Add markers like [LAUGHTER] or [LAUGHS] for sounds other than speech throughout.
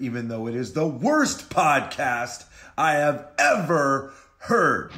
even though it is the worst podcast I have ever heard.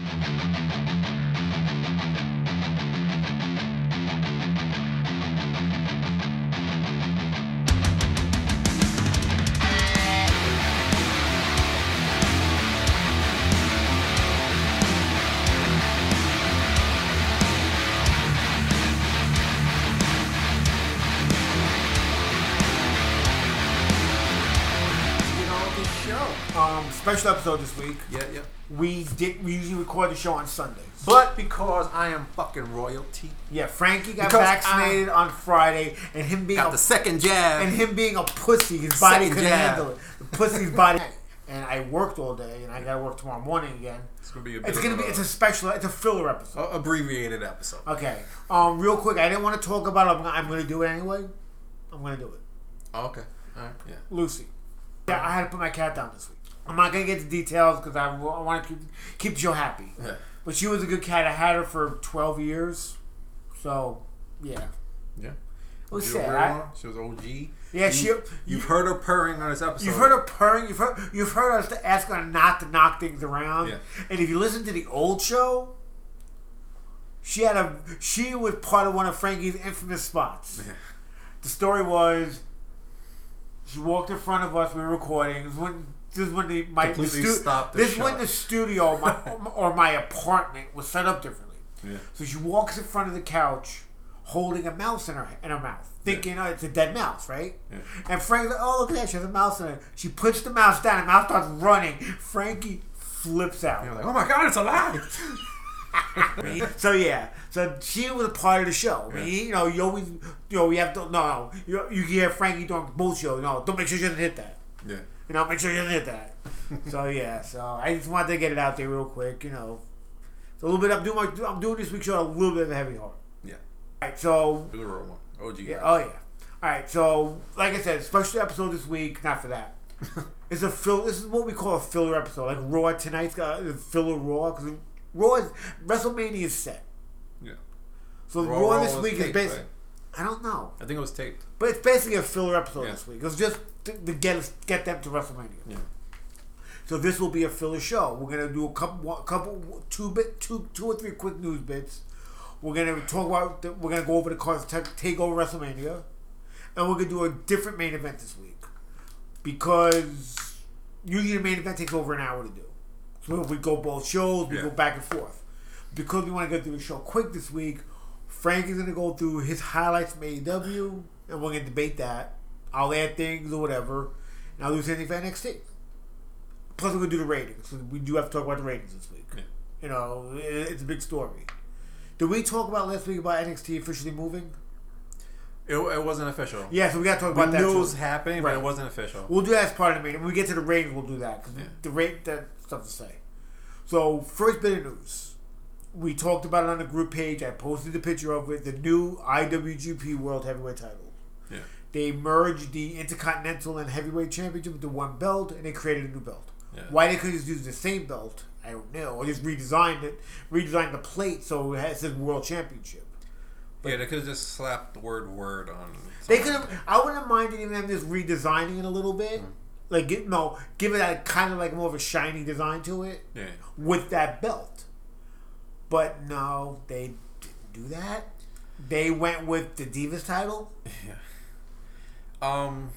Episode this week. Yeah, yeah. We did. We usually record the show on Sundays. But because I am fucking royalty, Yeah, Frankie got Because vaccinated on Friday, and him being got a, the second jab. and him being a pussy, his body couldn't handle it. The pussy's body. [LAUGHS] And I worked all day, and I got to work tomorrow morning again. it's gonna be a It's gonna be. a- It's a special. It's a filler episode. abbreviated episode. Okay. Um, real quick, I didn't want to talk about it. I'm, gonna- I'm to do it anyway. I'm to do it. Oh, okay. All right. Yeah. Lucy. Yeah, I had to put my cat down this week. I'm not gonna get the details because I, want to keep keep Joe happy. Yeah. But she was a good cat. I had her for 12 years, so yeah, Yeah. it was She was sad. I- She was OG. yeah, You, she. You've You, heard her purring on this episode. you've heard her purring. You've heard you've heard us ask her not to knock things around. Yeah. And if you listen to the old show, she had a she was part of one of Frankie's infamous spots. Yeah. The story was she walked in front of us. We were recording. This is when this is when the my the stu- stopped This is when the studio my, [LAUGHS] or my apartment was set up differently. Yeah. So she walks in front of the couch, holding a mouse in her in her mouth, thinking oh, it's a dead mouse, right? Yeah. And Frank's like, "Oh, look at that! She has a mouse in it." She puts the mouse down, and the mouse starts running. Frankie flips out. You're like, oh my god, it's alive. [LAUGHS] so yeah, so she was a part of the show. I mean, Yeah. you know, you always, you know, we have to no, no. You, you hear Frankie doing bullshit. No, don't make sure she doesn't hit that. yeah. You know, make sure doesn't hit that. so [LAUGHS] yeah, so I just wanted to get it out there real quick. You know, so a little bit. I'm doing my, I'm doing this week's show a little bit of a heavy heart. Yeah. All right, so real one. OG. yeah, oh yeah. All right, so like I said, special episode this week. Not for that. [LAUGHS] It's a fill. This is what we call a filler episode. Like Raw tonight's got a filler Raw because Raw is WrestleMania is set. yeah. So Raw- Raw, Raw this week is basically. I don't know, I think it was taped. but it's basically a filler episode Yeah. this week. It's just to, to get us get them to WrestleMania. Yeah. So this will be a filler show. We're gonna do a couple, one, couple, two bit, two, two or three quick news bits. We're gonna talk about. The, we're gonna go over the cards, to take over WrestleMania, and we're gonna do a different main event this week because usually the main event takes over an hour to do. So if we go both shows, we Yeah. go back and forth. Because we want to get through the show quick this week, Frank is gonna go through his highlights from AEW, and we're gonna debate that. I'll add things or whatever, and I'll do something for NXT. Plus, we're gonna do the ratings. We do have to talk about the ratings this week. Yeah. You know, it's a big story. Did we talk about last week about NXT officially moving? It, it wasn't official. Yeah, so we got to talk We about that. News it too. was happening, but Right. it wasn't official. We'll do that as part of the meeting. When we get to the ratings, we'll do that because Yeah. the rate that stuff to say. So first bit of news, we talked about it on the group page. I posted the picture of it. The new IWGP World Heavyweight Title. Yeah. They merged the Intercontinental and Heavyweight Championship into one belt, and they created a new belt. Yeah. Why they couldn't just use the same belt, I don't know. Or just redesigned it, redesigned the plate so it has says World Championship. yeah, they could have just slapped the word "word" on. They could have. I wouldn't minded even them just redesigning it a little bit. Mm-hmm. Like, get, no, give it a kind of like more of a shiny design to it Yeah. with that belt. But no, they didn't do that. They went with the Divas title. Yeah. Um,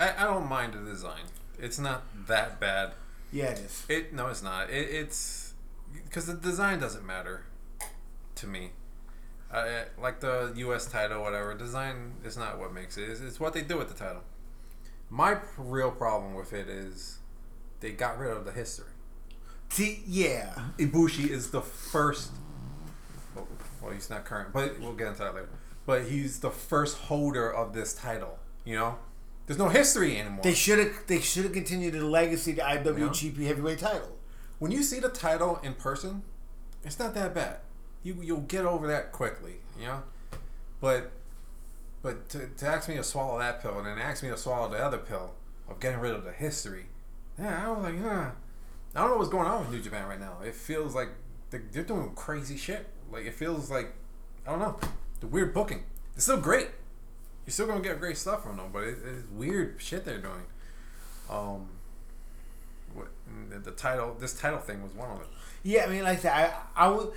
I, I don't mind the design. It's not that bad. Yeah, it is. It no, it's not. It, it's because the design doesn't matter to me. I, like the U.S. title, whatever. Design is not what makes it. It's, it's what they do with the title. My real problem with it is they got rid of the history. See, yeah. Ibushi is the first. Well, well, he's not current, but we'll get into that later. But he's the first holder of this title. You know, there's no history anymore. They should have. They should have continued the legacy of the IWGP Heavyweight title. when you see the title in person, it's not that bad. You you'll get over that quickly, you know. But but to, to ask me to swallow that pill and then ask me to swallow the other pill of getting rid of the history, yeah, I was like, huh. I don't know what's going on with New Japan right now. It feels like they- they're doing crazy shit. Like it feels like I don't know the weird booking. It's still great. You're still gonna get great stuff from them, but it, it's weird shit they're doing. Um, what, the, the title, this title thing was one of them. Yeah, I mean, like I said, I, I would.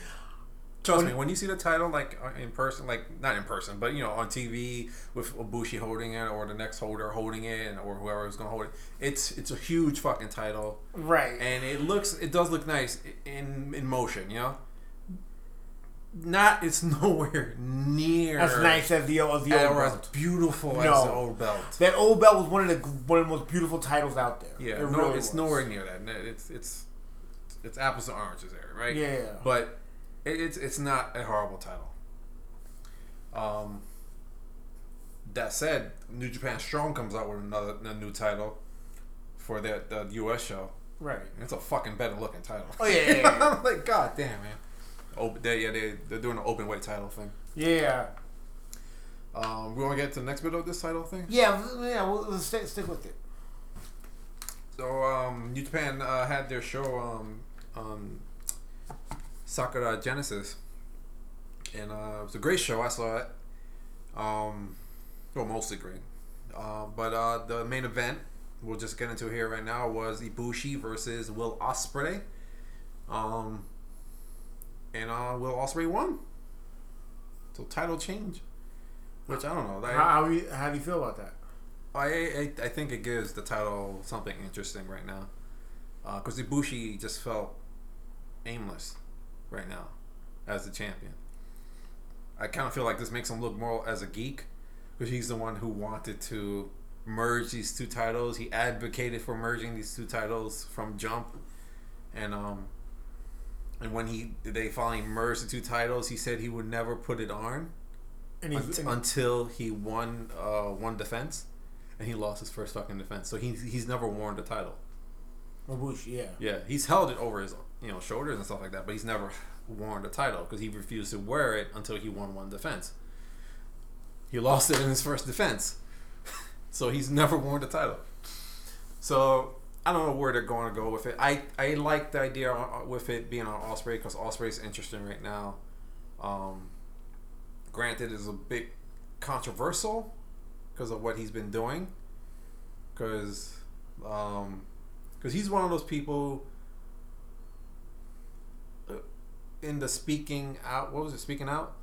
Trust When- me, when you see the title like uh, in person, like not in person, but you know on TV with Ibushi holding it or the next holder holding it or whoever is gonna hold it, it's it's a huge fucking title, Right. and it looks it does look nice in in motion, you know. Not it's [LAUGHS] nowhere near as nice as the as the old or as belt. beautiful as the old belt. That old belt was one of the one of the most beautiful titles out there. Yeah, It no, really it's was. nowhere near that. It's it's it's apples to oranges there, right? Yeah. But it's it's not a horrible title. Um. That said, New Japan Strong comes out with another a new title for the the U.S. show. Right. And it's a fucking better looking title. Oh, yeah, yeah, [LAUGHS] yeah. I'm like, god damn, man. Oh, they, yeah, they they're doing an open weight title thing. Yeah. Um, we want to get to the next bit of this title thing. Yeah. Yeah. We'll, we'll stick stick with it. So um, New Japan uh, had their show um, on Sakura Genesis, and uh, it was a great show. I saw it. Um, well, mostly great. Uh, but uh, the main event we'll just get into here right now was Ibushi versus Will Ospreay. Um, and uh, Will Ospreay won. So title change, which I don't know. Like, How, how, you, how do you feel about that? I, I I think it gives the title something interesting right now, because Ibushi just felt aimless right now as the champion. I kind of feel like this makes him look more as a geek, because he's the one who wanted to merge these two titles. He advocated for merging these two titles from jump, and um, and when he they finally merged the two titles, he said he would never put it on And he's, unt- until he won uh, one defense, and he lost his first fucking defense. So he's he's never worn the title. Ibushi, yeah. Yeah, he's held it over his you know shoulders and stuff like that, but he's never worn the title because he refused to wear it until he won one defense. He lost it in his first defense, [LAUGHS] so he's never worn the title. So I don't know where they're going to go with it. I I like the idea uh, with it being on Ospreay because Ospreay's interesting right now. Um, granted, is a bit controversial because of what he's been doing. Because, um, because he's one of those people uh, in the speaking out. What was it? Speaking out.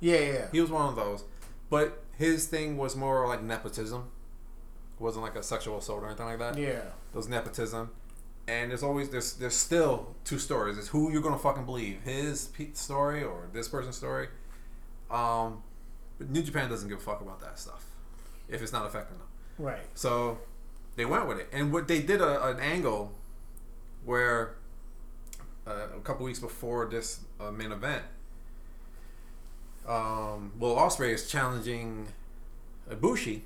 Yeah, yeah. He was one of those, but his thing was more like nepotism. It wasn't like a sexual assault or anything like that. Yeah. It was nepotism, and there's always there's there's still two stories. It's who you're gonna fucking believe, his story or this person's story. Um, but New Japan doesn't give a fuck about that stuff if it's not affecting them. Right. So they went with it, and what they did a, an angle where uh, a couple weeks before this uh, main event, um, Will Ospreay is challenging Ibushi,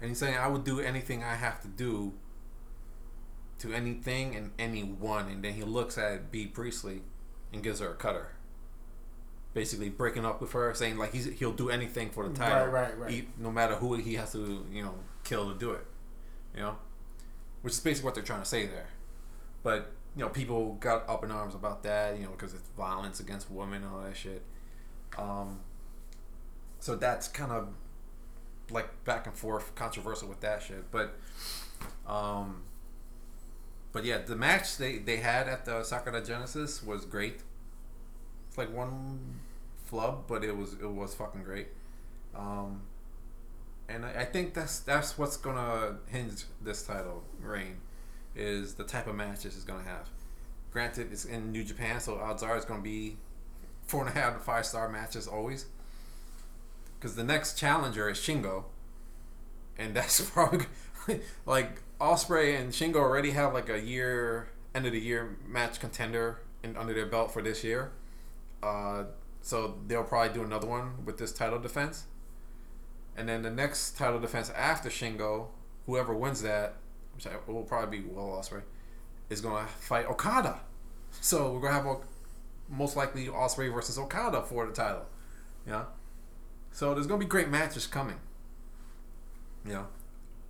and he's saying, "I would do anything I have to do to anything and anyone," and then he looks at Bea Priestley and gives her a cutter. Basically, breaking up with her, saying like he's he'll do anything for the title, Right, right, right. He- no matter who he has to, you know, kill to do it, you know, which is basically what they're trying to say there. But you know, people got up in arms about that, you know, because it's violence against women and all that shit. Um, so that's kind of like back and forth, controversial with that shit. But, um, but yeah, the match they, they had at the Sakura Genesis was great. It's like one flub, but it was it was fucking great. Um, and I, I think that's that's what's gonna hinge this title reign is the type of match this is gonna have. Granted, it's in New Japan, so odds are it's gonna be four and a half to five star matches always. Because the next challenger is Shingo, and [LAUGHS] that's probably like Ospreay and Shingo already have like a year end of the year match contender in, under their belt for this year. Uh, so they'll probably do another one with this title defense. And then the next title defense after Shingo, whoever wins that, which will probably be Will Ospreay, is gonna fight Okada. So we're gonna have a, most likely Ospreay versus Okada for the title. Yeah. So there's gonna be great matches coming. Yeah.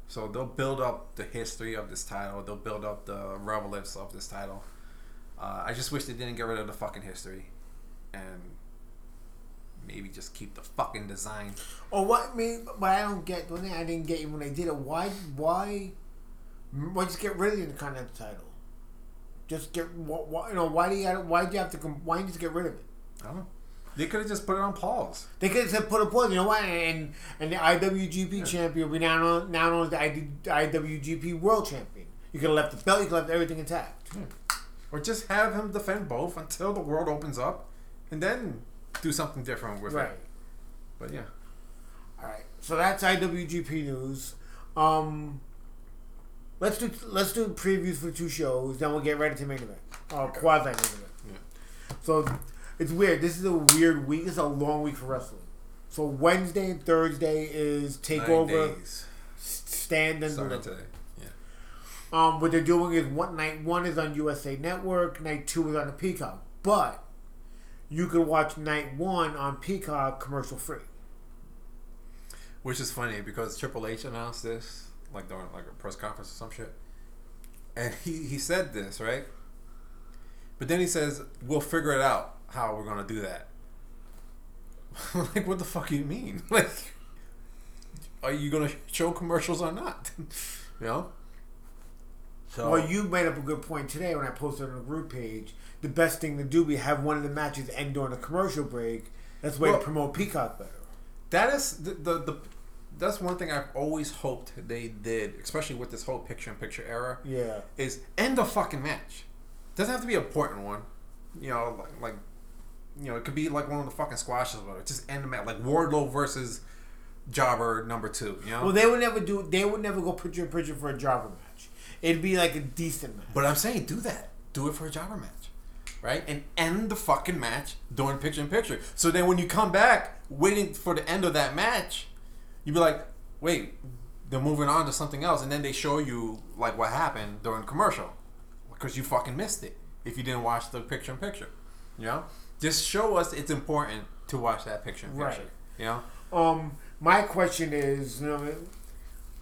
So they'll build up the history of this title. They'll build up the relevance of this title. Uh, I just wish they didn't get rid of the fucking history, and maybe just keep the fucking design. Or what? I mean, but I don't get. One thing I didn't get when they did it. Why? Why Why just get rid of the Intercontinental title? Just get what, what, you know? Why do you gotta, why do you have to? Why you just get rid of it? I don't know. They could have just put it on pause. They could have said put a pause. You know what? And and the IWGP champion will be now known, now known as the IWGP World Champion. You could have left the belt. You could have left everything intact. Or just have him defend both until the world opens up, and then do something different with Right. it. But yeah, All right. So that's IWGP news. Um, let's do let's do previews for two shows. Then we'll get right into main event or quasi main event. Yeah. So it's weird. This is a weird week. This is a long week for wrestling. So Wednesday and Thursday is nine takeover, days stand and started today. Yeah. Um, what they're doing is one night one is on USA Network, night two is on the Peacock. But you can watch night one on Peacock commercial free. Which is funny because Triple H announced this like during like a press conference or some shit, and he he said this right, but then he says we'll figure it out how we're gonna do that. [LAUGHS] like what the fuck do you mean? [LAUGHS] Like, are you gonna show commercials or not? [LAUGHS] you know. So Well, you made up a good point today when I posted on the group page. The best thing to do be have one of the matches end during a commercial break. That's the way Well- to promote Peacock better. that is the, the the that's one thing I've always hoped they did, especially with this whole picture in picture era. Yeah. is end the fucking match. Doesn't have to be an important one. You know, like, like you know, it could be like one of the fucking squashes or whatever. Just end the match. Like Wardlow versus Jobber number two, you know? Well, they would never do. They would never go picture in picture for a jobber match. It'd be like a decent match. but I'm saying do that. Do it for a Jobber match. Right? And end the fucking match during picture in picture. So then when you come back, waiting for the end of that match, you'd be like, wait, they're moving on to something else. And then they show you like what happened during commercial. Because you fucking missed it if you didn't watch the picture in picture. You know? Just show us it's important to watch that picture in picture. Right. You know? Um, my question is, you know,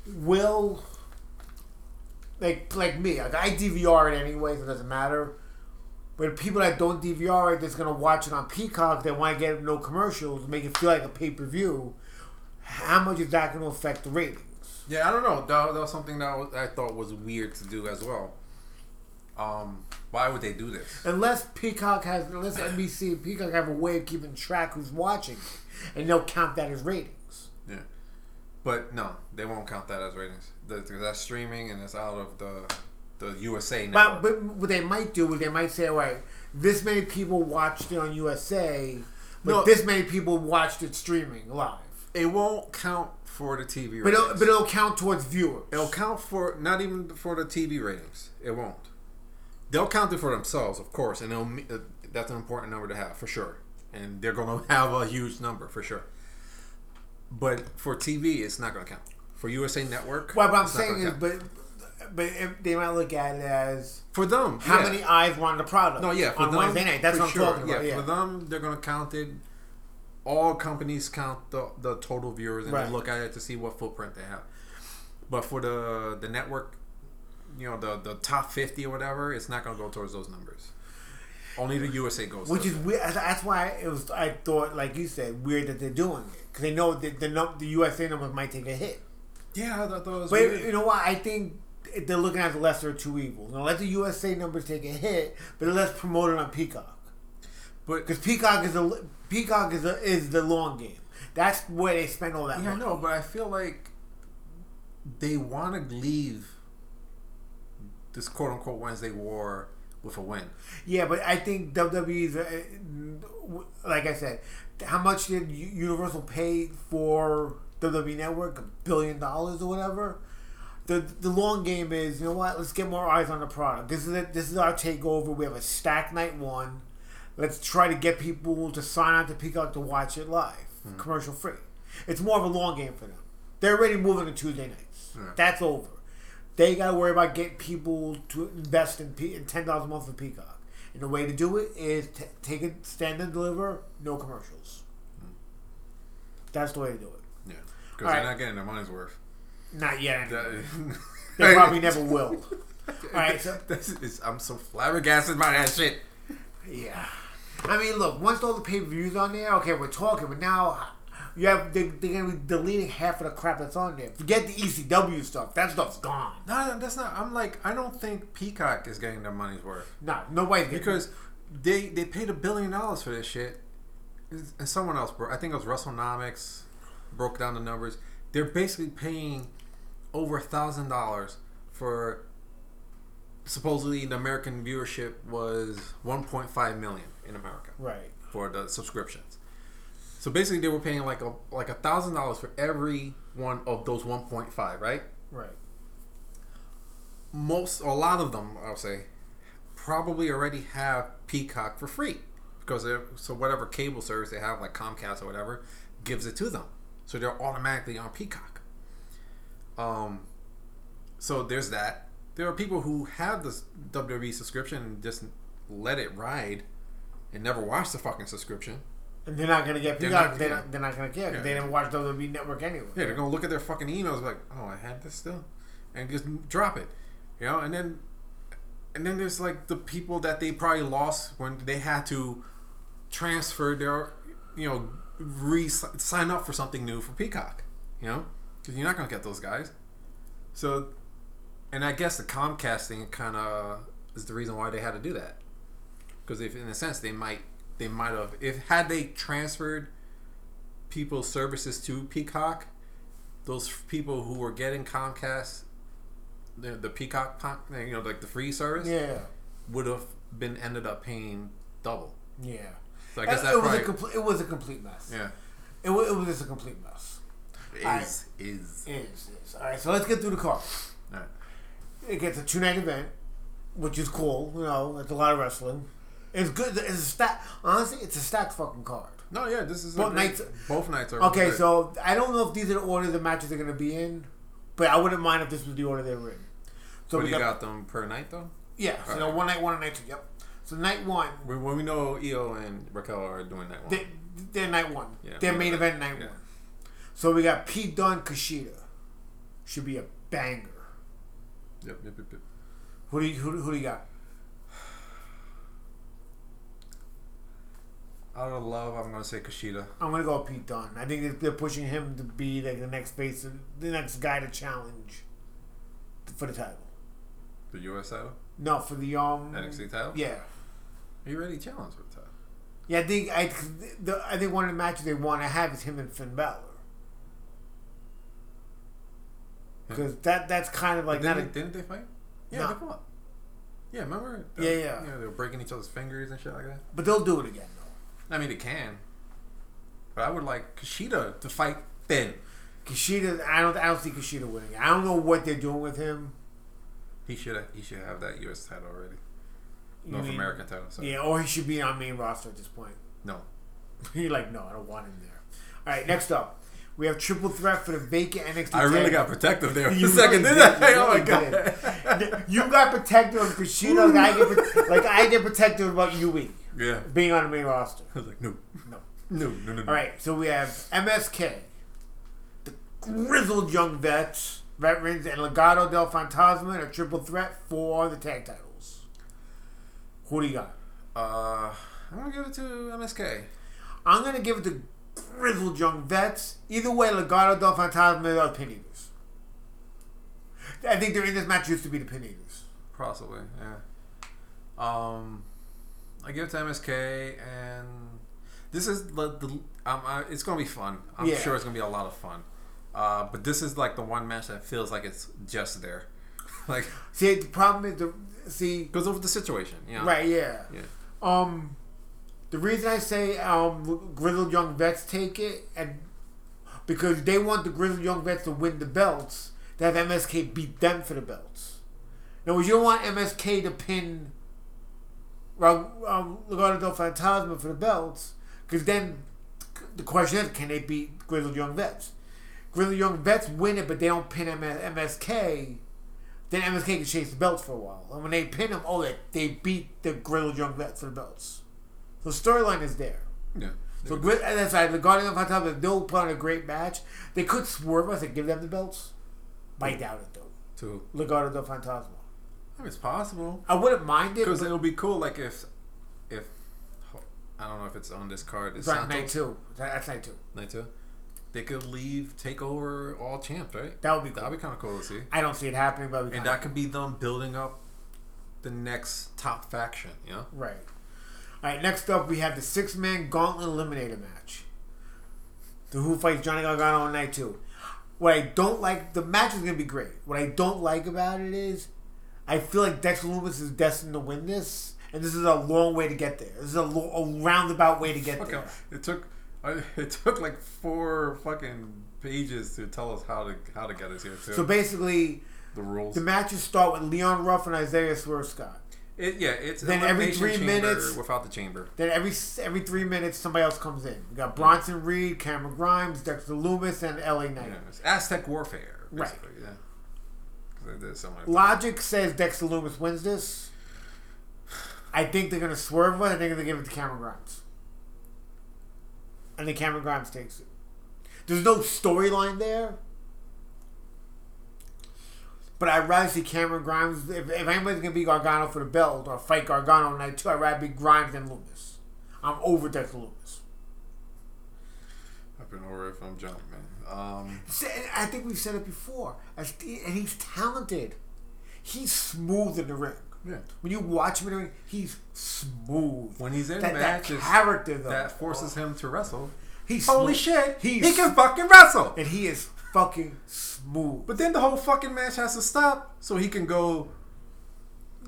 will like like me, like I DVR it anyway, so it doesn't matter. But people that don't DVR it, that's gonna watch it on Peacock, that want to get no commercials, make it feel like a pay per view. How much is that gonna affect the ratings? Yeah, I don't know. That, that was something that was, I thought was weird to do as well. Um, why would they do this? Unless Peacock has, unless NBC and Peacock have a way of keeping track who's watching it, and they'll count that as ratings. Yeah, but no, they won't count that as ratings. The, that's streaming and it's out of the the USA But, network. but what they might do is they might say, all right, this many people watched it on USA, but No. this many people watched it streaming live. It won't count for the TV. But it'll, but it'll count towards viewers. It'll count for not even for the TV ratings. It won't. They'll count it for themselves, of course, and uh, that's an important number to have for sure. And they're going [LAUGHS] to have a huge number for sure. But for TV, it's not going to count. For USA Network, Well What I'm saying is, but but if they might look at it as for them, how yeah. many eyes want the product. No, yeah, for on them, Wednesday night. That's what I'm sure. talking about. Yeah, for them, they're going to count it. All companies count the, the total viewers and Right. they look at it to see what footprint they have. But for the the network, you know, the the top fifty or whatever, it's not going to go towards those numbers. Only the USA goes. Which is that. weird. That's why it was. I thought, like you said, weird that they're doing it because they know that the num- the USA numbers might take a hit. yeah, I thought that was But weird. you know what? I think they're looking at the lesser of two evils. Now let the USA numbers take a hit, but let's promote it on Peacock but because Peacock is a Peacock is a, is the long game. That's where they spend all that yeah, I know, but I feel like they want to leave this quote unquote Wednesday war with a win. Yeah, but I think WWE's uh, like I said, how much did Universal pay for WWE Network? A billion dollars or whatever. The the long game is you know what? Let's get more eyes on the product. This is it. This is our takeover. We have a stack night one. Let's try to get people to sign on to Peacock to watch it live, hmm. commercial free. It's more of a long game for them. They're already moving to Tuesday nights. Yeah. That's over. They got to worry about getting people to invest in, Pe- in ten dollars a month for Peacock. And the way to do it is t- take it, stand and deliver, no commercials. That's the way to do it. Yeah, because they're right. not getting their money's worth. Not yet. Anyway. They [LAUGHS] probably never will. All right, so [LAUGHS] This is- I'm so flabbergasted by that shit. yeah. I mean, look. Once all the pay per views on there, okay, we're talking. But now, You have they, they're gonna be deleting half of the crap that's on there. Forget the ECW stuff. That stuff's gone. No, that's not. I'm like, I don't think Peacock is getting their money's worth No, no getting because they they paid a billion dollars for this shit, and someone else, bro. I think it was WrestleNomics, broke down the numbers. They're basically paying over a thousand dollars for supposedly the American viewership was 1.5 million in America right. for the subscriptions. So basically, they were paying like a like a thousand dollars for every one of those 1.5, right? Right. most a lot of them i'll say probably already have peacock for free because so whatever cable service they have like comcast or whatever gives it to them so they're automatically on peacock um so there's that there are people who have this wwe subscription and just let it ride and never watch the fucking subscription And they're not gonna get They're Peacock. not- They're, yeah. not, they're not gonna get. Yeah. They didn't watch WWE Network anyway. Yeah, they're gonna look at their fucking emails like, oh, I had this still, and just drop it, you know. And then, and then there's like the people that they probably lost when they had to transfer their, you know, re sign up for something new for Peacock, you know, because you're not gonna get those guys. So, and I guess the Comcast thing kind of is the reason why they had to do that, because if in a sense they might they might have if had they transferred people's services to Peacock, those people who were getting Comcast, the, the Peacock, you know, like the free service, Yeah. would have been ended up paying double. Yeah. So I guess it, that it was probably, a complete. It was a complete mess. yeah, It was, it was just a complete mess. is is. Is. Is. All right. So let's get through the card. Alright. It gets a two night event, which is cool. You know, it's a lot of wrestling. It's good. It's a stack. Honestly, it's a stacked fucking card. No, yeah, this is Both great- nights- Both nights are Okay, good. so I don't know if these are the order the matches are going to be in, but I wouldn't mind if this was the order they were in. So what we got, got them per night though? yeah, so Alright. one night one and night two. Yep. So night one, When when we know Io and Raquel are doing that one. they, they're night one. Yeah, Their main main event night Yeah. one. So we got Pete Dunne Kushida. Should be a banger. Yep, yep, yep, yep. Who do you who, who do you got? Out of love, I'm gonna say Kushida. I'm gonna go with Pete Dunne. I think they're- pushing him to be like the next face, the next guy to challenge for the title. The U.S. title, No, for the um. NXT title. Yeah, are he already challenged for the title. yeah. I think I, the, I think one of the matches they want to have is him and Finn Balor. Because that that's kind of like didn't, not a, they, didn't they fight? Yeah, No. they fought. Yeah, remember? Yeah, yeah. Yeah, they were breaking each other's fingers and shit like that. but they'll do it again. I mean, it can. But I would like Kushida to fight Finn. Kushida, I don't I don't see Kushida winning. I don't know what they're doing with him. He should he should have that U.S. title already. You North mean- American title. Sorry. Yeah, or he should be on main roster at this point. No. [LAUGHS] You're like, no, I don't want him there. All right, next up, we have triple threat for the vacant NXT. I really tag- got protective there for You a [LAUGHS] second, really didn't did. I? You Oh my god. You got protective of Kushida, like I get, [LAUGHS] like I get protective about UE Yeah. being on the main roster. I was like, no, No. no, no, no. no. All right, so we have MSK, the grizzled young vets, veterans, and Legado del Fantasma in a triple threat for the tag titles. Who do you got? Uh, I'm gonna give it to MSK. I'm gonna give it to grizzled young vets. Either way, Legado del Fantasma are pin eaters. I think they're in this match used to be the pin eaters. Possibly, yeah. Um, I give it to MSK, and this is the, the um, I, it's gonna be fun. I'm Yeah. sure it's gonna be a lot of fun. Uh, but this is like the one match that feels like it's just there, [LAUGHS] like See, the problem is the see goes over the situation, you know. right, yeah. Yeah. Um, the reason I say um grizzled young vets take it and because they want the grizzled young vets to win the belts, to have MSK beat them for the belts. Now, you don't want MSK to pin um, Legado del Fantasma for the belts, because then the question is, can they beat grizzled young vets? Grizzled young vets win it, but they don't pin MS- MSK. Then MSK can chase the belts for a while, and when they pin them, oh, they, they beat the grizzled young vets for the belts. So storyline is there. Yeah. So Gri- and that's right. The Guardian of Fantasma, they'll put on a great match. They could swerve us and give them the belts. But I doubt it though. to Legado del Fantasma. I mean, it's possible I wouldn't mind it. because it'll be cool. Like if if I don't know if it's on this card. It's like night two. That- That's night two. night two? they could leave take over all champs, right? That would be cool. That'd be kind of cool to see. I don't see it happening, but And that could be them building up the next top faction, you know? right. All right. Next up, we have the six man gauntlet eliminator match. The Who fights Johnny Gargano on night two. What I don't like, the match is gonna be great. What I don't like about it is, I feel like Dexter Lumis is destined to win this, and this is a long way to get there. This is a, lo- a roundabout way to get Fuck there. It took [LAUGHS] it took like four fucking pages to tell us how to how to get us here too. So basically, the rules. the matches start with Leon Ruff and Isaiah Swerve Scott. It, yeah, it's Then every three minutes- without the chamber. Then every every three minutes, somebody else comes in. We got Bronson Reed, Cameron Grimes, Dexter Lumis, and LA Knight. Yeah, Aztec warfare, Right. Yeah, because they did so much. Logic says Dexter Lumis wins this. I think they're gonna swerve it. I think they're gonna give it to Cameron Grimes. And then Cameron Grimes takes it. There's no storyline there. But I'd rather see Cameron Grimes. If, if anybody's gonna be Gargano for the belt or fight Gargano on night two, I'd rather be Grimes than Lumis. I'm over Dexter Lumis. I've been over it from jump, man. Um, I think we've said it before. And he's talented. He's smooth in the ring. yeah. When you watch him in the ring, he's smooth. When he's in that, that matches character though, that forces him to wrestle. he's Holy smooth. shit! He's he can fucking wrestle. and he is fucking smooth. But then the whole fucking match has to stop so he can go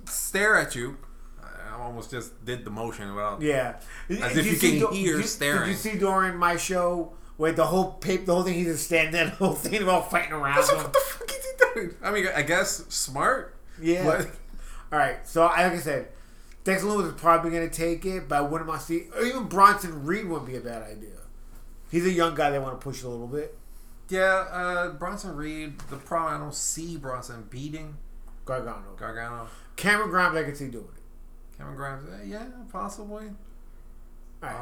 stare at you. I almost just did the motion without. Yeah, As Did if you see can hear did- Did staring. you see during my show where the whole paper, the whole thing, he's just standing there, the whole thing about fighting around. Him? what the fuck is he doing? I mean, I guess smart. Yeah. But All right, so like I said, Dexter Lumis is probably going to take it, but I wouldn't mind see. Or even Bronson Reed wouldn't be a bad idea. He's a young guy they want to push a little bit. yeah, uh, Bronson Reed. The problem I don't see Bronson beating Gargano. Gargano. Cameron Grimes, I can see doing it. Cameron Grimes. eh, yeah, possibly. All right.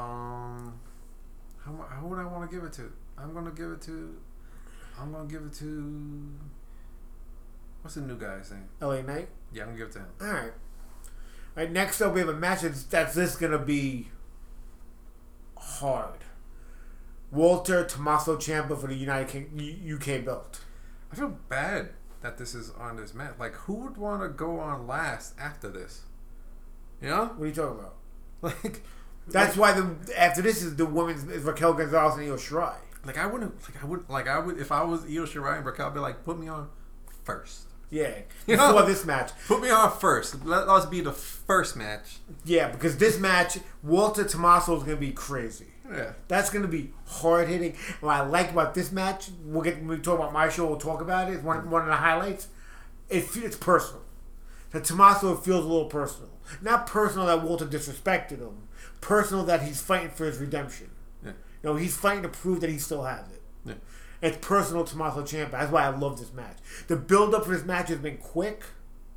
Um, how, how would I want to give it to? I'm gonna give it to. I'm gonna give it to. What's the new guy's name? LA Knight. Yeah, I'm gonna give it to him. All right. All right. Next up, we have a match that's, that's just gonna be hard. Walter Tommaso Ciampa for the United King, UK belt. I feel bad that this is on this match. Like, who would want to go on last after this? You know, What are you talking about? [LAUGHS] like That's why the after this is the women's is Raquel Gonzalez and Io Shirai. Like I wouldn't. Like I would. Like I would. If I was Io Shirai and Raquel, I'd be like, put me on first. Yeah, [LAUGHS] You know? this match. Put me on first. Let us be the first match. Yeah, because this match, Walter Tommaso is gonna be crazy. Yeah. That's gonna be hard hitting. What I like about this match, we'll get when we talk about my show. We'll talk about it. It's one one of the highlights. It it's personal. To Tommaso, feels a little personal. Not personal that Walter disrespected him. Personal that he's fighting for his redemption. Yeah. You know, he's fighting to prove that he still has it. Yeah. It's personal to Tommaso Ciampa. That's why I love this match. The build up for this match has been quick.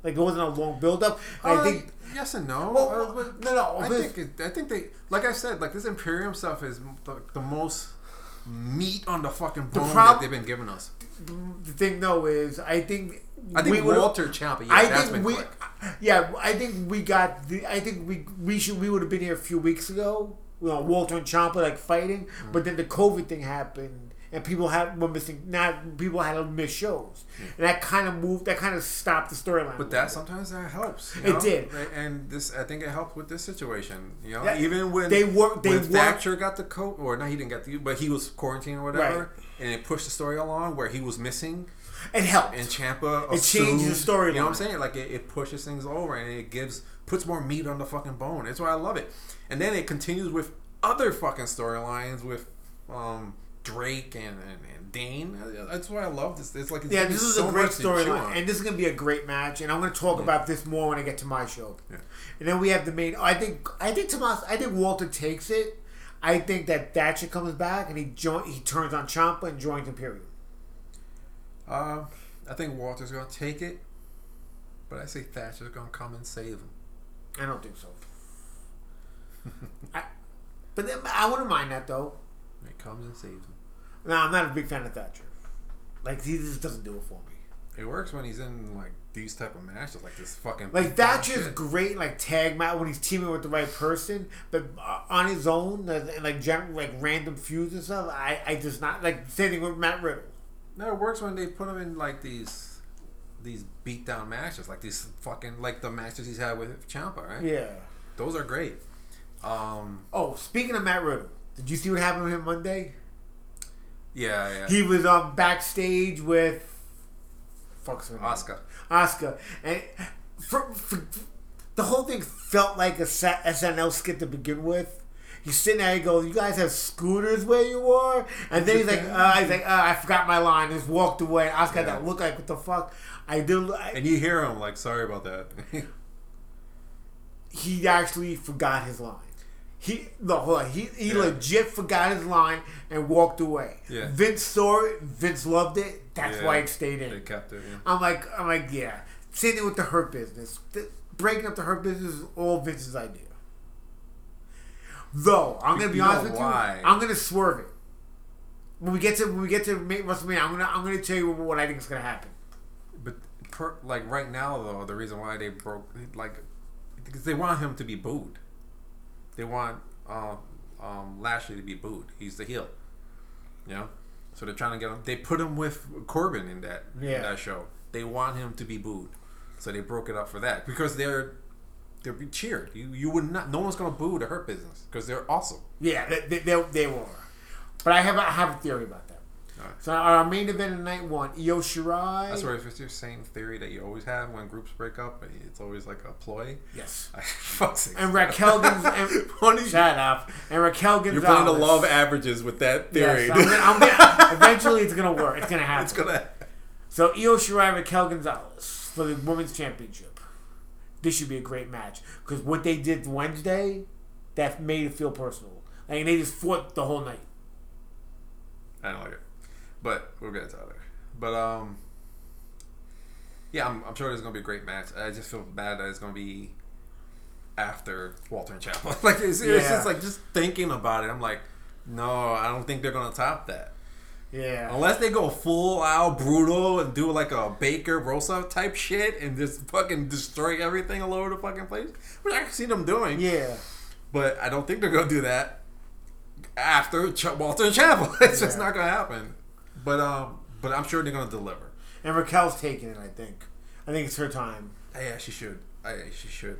Like it wasn't a long build up. I Uh, think yes and no. Well, Uh, no, no, I think it, I think they like I said like this Imperium stuff is the, the most meat on the fucking bone prob- that they've been giving us. the thing though is I think I think we Walter Ciampa. Yeah, I that's think been we, quick. Yeah, I think we got the. I think we we should we would have been here a few weeks ago. You know, Walter and Ciampa like fighting, Mm-hmm. but then the COVID thing happened, and people had were missing. Not people had to miss shows, and that kind of moved. That kind of stopped the storyline. But that sometimes that helps. you It know? did. and this I think it helped with this situation. You know, Yeah, even when they work- they when work- Thatcher got the coat, or no, he didn't get the, but he was quarantined or whatever, Right. and it pushed the story along where he was missing, it helped. and Ciampa It changed the storyline. You know what I'm saying? Like it, it pushes things over, and it gives puts more meat on the fucking bone. That's why I love it. And then it continues with other fucking storylines with um, Drake and, and, and Dane. That's why I love this. It's like it's yeah, this is so a great storyline, and this is gonna be a great match. And I'm gonna talk about this more when I get to my show. Yeah. And then we have the main. I think I think Tomas. I think Walter takes it. I think that Thatcher comes back and he join. He turns on Ciampa and joins Imperium. Uh, I think Walter's gonna take it, but I say Thatcher's gonna come and save him. I don't think so. [LAUGHS] I, but then, I wouldn't mind that though. He comes and saves him. No, I'm not a big fan of Thatcher. Like he just doesn't do it for me. It works when he's in like these type of matches, like this fucking Like Thatcher's shit. great, like tag match when he's teaming with the right person, but uh, on his own, and like gen- like random feuds and stuff, I I just not like same thing with Matt Riddle. No, it works when they put him in like these these beat down matches, like these fucking like the matches he's had with Ciampa, right? Yeah. Those are great. Um, Oh, speaking of Matt Riddle, did you see what happened with him Monday? yeah, yeah. He was um backstage with fuck's? Oscar. Oscar, and for, for, the whole thing felt like a SNL skit to begin with. He's sitting there, he goes, "You guys have scooters where you are," and then he's like, [LAUGHS] uh, "He's like, uh, I forgot my line." Just walked away. Oscar Yeah. that look like, "What the fuck?" I do. I, And you hear him like, sorry about that. [LAUGHS] he actually forgot his line. He no, hold on. He he Yeah. legit forgot his line and walked away. Yeah. Vince saw it. Vince loved it. That's Yeah. why it stayed in. they kept it. I'm like, I'm like, yeah. Same thing with the hurt business. The, breaking up the hurt business is all Vince's idea. Though I'm gonna be You honest with why. you, I'm gonna swerve it. When we get to when we get to WrestleMania, I'm gonna I'm gonna tell you what I think is gonna happen. But per, like right now though, the reason why they broke like because they want him to be booed. They want um, um, Lashley to be booed. He's the heel. You know, so they're trying to get him. They put him with Corbin in that in that show. They want him to be booed, so they broke it up for that because they're they're be cheered. You you would not. No one's gonna boo the Hurt Business because they're awesome. Yeah, they they, they, they were. But I have a, I have a theory about that. Alright. So our main event of night one, Io Shirai. That's if it's your same theory that you always have when groups break up. It's always like a ploy. Yes. [LAUGHS] And Raquel Gonz- and, [LAUGHS] Funny. shut up. And Raquel Gonzalez. You're playing the love averages with that theory. Yes, I'm gonna, I'm gonna, [LAUGHS] eventually it's gonna work. It's gonna happen. it's gonna. So Io Shirai, Raquel Gonzalez for the women's championship. This should be a great match because what they did Wednesday, that made it feel personal. Like they just fought the whole night. I don't like it, but we'll get to that. later. But um, yeah, I'm, I'm sure there's gonna be a great match. I just feel bad that it's gonna be after Walter and Ciampa. [LAUGHS] like it's, it's just like just thinking about it. I'm like, no, I don't think they're gonna top that. Yeah. Unless they go full out brutal and do like a Baker Rosa type shit and just fucking destroy everything all over the fucking place, which I can see them doing. Yeah. But I don't think they're gonna do that after Ch- Walter and Ciampa. [LAUGHS] it's just not gonna happen. But um, but I'm sure they're gonna deliver. And Raquel's taking it. I think. I think it's her time. Yeah, she should. I, she should.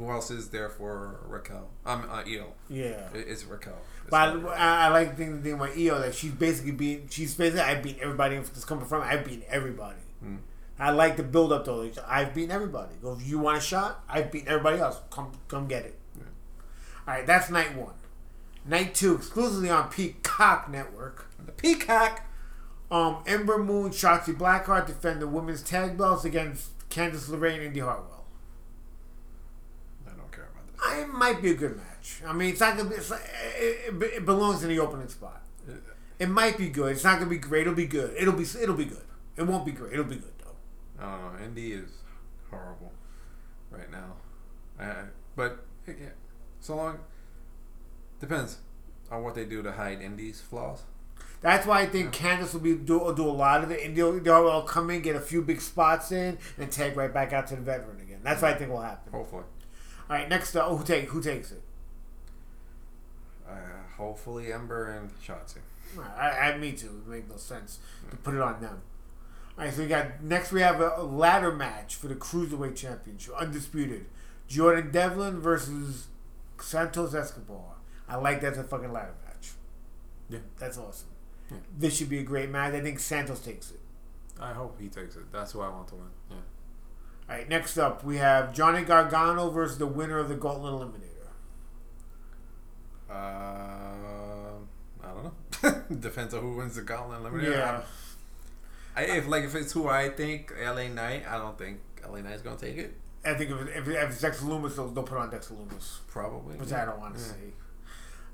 Who else is there for Raquel? I'm um, uh, Eel. Yeah. It- It's Raquel. It's But not- I, I like the thing, about Io that she's basically being she's basically I've beaten everybody that's coming from I've beaten everybody. Hmm. I like the build up though. I've beaten everybody. Go if you want a shot, I've beaten everybody else. Come come get it. All right, that's night one. Night two, exclusively on Peacock Network. the Peacock. Um, Ember Moon, Shotzi Blackheart defend the women's tag belts against Candice LeRae and Indy Hartwell. I don't care about this. It might be a good match. I mean, it's not gonna be. It's like, it, it, belongs in the opening spot. It might be good. It's not gonna be great. It'll be good. It'll be. It'll be good. It won't be great. It'll be good though. I don't. Indy is horrible right now. I, but eh, yeah, so long. Depends on what they do to hide Indy's flaws. That's why I think Candice will be do, do a lot of it, and they'll, they'll come in, get a few big spots in, and tag right back out to the veteran again. That's what I think will happen. All right, next up, who take who takes it? uh, hopefully Ember and Shotzi. Right, I, I me too. It makes no sense to put it on them. All right, so we got next. We have a, a ladder match for the cruiserweight championship, undisputed. Jordan Devlin versus Santos Escobar. I like that's a fucking ladder match. Yeah. That's awesome. Yeah. This should be a great match. I think Santos takes it. I hope he takes it. That's who I want to win. Yeah. All right, next up we have Johnny Gargano versus the winner of the Gauntlet Eliminator. Uh, I don't know. [LAUGHS] Depends on who wins the Gauntlet Eliminator. Yeah, I, if like if it's who I think, LA Knight. I don't think LA Knight's gonna take it. I think if, if, if it's Dexter Lumis, they'll, they'll put on Dexter Lumis, Probably. which yeah. I don't want to Yeah. see.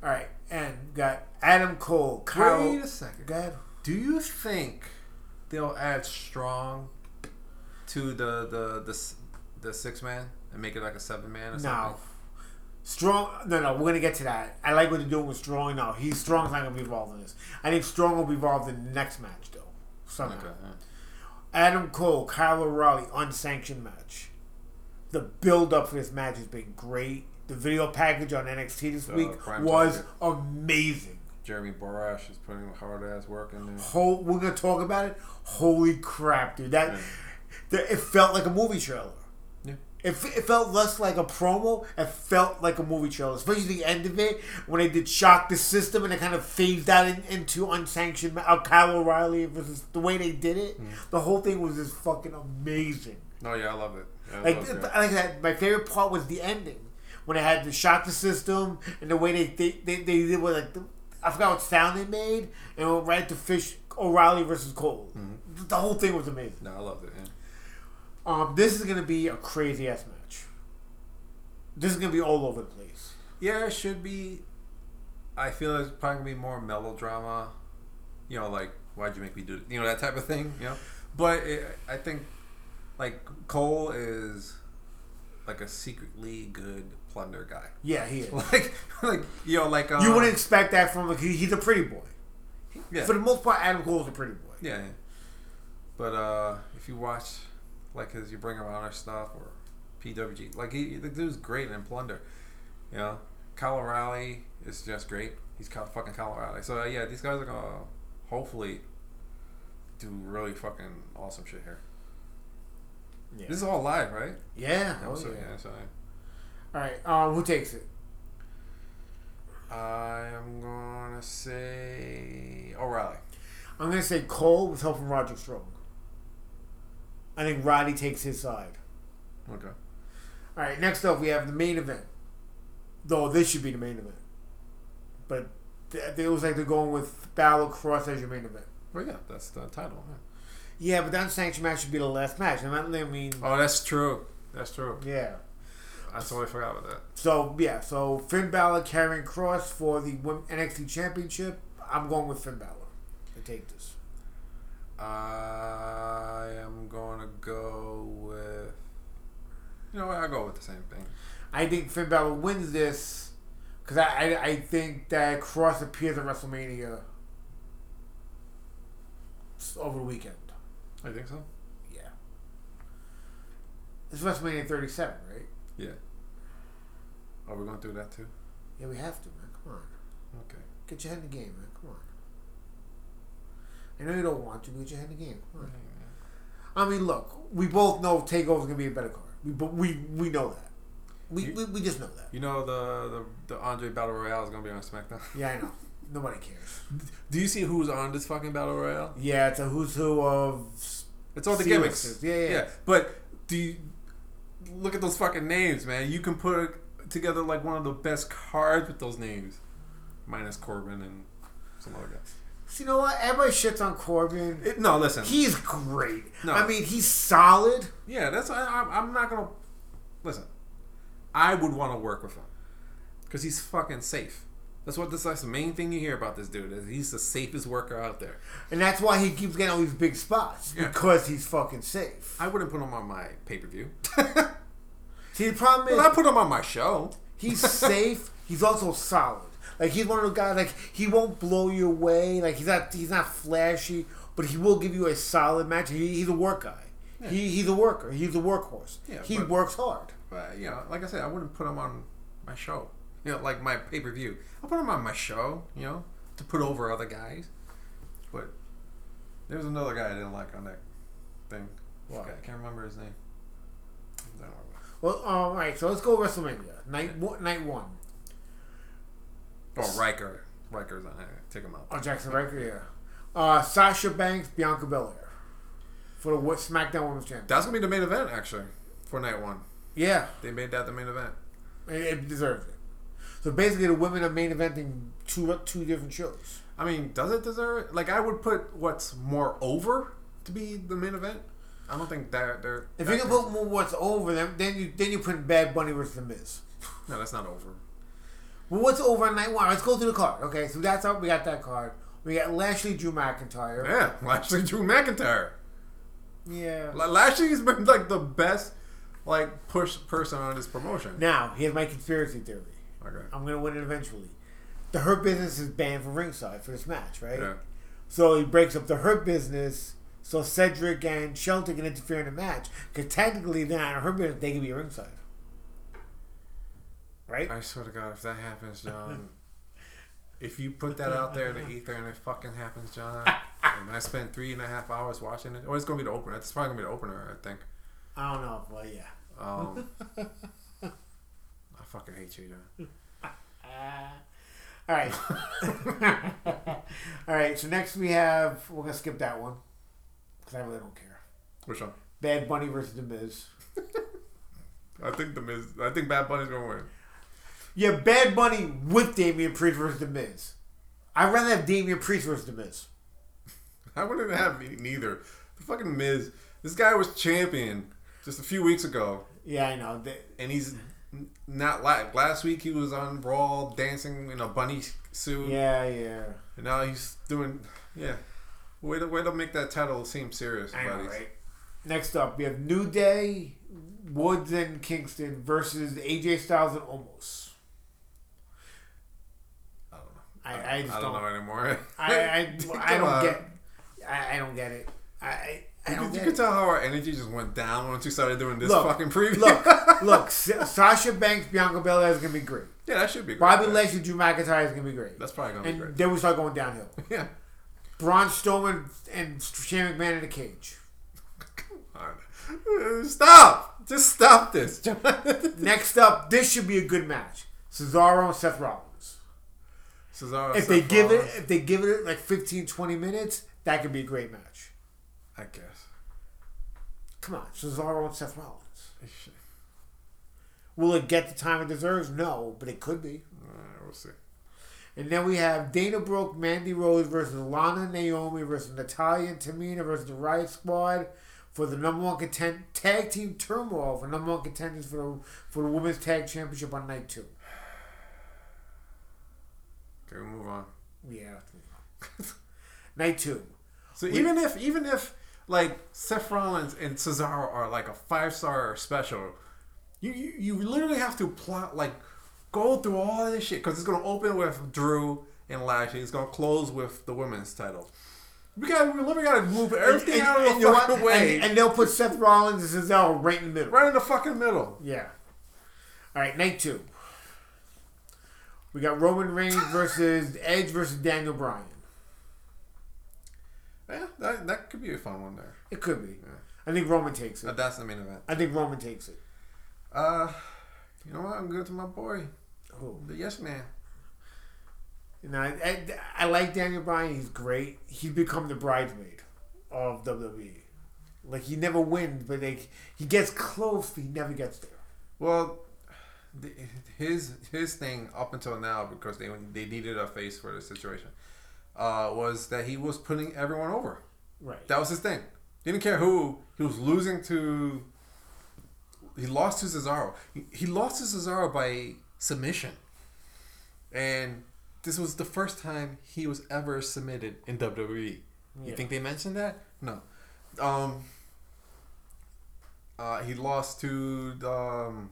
All right, and got Adam Cole, Kyle. Wait a second. Go ahead. Do you think they'll add Strong to the the the, s- the six man and make it like a seven man or No. something? Strong, no, no, we're gonna get to that. I like what they're doing with Strong. No, he's Strong's not gonna be involved in this. I think Strong will be involved in the next match though. Somehow. Okay. yeah. Adam Cole, Kyle O'Reilly, unsanctioned match. The build up for this match has been great. The video package on NXT this week was amazing. Jeremy Borash is putting hard ass work in there. Whole, we're gonna talk about it. Holy crap, dude! That, Yeah. It felt like a movie trailer. Yeah. It, it felt less like a promo. It felt like a movie trailer, especially the end of it when they did shock the system and it kind of phased out in, into unsanctioned. Uh, Kyle O'Reilly versus the way they did it. Mm. The whole thing was just fucking amazing. Oh yeah, I love it. Yeah, I Like, love it. I like that. My favorite part was the ending when they had to shock the system and the way they they they, they did with like the, I forgot what sound they made and it went right to Fish O'Reilly versus Cole. Mm-hmm. The whole thing was amazing. No, I loved it. Um, this is gonna be a crazy ass match. This is gonna be all over the place. Yeah, it should be. I feel it's probably gonna be more melodrama. You know, like why'd you make me do it? You know that type of thing. You know, but it, I think like Cole is like a secretly good plunder guy. Yeah, he is. [LAUGHS] Like, like you know, like um, you wouldn't expect that from like he- he's a pretty boy. Yeah, For the most part, Adam Cole's a pretty boy. yeah, yeah. But uh, if you watch like his You Bring Around Our Stuff or PWG, like he the dude's great in Plunder. You know, Kyle O'Reilly is just great. He's fucking Kyle O'Reilly. So uh, yeah, these guys are gonna hopefully do really fucking awesome shit here. Yeah. This is all live, right? yeah. Oh, so, yeah. yeah. So All right. Um, who takes it? I am gonna say O'Reilly. I'm gonna say Cole with help from Roddy Strong. I think Roddy takes his side. Okay. All right. Next up, we have the main event. Though this should be the main event, but th- it looks like they're going with Balor Kross as your main event. Well, yeah, that's the title. yeah. Yeah, but that sanctioned match should be the last match. I mean, Oh, that's true. That's true. yeah. I totally forgot about that. So yeah, so Finn Balor Karrion Kross for the NXT Championship. I'm going with Finn Balor to take this. I am gonna go with. You know what? I'll go with the same thing. I think Finn Balor wins this because I, I I think that Kross appears at WrestleMania over the weekend. I think so. Yeah, it's WrestleMania 37, right? Yeah. Are we going through that too? Yeah, we have to, man. Come on, Okay. get your head in the game, man. I know you don't want to, but head in the game. I mean, look, we both know Takeover's gonna be a better card. We but we we know that. We, You- we, we just know that. You know the the, the Andre Battle Royale is gonna be on SmackDown. [LAUGHS] Yeah, I know. Nobody cares. Do you see who's on this fucking Battle Royale? Yeah, it's a who's who of. It's all the gimmicks. Yeah, yeah. yeah. But do you look at those fucking names, man? You can put together like one of the best cards with those names, minus Corbin and some other guys. So you know what? Everybody shits on Corbin. It, no, listen. He's great. No. I mean, he's solid. Yeah, that's I, I'm- not gonna listen. I would want to work with him because he's fucking safe. That's what this that's the main thing you hear about this dude is he's the safest worker out there. And that's why he keeps getting all these big spots. Yeah. Because he's fucking safe. I wouldn't put him on my pay per view, See, the problem is but I put him on my show. he's safe. [LAUGHS] He's also solid. Like he's one of those guys. Like he won't blow you away. Like he's not. He's not flashy, but he will give you a solid match. He, he's a work guy. He, he's a worker. He's a workhorse. Yeah, he but- works hard. But you know, like I said, I wouldn't put him on my show. You know, like my pay per view. I'll put him on my show. You know, to put over other guys. But there's another guy I didn't like on that thing. Why? I can't remember his name. I. Well, all right. So let's go WrestleMania night one, night one. Oh, Ryker. Ryker's on it. Take him out. Oh, Jaxson Ryker, yeah. Uh, Sasha Banks, Bianca Belair for the SmackDown Women's Championship. That's gonna be the main event actually for night one. Yeah, They made that the main event. it, it deserves it. So basically, the women are main eventing two two different shows. I mean, does it deserve it? Like, I would put what's more over to be the main event. I don't think that they're. If that you can put more what's over them, then you then you put Bad Bunny versus The Miz. no, that's not over. Well, what's over on night one? Let's go through the card. Okay, so that's how we got that card. We got Lashley, Drew McIntyre. Yeah, Lashley Drew McIntyre. Yeah. Lashley's been like the best, like push person on this promotion. Now here's my conspiracy theory. Okay. I'm gonna win it eventually. The Hurt Business is banned from ringside for this match, right? Yeah. So he breaks up the Hurt Business, So Cedric and Shelton can interfere in the match because technically they're not Hurt Business. They can be ringside, right? I swear to God, if that happens, John, [LAUGHS] if you put that out there in the ether and it fucking happens, John, and I spent three and a half hours watching it, or it's gonna be the opener. It's probably gonna be the opener, I think. I don't know, but yeah. Um, [LAUGHS] I fucking hate you, John. [LAUGHS] All right. All right. So next we have we're gonna skip that one because I really don't care. Which one? Bad Bunny versus The Miz. I think the Miz. I think Bad Bunny's gonna win. Yeah, Bad Bunny with Damian Priest versus The Miz. I'd rather have Damian Priest versus The Miz. I wouldn't have neither. The fucking Miz. This guy was champion just a few weeks ago, Yeah, I know. They- and he's not like last week. He was on Raw dancing in a bunny suit, yeah, yeah. and now he's doing yeah. Way to way to make that title seem serious, I know, right? Next up, we have New Day, Woods and Kingston versus AJ Styles and Omos. I don't know. I, just I don't know anymore. [LAUGHS] I, I, [LAUGHS] I Come don't on. get. I, I don't get it. I, I, I You, don't you could tell how our energy just went down once we started doing this Look, fucking preview. Look, [LAUGHS] look. Sa- Sasha Banks, Bianca Belair is gonna be great. yeah, that should be. Great. Bobby Lashley, Drew McIntyre is gonna be great. That's probably gonna be And great. then we start going downhill. Yeah. Braun Strowman and Shane McMahon in a cage. Alright. Stop! Just stop this, Next up, this should be a good match. Cesaro and Seth Rollins. Cesaro, If Seth they give it, if they give it like 15, 20 minutes, that could be a great match. I guess. Come on, Cesaro and Seth Rollins. Will it get the time it deserves? No, but it could be. Alright, we'll see. And then we have Dana Brooke, Mandy Rose versus Lana Naomi versus Natalya and Tamina versus the Riot Squad for the number one content tag team turmoil for number one contenders for the for the women's tag championship on night two. Okay, we'll move on. Yeah, [LAUGHS] night two. So even if even if like Seth Rollins and Cesaro are like a five star special, you, you you literally have to plot like go through all this shit because it's gonna open with Drew and Lashley. It's gonna close with the women's title. We got we literally got to move everything out of the you know what? fucking way, And, and they'll put Seth Rollins and Cesaro right in the middle. right in the fucking middle. Yeah. All right, night two. We got Roman Reigns versus Edge versus Daniel Bryan. Yeah, that, that could be a fun one there. It could be. I think Roman takes it. That's the main event. I think Roman takes it. Uh, you know what? I'm good to my boy, Oh. the Yes Man. You know, I, I, I like Daniel Bryan. He's great. He's become the bridesmaid of WWE. Like he never wins, but like he gets close, but he never gets there. Well, the, his his thing up until now, because they they needed a face for the situation, uh, was that he was putting everyone over. Right. That was his thing. He didn't care who. He was losing to. He lost to Cesaro. He, he lost to Cesaro by submission, and this was the first time he was ever submitted in WWE. You think they mentioned that? No. Um. Uh, he lost to um,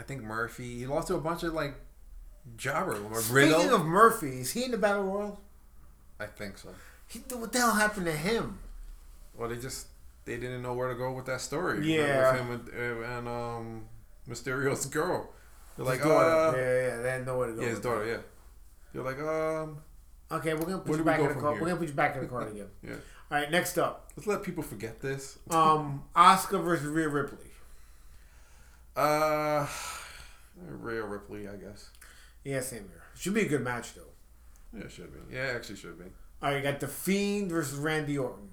I think Murphy. He lost to a bunch of like jobber Speaking Riddle. of Murphy, is he in the Battle Royal? I think so. He, what the hell happened to him? Well, they just they didn't know where to go with that story. Yeah. with him and, and um, Mysterio's girl. They're like, daughter. uh, yeah, yeah, they had nowhere to go. yeah, his daughter, yeah. You're like, um, Okay, we're gonna put you back in the car. here? We're gonna put you back in the car again. yeah. All right, next up, Let's let people forget this. um, [LAUGHS] Asuka versus Rhea Ripley. Uh, Rhea Ripley, I guess. Yeah, same here. Should be a good match though. Yeah, it should be. Yeah, it actually should be. All right, you got the Fiend versus Randy Orton.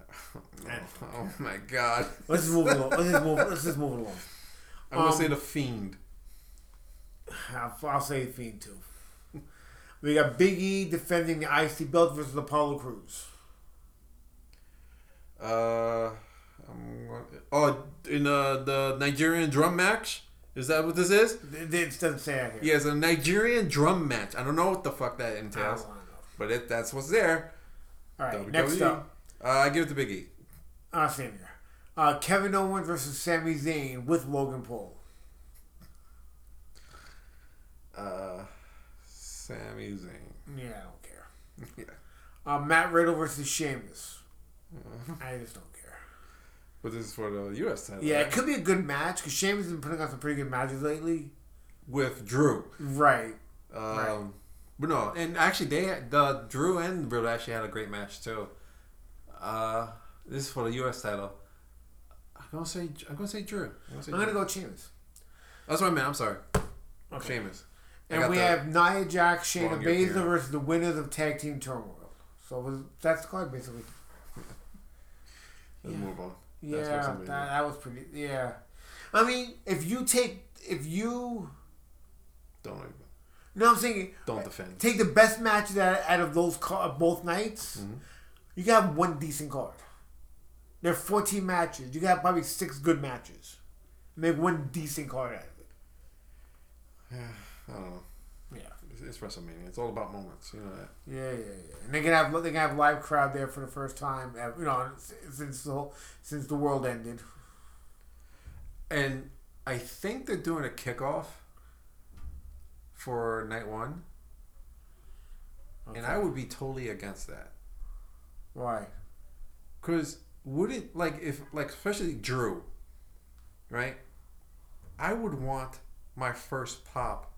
[LAUGHS] Oh, my god. Let's just move along. Let's just move. Let's just move along. [LAUGHS] I'm gonna Um, say the Fiend. I'll, I'll say Fiend too. We got Big E defending the IC belt versus Apollo Crews. Uh, gonna, oh, in uh, the Nigerian drum match. Is that what this is? It, it doesn't say that here. Yeah, it's a Nigerian drum match. I don't know what the fuck that I don't entails, know. but it, that's what's there. All right, WWE. next up, Uh, I give it to Big E. uh, same here. Uh, Kevin Owens versus Sami Zayn with Logan Paul. Uh, Sami Zayn. Yeah, I don't care. [LAUGHS] yeah. Uh, Matt Riddle versus Sheamus. I just don't care. But this is for the U.S. title. Yeah, right? it could be a good match because Sheamus has been putting on some pretty good matches lately. with Drew. Right. Um, Right. But no, and actually, they had, the Drew and Riddle actually had a great match too. Uh, this is for the U.S. title. I'm gonna say I'm gonna say Drew. I'm gonna, say I'm gonna go Sheamus. That's what I meant. I'm sorry, Okay. Sheamus. And we have Nia Jax, Shayna Baszler versus the winners of Tag Team Turmoil. So was, that's the card basically. Let's Yeah. move on. Yeah, that, that was pretty. Yeah, I mean, if you take, if you, Don't even- no, I'm saying, don't defend. take the best match that out of those car, both nights, Mhm. you got one decent card. There are 14 matches. You got probably six good matches. Make one decent card out of it. Yeah, [SIGHS] I don't know. It's, WrestleMania. It's all about moments. You know that. Yeah, yeah, yeah. And they can have they can have live crowd there for the first time, you know, since the whole, since the world ended. And I think they're doing a kickoff for night one, and I would be totally against that. Why? Cause wouldn't like if like especially Drew, right? I would want my first pop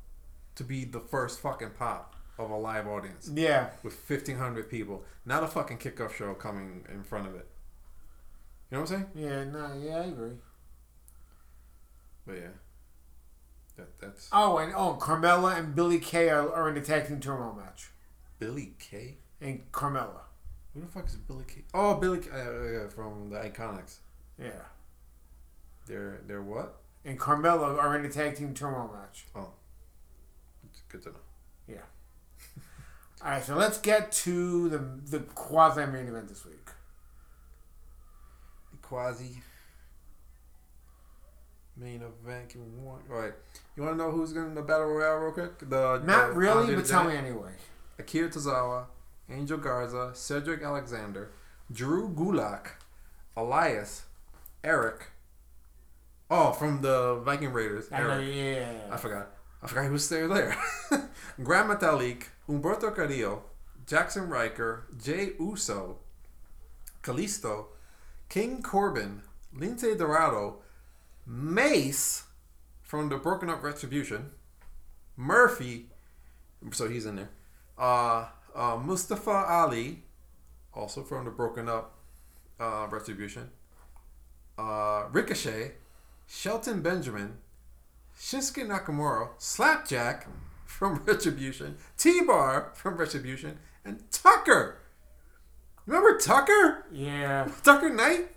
to be the first fucking pop of a live audience Yeah, with fifteen hundred people, not a fucking kickoff show coming in front of it. You know what I'm saying? yeah, no, yeah, I agree. But yeah, that that's Oh, and oh, Carmella and Billie Kay are, are in the tag team turmoil match, Billie Kay. and Carmella. Who the fuck is Billie Kay? Oh, Billie Kay, uh, from the Iconics. Yeah, They're they're what? and Carmella are in the tag team turmoil match. It's good to know. Yeah. [LAUGHS] All right, so let's get to the the quasi main event this week. The quasi main event. Give me one. All right. You want to know who's going to the battle royale real quick? The Not the really, Andre but tell Giant? me anyway. Akira Tozawa, Angel Garza, Cedric Alexander, Drew Gulak, Elias, Erik. Oh, from the Viking Raiders. I know, yeah. I forgot. I forgot who was still there. [LAUGHS] Gran Metalik, Humberto Carrillo, Jaxson Ryker, Jay Uso, Kalisto, King Corbin, Lince Dorado, Mace from the Broken Up Retribution, Murphy, so he's in there, uh, uh, Mustafa Ali, also from the Broken Up uh, Retribution, uh, Ricochet, Shelton Benjamin, Shinsuke Nakamura, Slapjack from [LAUGHS] Retribution, T Bar from Retribution, and Tucker. Remember Tucker? Yeah, [LAUGHS] Tucker Knight?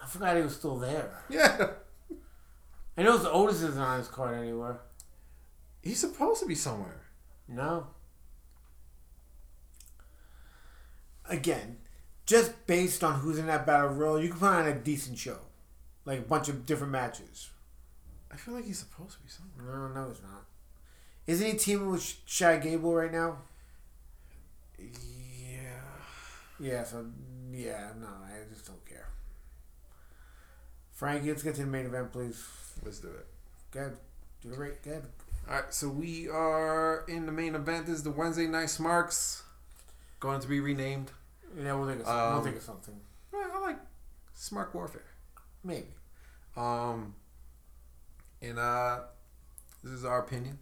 I forgot he was still there. Yeah. [LAUGHS] I know his Otis isn't on his card anywhere. He's supposed to be somewhere. No. Again, just based on who's in that battle royal, you can put on a decent show, like a bunch of different matches. I feel like he's supposed to be somewhere. No, no, it's not. Isn't he teaming with Chad Gable right now? Yeah. Yeah. So yeah, no, I just don't care. Frankie, let's get to the main event, please. Let's do it. Good. Do the rate. Go ahead. All right, so we are in the main event. This is the Wednesday Night Smarks, going to be renamed. Yeah, we'll think of, Um, we'll think of something. I like Smart Warfare. Maybe. Um, and uh, this is our opinions.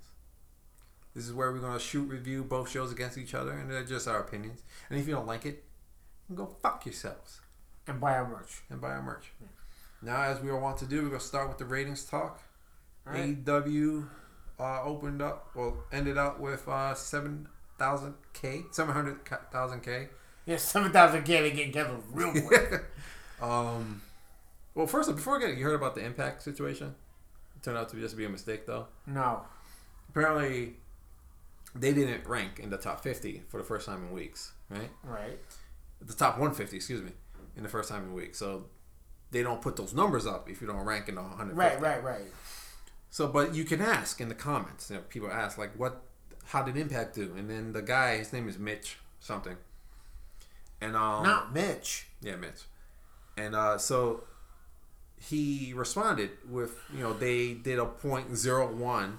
This is where we're gonna shoot review both shows against each other, and they're just our opinions. And if you don't like it, go fuck yourselves And buy our merch. and buy our merch. Now, as we all want to do, we're gonna start with the ratings talk. All right. AEW uh, opened up, well, ended up with uh, seven thousand k, seven hundred thousand k. Yeah, seven thousand K to get together real quick. [LAUGHS] um, well, first, before we get, you heard about the impact situation. Turned out to just be a mistake, though. no. apparently they didn't rank in the top 50 for the first time in weeks right Right. the top 150 excuse me in the first time in weeks so they don't put those numbers up if you don't rank in the 150 Right, right, right. so but you can ask in the comments you know, people ask like what how did impact do and then the guy his name is mitch something and um Not Mitch. yeah, Mitch. And uh, so he responded with, you know, they did a point zero one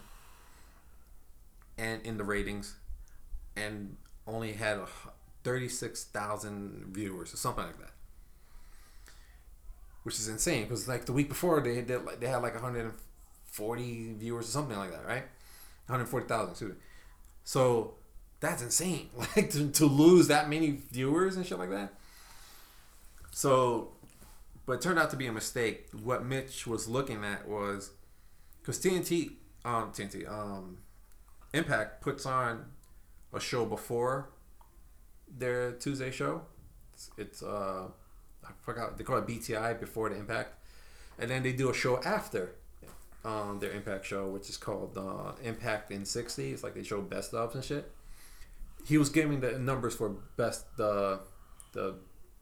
and in the ratings. And only had a hu- 36,000 viewers or something like that. Which is insane because like the week before they did like they had like 140 viewers or something like that, right? 140,000, excuse me. So that's insane. [LAUGHS] Like to, to lose that many viewers and shit like that. So, but it turned out to be a mistake. What Mitch was looking at was because TNT, um, TNT, um, Impact puts on a show before their Tuesday show. It's, it's uh, I forgot they call it BTI before the Impact, and then they do a show after um, their Impact show, which is called uh, Impact in sixty. It's like they show best ofs and shit. He was giving the numbers for best the the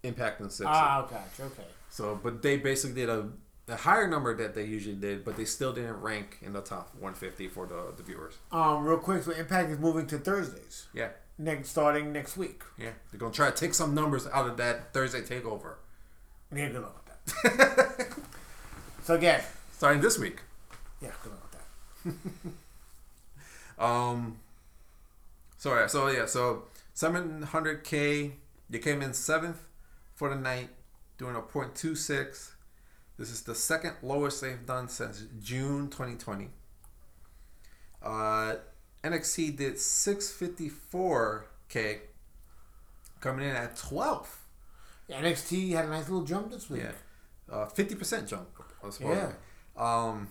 Impact in sixty. Ah, gotcha. Okay. So, but they basically did a, a higher number that they usually did, but they still didn't rank in the top 150 for the, the viewers. Um, real quick, so Impact is moving to Thursdays Yeah, next, starting next week. yeah. They're gonna try to take some numbers out of that Thursday takeover, Yeah, good luck with that. [LAUGHS] so again, starting this week. yeah, good luck with that. [LAUGHS] Um. So yeah, so yeah, so 700k. You came in seventh for the night, doing a .26. This is the second lowest they've done since June 2020. Uh, NXT did 654k, coming in at 12th. Yeah, NXT had a nice little jump this week. Yeah, uh, 50% jump. Yeah. Um,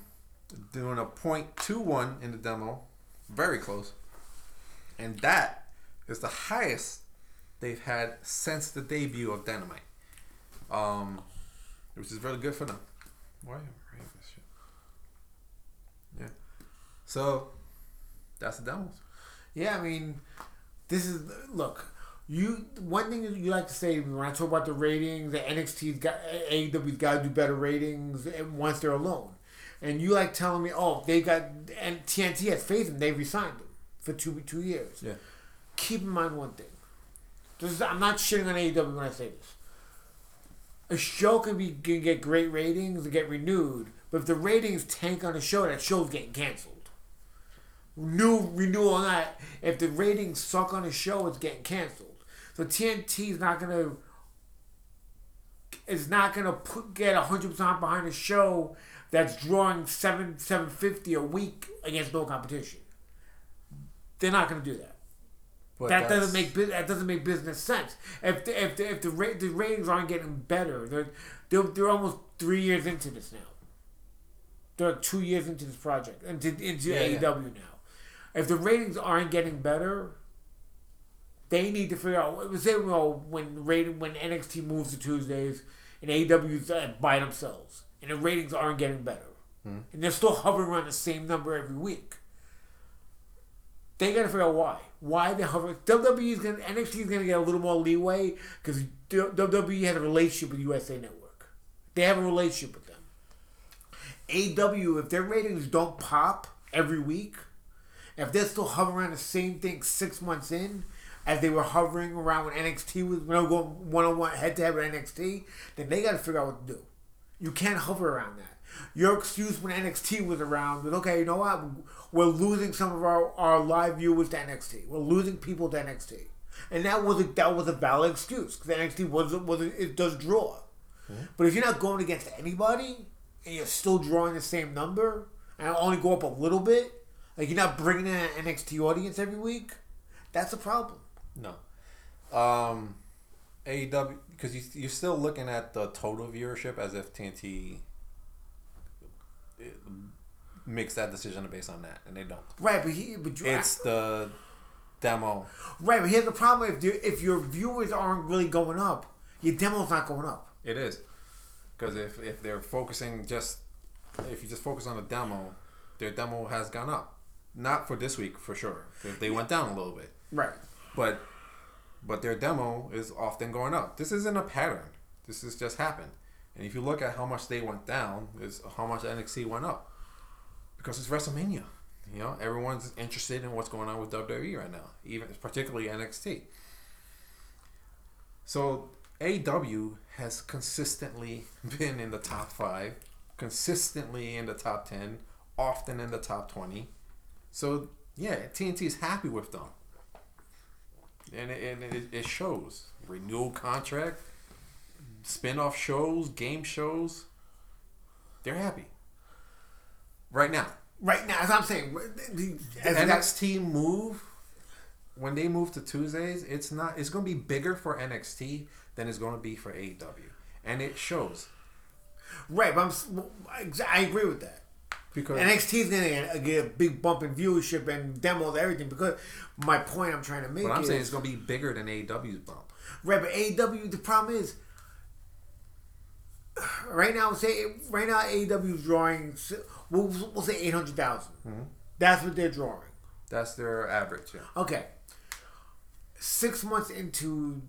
doing a .21 in the demo, very close, and that is the highest they've had since the debut of Dynamite. Um, which is really good for them. Why am I reading this shit? Yeah. So that's the demos. Yeah, I mean, this is look. You one thing you like to say when I talk about the ratings, the NXT's got AEW's got to do better ratings once they're alone, and you like telling me, oh, they got and TNT has faith them, they resigned them for two two years. Yeah. Keep in mind one thing. This is, I'm not shitting on AEW when I say this. A show can be can get great ratings and get renewed, but if the ratings tank on a show, that show's getting canceled new renewal on that. If the ratings suck on a show, it's getting canceled. So TNT is not gonna is not gonna put get hundred percent behind a show that's drawing seven seven fifty a week against no competition. They're not gonna do that. But that doesn't make that doesn't make business sense. If the, if the, if the, ra- the ratings aren't getting better, they're, they're they're almost three years into this now. They're like two years into this project into into Yeah, yeah. AEW now. If the ratings aren't getting better, they need to figure out. Say know, when rating when NXT moves to Tuesdays and AEW's uh, by themselves, and the ratings aren't getting better, and they're still hovering around the same number every week. They gotta figure out why. Why they hover? WWE is gonna NXT is gonna get a little more leeway because WWE has a relationship with USA Network. They have a relationship with them. AW, if their ratings don't pop every week, if they're still hovering around the same thing six months in, as they were hovering around when NXT was they were going one on one head to head with NXT, then they got to figure out what to do. You can't hover around that. Your excuse when NXT was around was okay. You know what? We're losing some of our, our live viewers to NXT. We're losing people to NXT, and that was a, that was a valid excuse because NXT was was it does draw. But if you're not going against anybody and you're still drawing the same number and only go up a little bit, like you're not bringing in an NXT audience every week, that's a problem. No. Um, AEW because you you're still looking at the total viewership as if TNT makes that decision based on that, and they don't. Right, but he, but you, It's the demo. right, but here's the problem: if if your viewers aren't really going up, your demo's not going up. It is because if if they're focusing just if you just focus on the demo, their demo has gone up. Not for this week for sure. They- They went down a little bit, Right. but but their demo is often going up. This isn't a pattern. This has just happened. And if you look at how much they went down, is how much NXT went up. Because it's WrestleMania. You know, everyone's interested in what's going on with WWE right now, even particularly NXT. So AW has consistently [LAUGHS] been in the top five, consistently in the top ten, often in the top twenty. So yeah, TNT is happy with them. and it, and it, it shows renewal contract, spin-off shows, game shows. They're happy right now. Right now, as I'm saying, The as that- NXT move when they move to Tuesdays, it's not. It's going to be bigger for NXT than it's going to be for AEW, and it shows right, but I'm, I agree with that. because NXT is gonna get, uh, get a big bump in viewership and demos everything because my point I'm trying to make But I'm is saying it's going to be bigger than AEW's bump. right, but AEW the problem is [SIGHS] right now say right now AEW is drawing we'll, we'll say eight hundred mm-hmm. That's what they're drawing. That's their average. Yeah. Okay. Six months into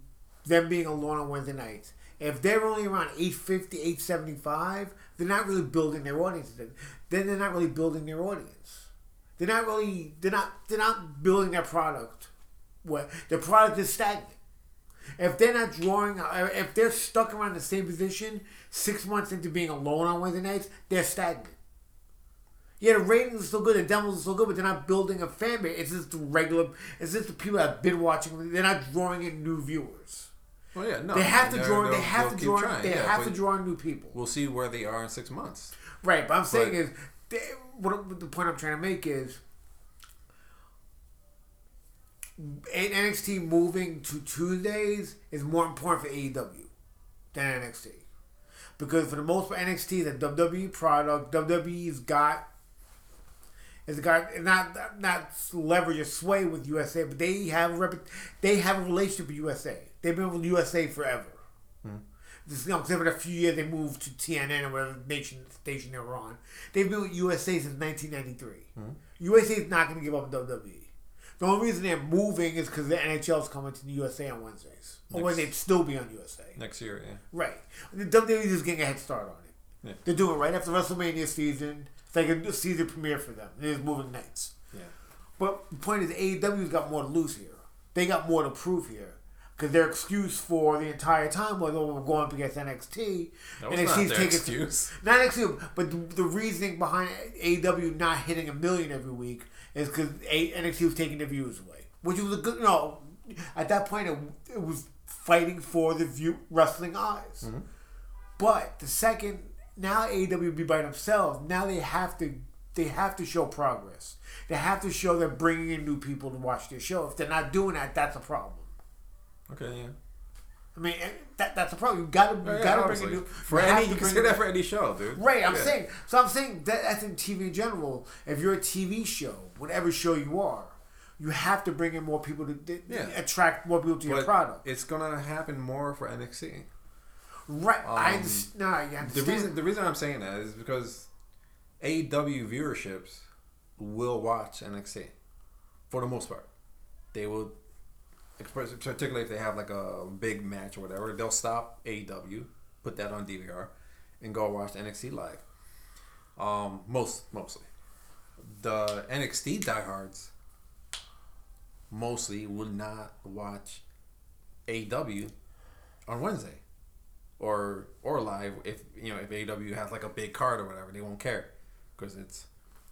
them being alone on Wednesday nights, if they're only around 850, 875, they're not really building their audience. Then they're not really building their audience. They're not really they're not they're not building their product. What their product is stagnant. If they're not drawing, if they're stuck around the same position six months into being alone on Wednesday nights, they're stagnant. Yeah, the ratings are still good, the demos are still good, but they're not building a fan base. It's just the regular. It's just the people that have been watching. They're not drawing in new viewers. Well, yeah, no. They have to draw. They have to draw. trying, They yeah, have to draw in new people. We'll see where they are in six months. Right, but I'm saying But- is, they, what the point I'm trying to make is, NXT moving to Tuesdays is more important for AEW than NXT, because for the most part NXT is a WWE product. WWE's got has got not not leverage or sway with USA, but they have a rep, they have a relationship with USA. They've been with USA forever. Hmm. Just, you know, except for a few years they moved to TNN or whatever nation station they were on. They've been with USA since 1993. Hmm. USA is not going to give up WWE. The only reason they're moving is because the NHL is coming to the USA on Wednesdays. Next- they'd still be on USA. Next year, yeah. Right. The WWE is getting a head start on it. Yeah. They're doing it right after WrestleMania season. Like a season premiere for them. They're moving nights. Yeah. But the point is, AEW's got more to lose here. They got more to prove here. Because their excuse for the entire time was, oh, we're going up against NXT. That was NXT's not their taking- excuse. Not NXT, but the, the reasoning behind AEW not hitting a million every week is because NXT was taking the views away. Which was a good, no, at that point, it, it was fighting for the view wrestling eyes. Mm-hmm. But the second now AEW be by themselves, now they have to they have to show progress. They have to show they're bringing in new people to watch their show. If they're not doing that, that's a problem. Okay, yeah. I mean, eh, that that's a problem. You gotta you Yeah, gotta bring a new for any. You can say that for any show, dude. Right, I'm Yeah. saying. So I'm saying that that's in TV in general. If you're a TV show, whatever show you are, you have to bring in more people to, Yeah. attract more people to your product. it's gonna happen more for NXT. Right. I um, understand. No, I The reason the reason I'm saying that is because AEW viewerships will watch NXT for the most part. They will, express particularly if they have like a big match or whatever, they'll stop AEW, put that on DVR, and go watch NXT live. Um, most mostly, the NXT diehards mostly will not watch AEW on Wednesday or or live if you know if AEW has like a big card or whatever they won't care because it's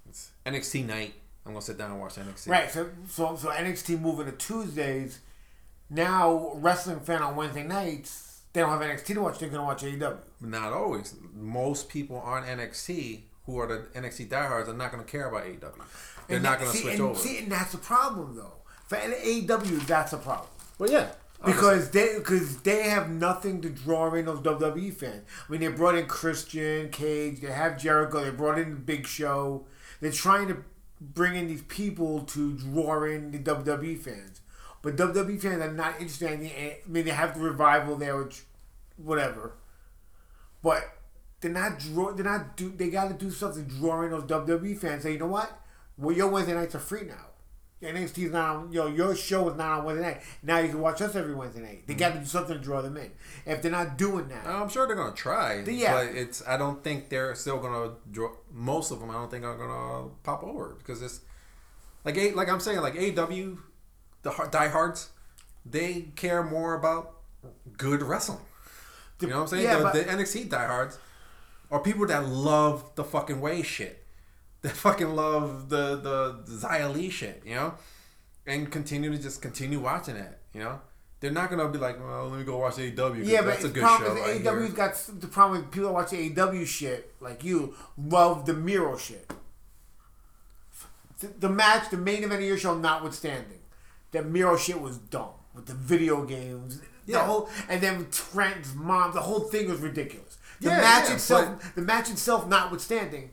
it's NXT night I'm gonna sit down and watch NXT Right. So so so NXT moving to Tuesdays. Now wrestling fan on Wednesday nights, they don't have NXT to watch. They're gonna watch AEW. not always most people on NXT who are the NXT diehards are not gonna care about AEW they're And not that- gonna see, switch and, over See, and that's a problem though. For AEW, that's a problem. well yeah Because they because they have nothing to draw in those WWE fans. I mean, they brought in Christian Cage, they have Jericho, they brought in the Big Show. They're trying to bring in these people to draw in the WWE fans, but WWE fans are not interested. In the, I mean, they have the revival there, which whatever, but they're not draw. They're not do. They got to do something to draw in those WWE fans. Say, you know what? Well, your Wednesday nights are free now. Your NXT is not on. Yo, your show is not on Wednesday night. Now you can watch us every Wednesday night. They got to do something to draw them in. If they're not doing that, I'm sure they're gonna try Yeah. but it's I don't think they're still gonna draw most of them I don't think are gonna pop over because it's like A like I'm saying like AW, the har- diehards they care more about good wrestling you know what I'm saying Yeah, the, but- the NXT diehards are people that love the fucking way shit that fucking love the the Li shit you know and continue to just continue watching it You know, they're not gonna be like, well, let me go watch AEW. Yeah, but that's a the good problem show. right AEW's here. got the problem with people that watch AEW shit like you love the Miro shit. The, the match, the main event of your show, notwithstanding, the Miro shit was dumb with the video games. The Yeah. whole and then Trent's mom, the whole thing was ridiculous. The Yeah, match yeah, itself, the match itself, notwithstanding,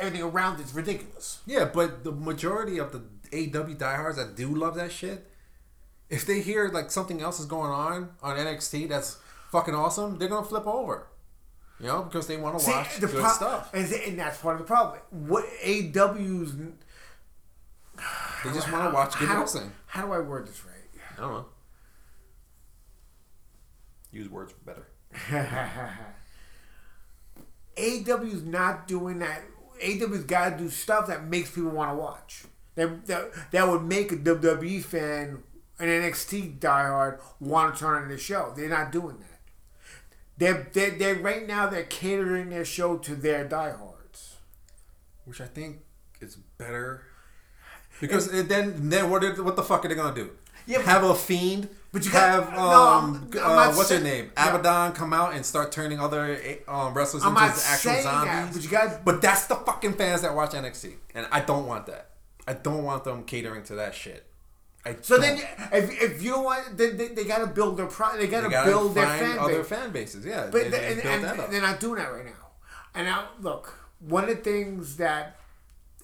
everything around it's ridiculous. Yeah, but the majority of the AW diehards that do love that shit, if they hear like something else is going on on NXT that's fucking awesome, they're gonna flip over. You know, because they want to watch the good pro- stuff. and, and that's part of the problem. What AEW's They just want to watch good how, wrestling. How do I word this right? I don't know. Use words better. [LAUGHS] AW's not doing that. AW's got to do stuff that makes people want to watch. That, that that would make a WWE fan, an NXT diehard, want to turn on the show. They're not doing that. They're, they're, they're right now they're catering their show to their diehards. Which I think is better. Because it, then, then what? Are, what the fuck are they gonna do? Yeah, have a fiend. But you got- have no, I'm- um, I'm uh, what's say- her name? Yeah. Abaddon come out and start turning other um, wrestlers I'm into actual zombies. that, but you got But that's the fucking fans that watch NXT, and I don't want that. I don't want them catering to that shit. I so don't. then if, if you don't want then they, they got to build their pro they got they to gotta build their fan other base. fan bases. Yeah, But they, the, they and, built and that up. they're not doing that right now. And now, look, one of the things that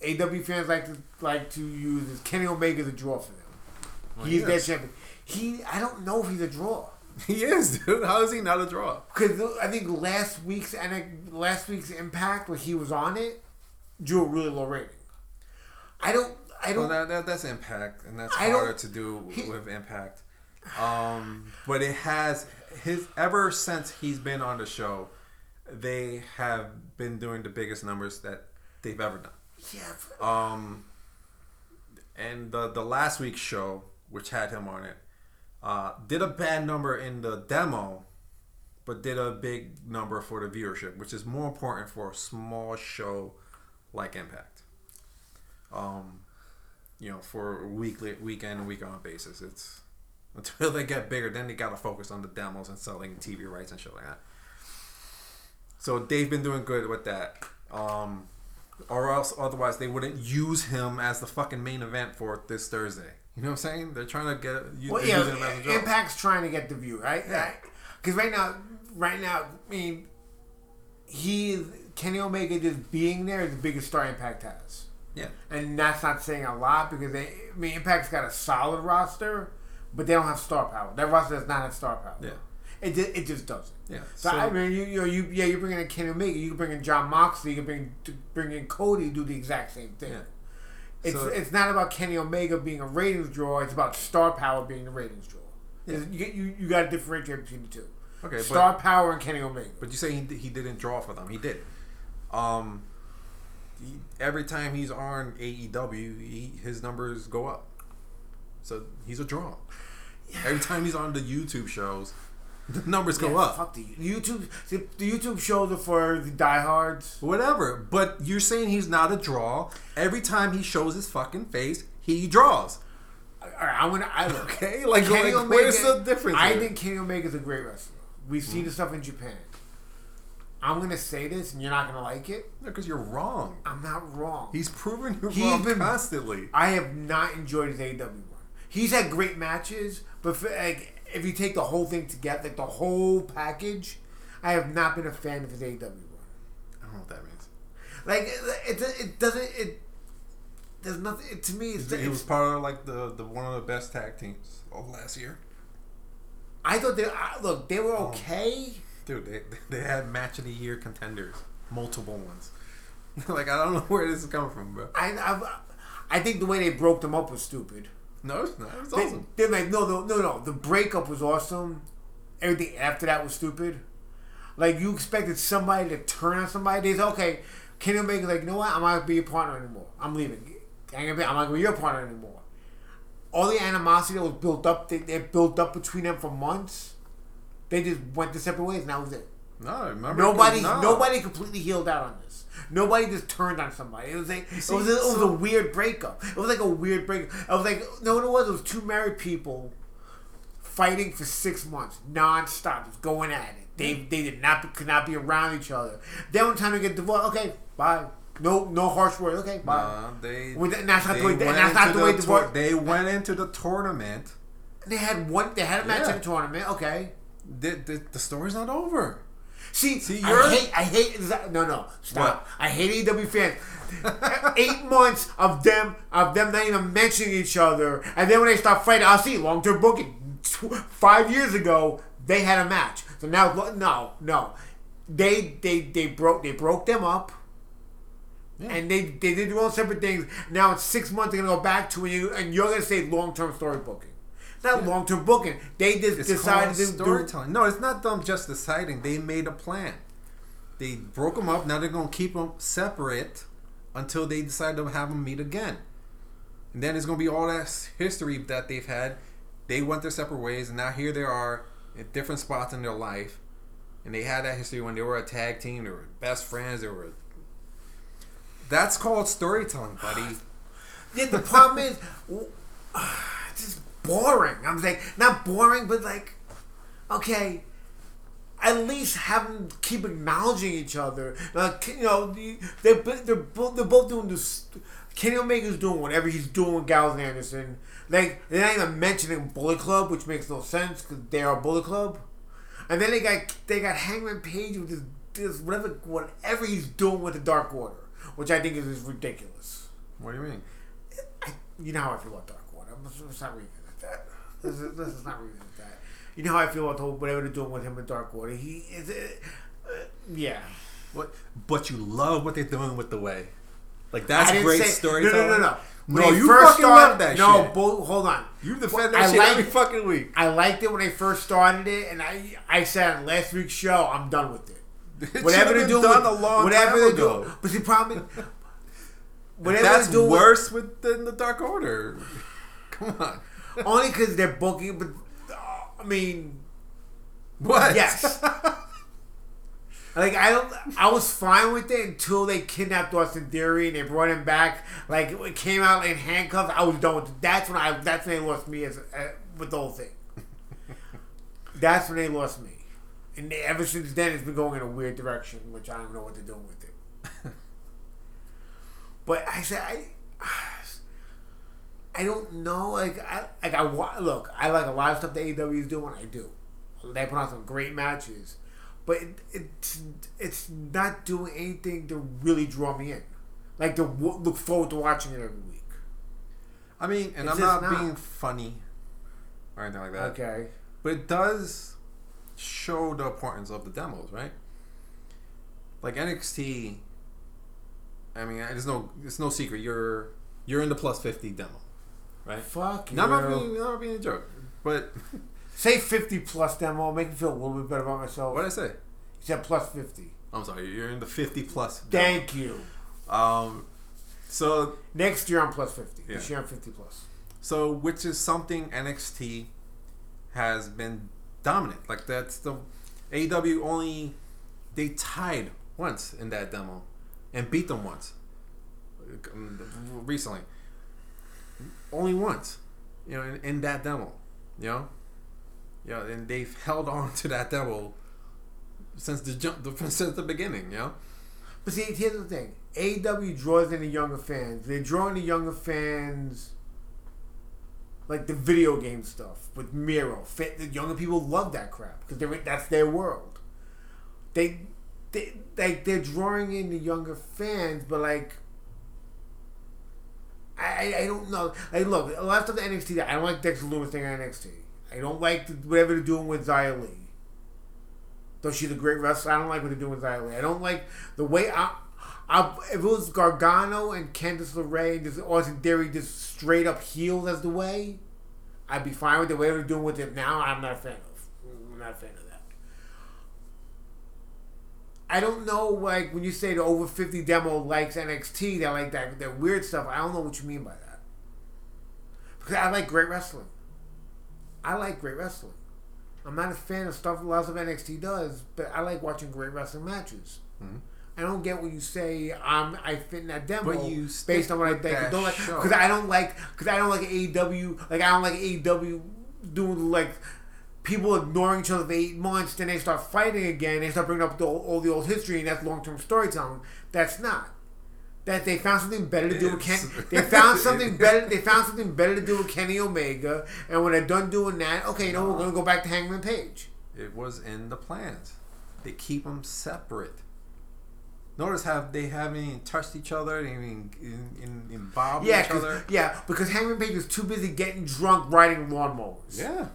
AW fans like to like to use is Kenny Omega's a draw for them. he's he their champion. He, I don't know if he's a draw [LAUGHS] he is, dude. How is he not a draw? because I think last week's and last week's Impact when he was on it drew a really low rating. I don't, I don't. that, that that's impact, and that's I harder to do he- with impact. Um, but it has his ever since he's been on the show, they have been doing the biggest numbers that they've ever done. yeah, Um, and the the last week's show, which had him on it, uh, did a bad number in the demo, but did a big number for the viewership, which is more important for a small show like Impact. Um, you know, for weekly, weekend, and week on basis, it's [LAUGHS] until they get bigger, then they gotta focus on the demos and selling TV rights and shit like that. So they've been doing good with that. Um, or else otherwise they wouldn't use him as the fucking main event for this Thursday. You know what I'm saying? They're trying to get you Well, yeah, using him as a draw. Impact's trying to get the view, right? Yeah. Because right now, right now, I mean, he Kenny Omega just being there is the biggest star Impact has, Yeah. and that's not saying a lot because they, I mean, Impact's got a solid roster, but they don't have star power. That roster does not have star power. Yeah. It just, it just doesn't. Yeah. So, I mean, you, you know, you yeah, you're bringing in Kenny Omega, you can bring in Jon Moxley, you can bring bring in Cody, do the exact same thing. Yeah. It's So- it's not about Kenny Omega being a ratings draw. It's about star power being the ratings draw. Yeah. You you, you got to differentiate between the two. Okay, Star but power and Kenny Omega. but you say he, he didn't draw for them. He did. Um, he, every time he's on AEW, he, his numbers go up. So he's a draw. Every time he's on the YouTube shows, the numbers go Yeah, up. Fuck the YouTube. The YouTube shows are for the diehards. Whatever. But you're saying he's not a draw. Every time he shows his fucking face, he draws. All right, I'm gonna. I look. Okay? Like, like where's the difference? I here? think Kenny is a great wrestler. We've seen the stuff in Japan. I'm gonna say this, and you're not gonna like it. No, because you're wrong. I'm not wrong. He's proven you're He's wrong been- constantly. I have not enjoyed his AEW run. He's had great matches, but for, like, if you take the whole thing together, like the whole package, I have not been a fan of his AEW run. I don't know what that means. Like it, it, it doesn't it. There's nothing it, to me. It's, He was part of like the, the one of the best tag teams of last year. I thought they I, look they were oh. okay. Dude, they, they had match of the year contenders, multiple ones. [LAUGHS] like I don't know where this is coming from, bro. I, I I think the way they broke them up was stupid. No, it's not. It's They, awesome. They're like no no no no. The breakup was awesome. Everything after that was stupid. Like you expected somebody to turn on somebody. They said, okay, Kenny Omega's like, you know what? I'm not gonna be your partner anymore. I'm leaving. I ain't gonna be, I'm not gonna be your partner anymore. All the animosity that was built up, they, they built up between them for months. They just went their separate ways, and that was it. No, remember Nobody, no. nobody completely healed out on this. Nobody just turned on somebody. It was like it was, a, it was a weird breakup. It was like a weird breakup. It was like, no, what it was. It was two married people fighting for six months non-stop, just going at it. They they did not could not be around each other. Then when time to get divorced, okay, bye. No no harsh words. Okay, bye. Uh, they, Well, that's not they the way- that's not the way tour- divorce- They went into the tournament. They had one. They had a match Yeah. in the tournament. Okay. The, the, the story's not over. See, See, I you're- hate, I hate, no, no, stop. What? I hate AEW fans. Eight months of them, of them not even mentioning each other, and then when they start fighting, I'll see long term booking. Five years ago, they had a match. So now, no, no, they, they, they broke, they broke them up. And they, they did their own separate things. Now it's six months. They're gonna go back to and you and you're gonna say long term story booking, not long term booking. They just It's decided to do storytelling. No, it's not them just deciding. They made a plan. They broke them up. Now they're gonna keep them separate until they decide to have them meet again. And then it's gonna be all that history that they've had. They went their separate ways, and now here they are at different spots in their life. And they had that history when they were a tag team. They were best friends. They were. That's called storytelling, buddy. [SIGHS] Yeah, the problem is, w- it's just boring. I'm like, not boring, but like, okay, at least have them keep acknowledging each other. Like, you know, the- they're they're both they're both doing this. Kenny Omega's doing whatever he's doing with Gallows and Anderson. Like, they're not even mentioning Bullet Club, which makes no sense because they are Bullet Club. And then they got they got Hangman Page with this, this whatever whatever he's doing with the Dark Order, which I think is, is ridiculous. What do you mean? I, you know how I feel about Dark Order. Let's, let's not revisit that. Let's, let's not revisit that. You know how I feel about the whole, whatever they're doing with him in Dark Order. He is, uh, uh, yeah. What? But you love what they're doing with the way. Like that's great say, storytelling. No, no, no, no. When No, you first fucking started- love that no, shit. bull- hold on. You defend I that shit like- every fucking week. I liked it when they first started it, and I I said on last week's show, I'm done with it. [LAUGHS] It Whatever they're doing, done with, a long whatever time ago. doing. But the problem is, [LAUGHS] whatever That's doing, worse with than the Dark Order. [LAUGHS] Come on. Only because they're booking. But uh, I mean, What? Yes. Like I don't, I was fine with it until they kidnapped Austin Theory and they brought him back. Like it came out in handcuffs. I was done with it. That's when I. That's when they lost me as uh, with the whole thing. that's when they lost me, and they, ever since then it's been going in a weird direction, which I don't know what they're doing with it. [LAUGHS] but I said I. I don't know. Like I like I look. I like a lot of stuff that AEW is doing. I do. They put on some great matches, but it, it's it's not doing anything to really draw me in. Like to w- look forward to watching it every week. I mean, and It's I'm not, not. being funny or anything like that. Okay. But it does show the importance of the demos, right? Like NXT. I mean, there's no, it's no secret. You're you're in the plus fifty demo, right? Fuck you. Now, I'm not being, not being a joke, but [LAUGHS] Say fifty plus demo. Make me feel a little bit better about myself. what did I say? You said plus fifty. I'm sorry. You're in the fifty plus. demo. Thank you. Um, so Next year I'm plus fifty. Yeah. This year I'm fifty plus. So, which is something NXT has been dominant. Like that's the AEW only they tied once in that demo and beat them once recently. Only once, you know, in, in that demo, you know, yeah, and they've [LAUGHS] held on to that demo since the jump, [LAUGHS] since the beginning, you know. But see, here's the thing: AEW draws in the younger fans. They're drawing the younger fans, like the video game stuff with Miro. The younger people love that crap because that's their world. They, they, like they're drawing in the younger fans, but like. I, I- I don't know. Like, look, a lot of stuff NXT. I don't like Dexter Lumis thing on NXT. I don't like the, whatever they're doing with Xia Li. Though she's a great wrestler, I don't like what they're doing with Xia. I don't like the way I, I if it was Gargano and Candice LeRae and just Austin Theory just straight up heels as the way, I'd be fine with the way they're doing with it now. I'm not a fan of. I'm not a fan of. I don't know, like when you say the over fifty demo likes NXT, that like that that weird stuff. I don't know what you mean by that. Because I like great wrestling. I like great wrestling. I'm not a fan of stuff lots of NXT does, but I like watching great wrestling matches. Mhm. I don't get what you say. Um, I fit in that demo But you based on what I think. Don't like because I don't like because I don't like AEW. Like I don't like AEW doing like people ignoring each other for eight months, then they start fighting again. They start bringing up the, all the old history, and that's long term storytelling. That's not. That they found something better to do with Ken. They found something [LAUGHS] better. They found something better to do with Kenny Omega, and when they're done doing that, okay, you know we're gonna go back to Hangman Page. It was in the plans. They keep them separate. Notice how they haven't even touched each other, they haven't even in, in, involved Yeah, each other. yeah, because Hangman Page was too busy getting drunk riding lawnmowers. Yeah.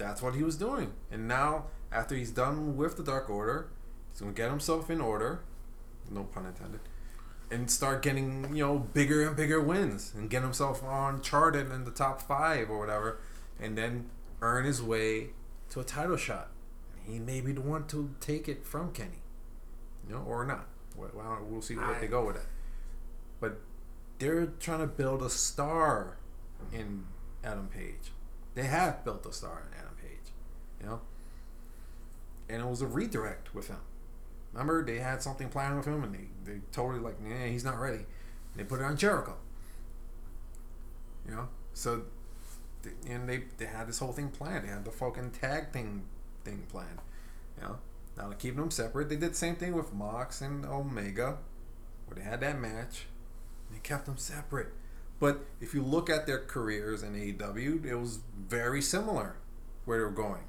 That's what he was doing. And now, after he's done with the Dark Order, he's going to get himself in order. No pun intended. And start getting, you know, bigger and bigger wins. And get himself on charted in the top five or whatever. And then earn his way to a title shot. He may be the one to take it from Kenny. You know, or not. Well, well, see what they go with it. But they're trying to build a star in Adam Page. They have built a star in Adam Page, you know. And it was a redirect with him. Remember, they had something planned with him, and they they totally like, yeah, he's not ready. And They put it on Jericho. You know, so and they they had this whole thing planned. They had the fucking tag thing thing planned. You know, now they're keeping them separate. They did the same thing with Mox and Omega, where they had that match. They kept them separate. But if you look at their careers in AEW, it was very similar where they were going.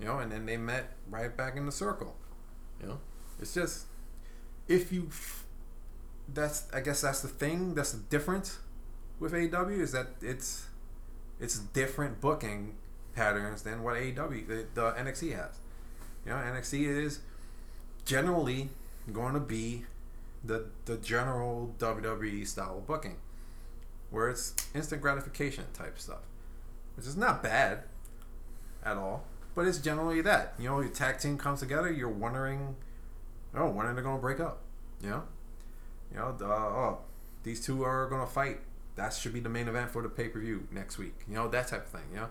You know, and then they met right back in the circle. You know, it's just if you that's I guess that's the thing. That's the difference with AEW is that it's it's different booking patterns than what AEW the, the NXT has. You know, NXT is generally going to be the the general WWE style of booking, where it's instant gratification type stuff, which is not bad at all, but it's generally that. You know, your tag team comes together, you're wondering, oh, when are they going to break up? You know, you know, the, oh, these two are going to fight. That should be the main event for the pay per view next week. You know, that type of thing. You know,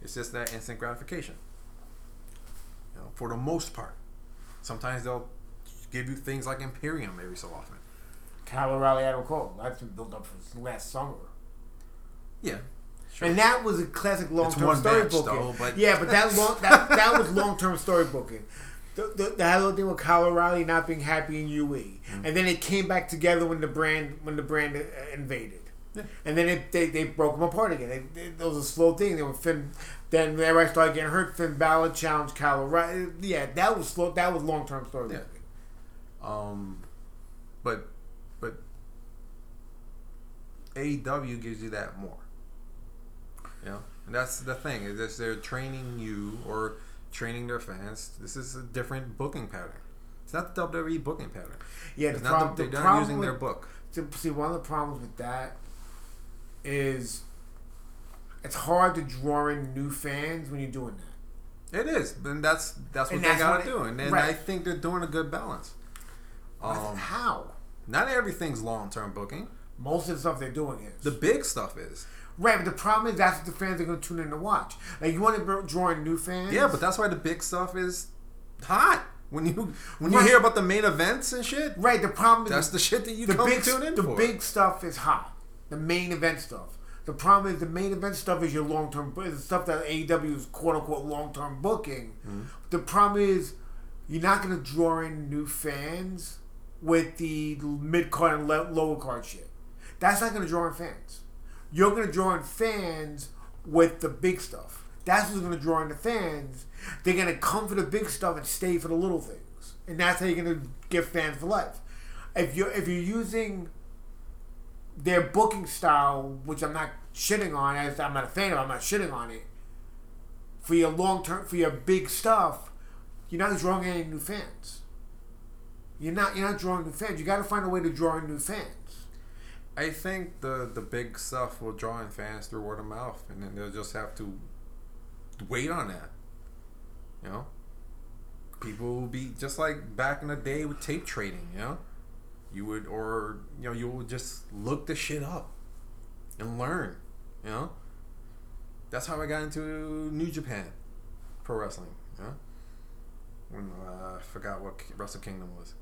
it's just that instant gratification. You know, for the most part. Sometimes they'll give you things like Imperium every so often. Kyle O'Reilly, Adam Cole. That's been built up since last summer. Yeah. And that was a classic long term one story match, booking. though, but- yeah, but that long that, that was long term story booking. The, the, the whole thing with Kyle O'Reilly not being happy in UE, Mm-hmm. and then it came back together when the brand when the brand uh, invaded, Yeah. and then it, they they broke them apart again. They, they, it was a slow thing. They were Finn. Then when everybody started getting hurt. Finn Balor challenged Kyle O'Reilly. Yeah, that was slow. That was long term story Yeah. Um, but but AEW gives you that more. You know, and that's the thing is that they're training you or training their fans. This is a different booking pattern. It's not the WWE booking pattern. Yeah, It's the, not problem, the, the they're not problem using with, their book. to see one of the problems with that is it's hard to draw in new fans when you're doing that. It is, and that's that's what And they that's gotta what it- do. And then right. I think they're doing a good balance. Um, How? not everything's long term booking. Most of the stuff they're doing is The big stuff is. Right, but the problem is that's what the fans are going to tune in to watch. Like you want to draw in new fans. Yeah, but that's why the big stuff is hot. When you when you hear about the main events and shit, right. The problem is that's the shit that you the come big tune in the for. big stuff is hot. The main event stuff. The problem is the main event stuff is your long term is the stuff that AEW is quote unquote long term booking. Mm-hmm. The problem is you're not going to draw in new fans with the mid card and lower card shit. That's not going to draw in fans. You're going to draw in fans with the big stuff. That's what's going to draw in the fans. They're going to come for the big stuff and stay for the little things, and that's how you're going to get fans for life. If you're if you're using their booking style, which I'm not shitting on, as I'm not a fan of, I'm not shitting on it. For your long term, for your big stuff, you're not drawing any new fans. You're not you're not drawing new fans. You got to find a way to draw in new fans. I think the the big stuff will draw in fans through word of mouth, and then they'll just have to wait on that. You know, people will be just like back in the day with tape trading. You know, you would or you know you would just look the shit up and learn. You know, that's how I got into New Japan Pro Wrestling. You know, when uh, I forgot what Wrestle Kingdom was,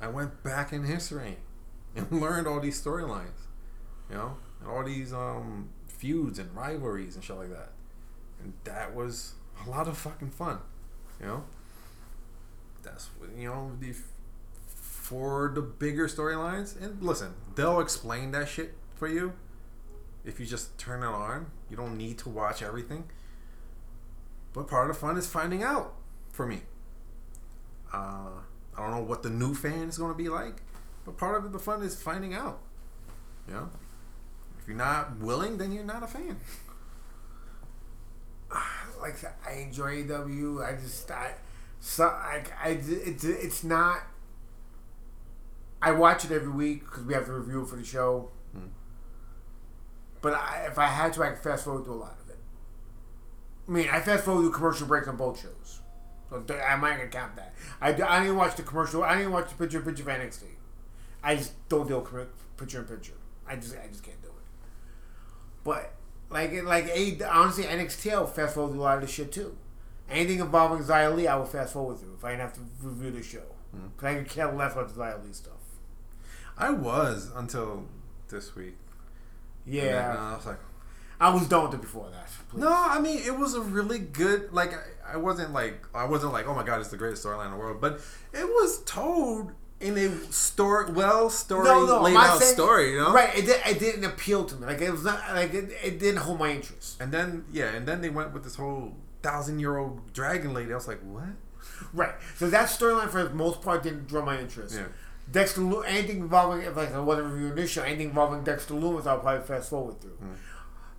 I went back in history and [LAUGHS] learned all these storylines, you know, and all these um, feuds and rivalries and shit like that. And that was a lot of fucking fun. You know, that's you know the for the bigger storylines. And listen, they'll explain that shit for you if you just turn it on. You don't need to watch everything. But part of the fun is finding out for me. Uh, I don't know what the new fan is going to be like, but part of the fun is finding out. You know, if you're not willing, then you're not a fan. [SIGHS] like I enjoy AW. I just I so I, I it's it's not. I watch it every week because we have to review it for the show. Hmm. But I, if I had to, I could fast forward through a lot of it. I mean, I fast forward through commercial breaks on both shows, so th- I'm not gonna count that. I, I didn't watch the commercial. I didn't watch the picture in picture of NXT. I just don't deal with picture in picture. I just I just can't. But like like a honestly NXT I will fast forward through a lot of this shit too. Anything involving Xia Li I will fast forward through if I didn't have to review the show. Cause I could care less about the Xia Li stuff. I was until this week. And then, Yeah, uh, I was like, I was done with it before that. please. no, I mean it was a really good. Like I, I wasn't like I wasn't like oh my god it's the greatest storyline in the world, but it was told in a story well story no, no, laid out story, you know. Right, it, did, it didn't appeal to me. Like it was not like it, it didn't hold my interest. And then yeah, and then they went with this whole thousand year old dragon lady. I was like, what? Right, so that storyline for the most part didn't draw my interest. Yeah. Dexter, Lu- anything involving if like I wasn't reviewing this show, anything involving Dexter Lumis, I'll probably fast forward through. Hmm.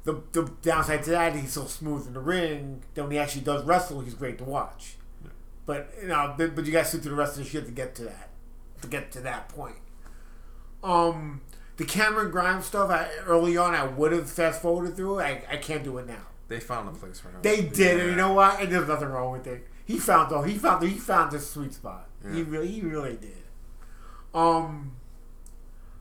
The the downside to that, he's so smooth in the ring. Then when he actually does wrestle, he's great to watch. But you know, but, but you got to sit through the rest of the shit to get to that, to get to that point. Um, the Cameron Grimes stuff I, early on, I would have fast forwarded through. I I can't do it now. They found a place for him. They did, and you know what? And there's nothing wrong with it. He found though. He found the he found this sweet spot. He really he really did. Um,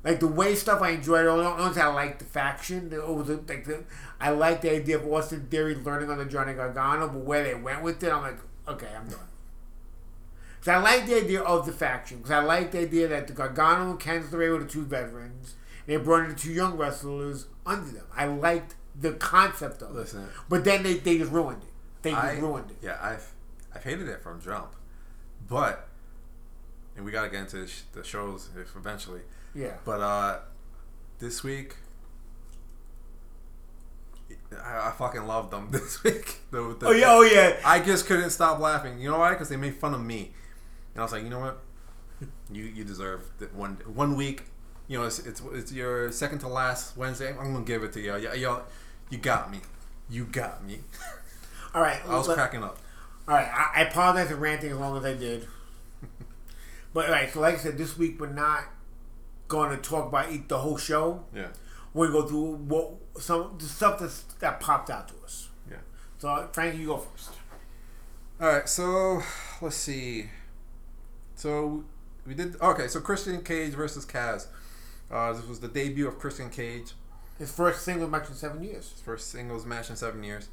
like the way stuff I enjoyed. Only I liked the faction. It was like the, I like the idea of Austin Theory learning on the Johnny Gargano, but where they went with it, I'm like, okay, I'm done. Because I like the idea of the faction. Because I like the idea that the Gargano and LeRae were the two veterans. And they brought in the two young wrestlers under them. I liked the concept of it. Listen. But then they, they just ruined it. They just I, ruined it. Yeah, I've I've hated it from jump, but and we gotta get into the, shows if eventually. Yeah. But uh this week, I, I fucking loved them [LAUGHS] this week. The- the- Oh yeah, oh yeah. I just couldn't stop laughing. You know why? Because they made fun of me, and I was like, you know what? You you deserve that one one week. You know, it's, it's it's your second to last Wednesday. I'm gonna give it to you. Y- y'all, you got me. You got me. All right. I was let- cracking up. All right. I, I apologize for ranting as long as I did. [LAUGHS] but all right. So like I said, this week we're not going to talk about eat the whole show. Yeah. We're gonna go through what some the stuff that's, that popped out to us. Yeah. So Frank, you go first. All right, so let's see. So we did okay. So Christian Cage versus Kaz. Uh, this was the debut of Christian Cage, His first singles match in seven years. his first singles match in seven years.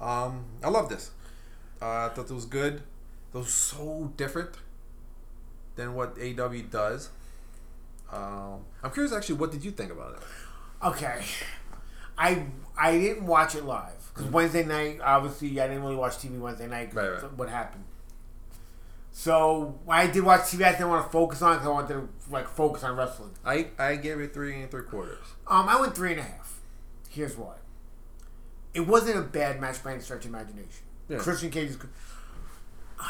Um, I love this. Uh, I thought it was good. It was so different than what AW does. Um, I'm curious, actually, what did you think about it? Okay. I I didn't watch it live Mm-hmm. because Wednesday night, obviously, I didn't really watch TV Wednesday night. Right, right. What happened? So I did watch TV, I didn't want to focus on because I wanted to like focus on wrestling. I I gave it three and three quarters. Um, I went three and a half. Here's why. It wasn't a bad match by any stretch of imagination. Yeah. Christian Cage is. [SIGHS]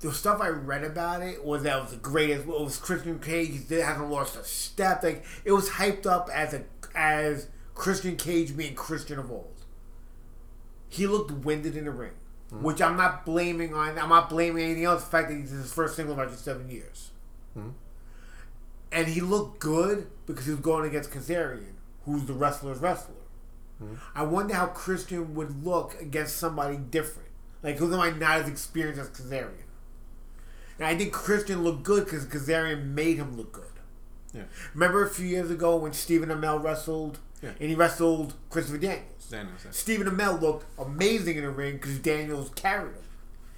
The stuff I read about it was that it was the greatest. It was Christian Cage. He hasn't lost a step. Like it was hyped up as a as Christian Cage being Christian of old. He looked winded in the ring, Mm-hmm. which I'm not blaming on. I'm not blaming anything else. The fact that he's his first single match in seven years mm-hmm. and he looked good because he was going against Kazarian, who's the wrestler's wrestler. Mm-hmm. I wonder how Christian would look against somebody different, like who's am I not as experienced as Kazarian. And I think Christian looked good because Kazarian made him look good. Yeah. Remember a few years ago when Stephen Amell wrestled, Yeah. and he wrestled Christopher Daniels. Yeah. Stephen Amell looked amazing in the ring because Daniels carried him.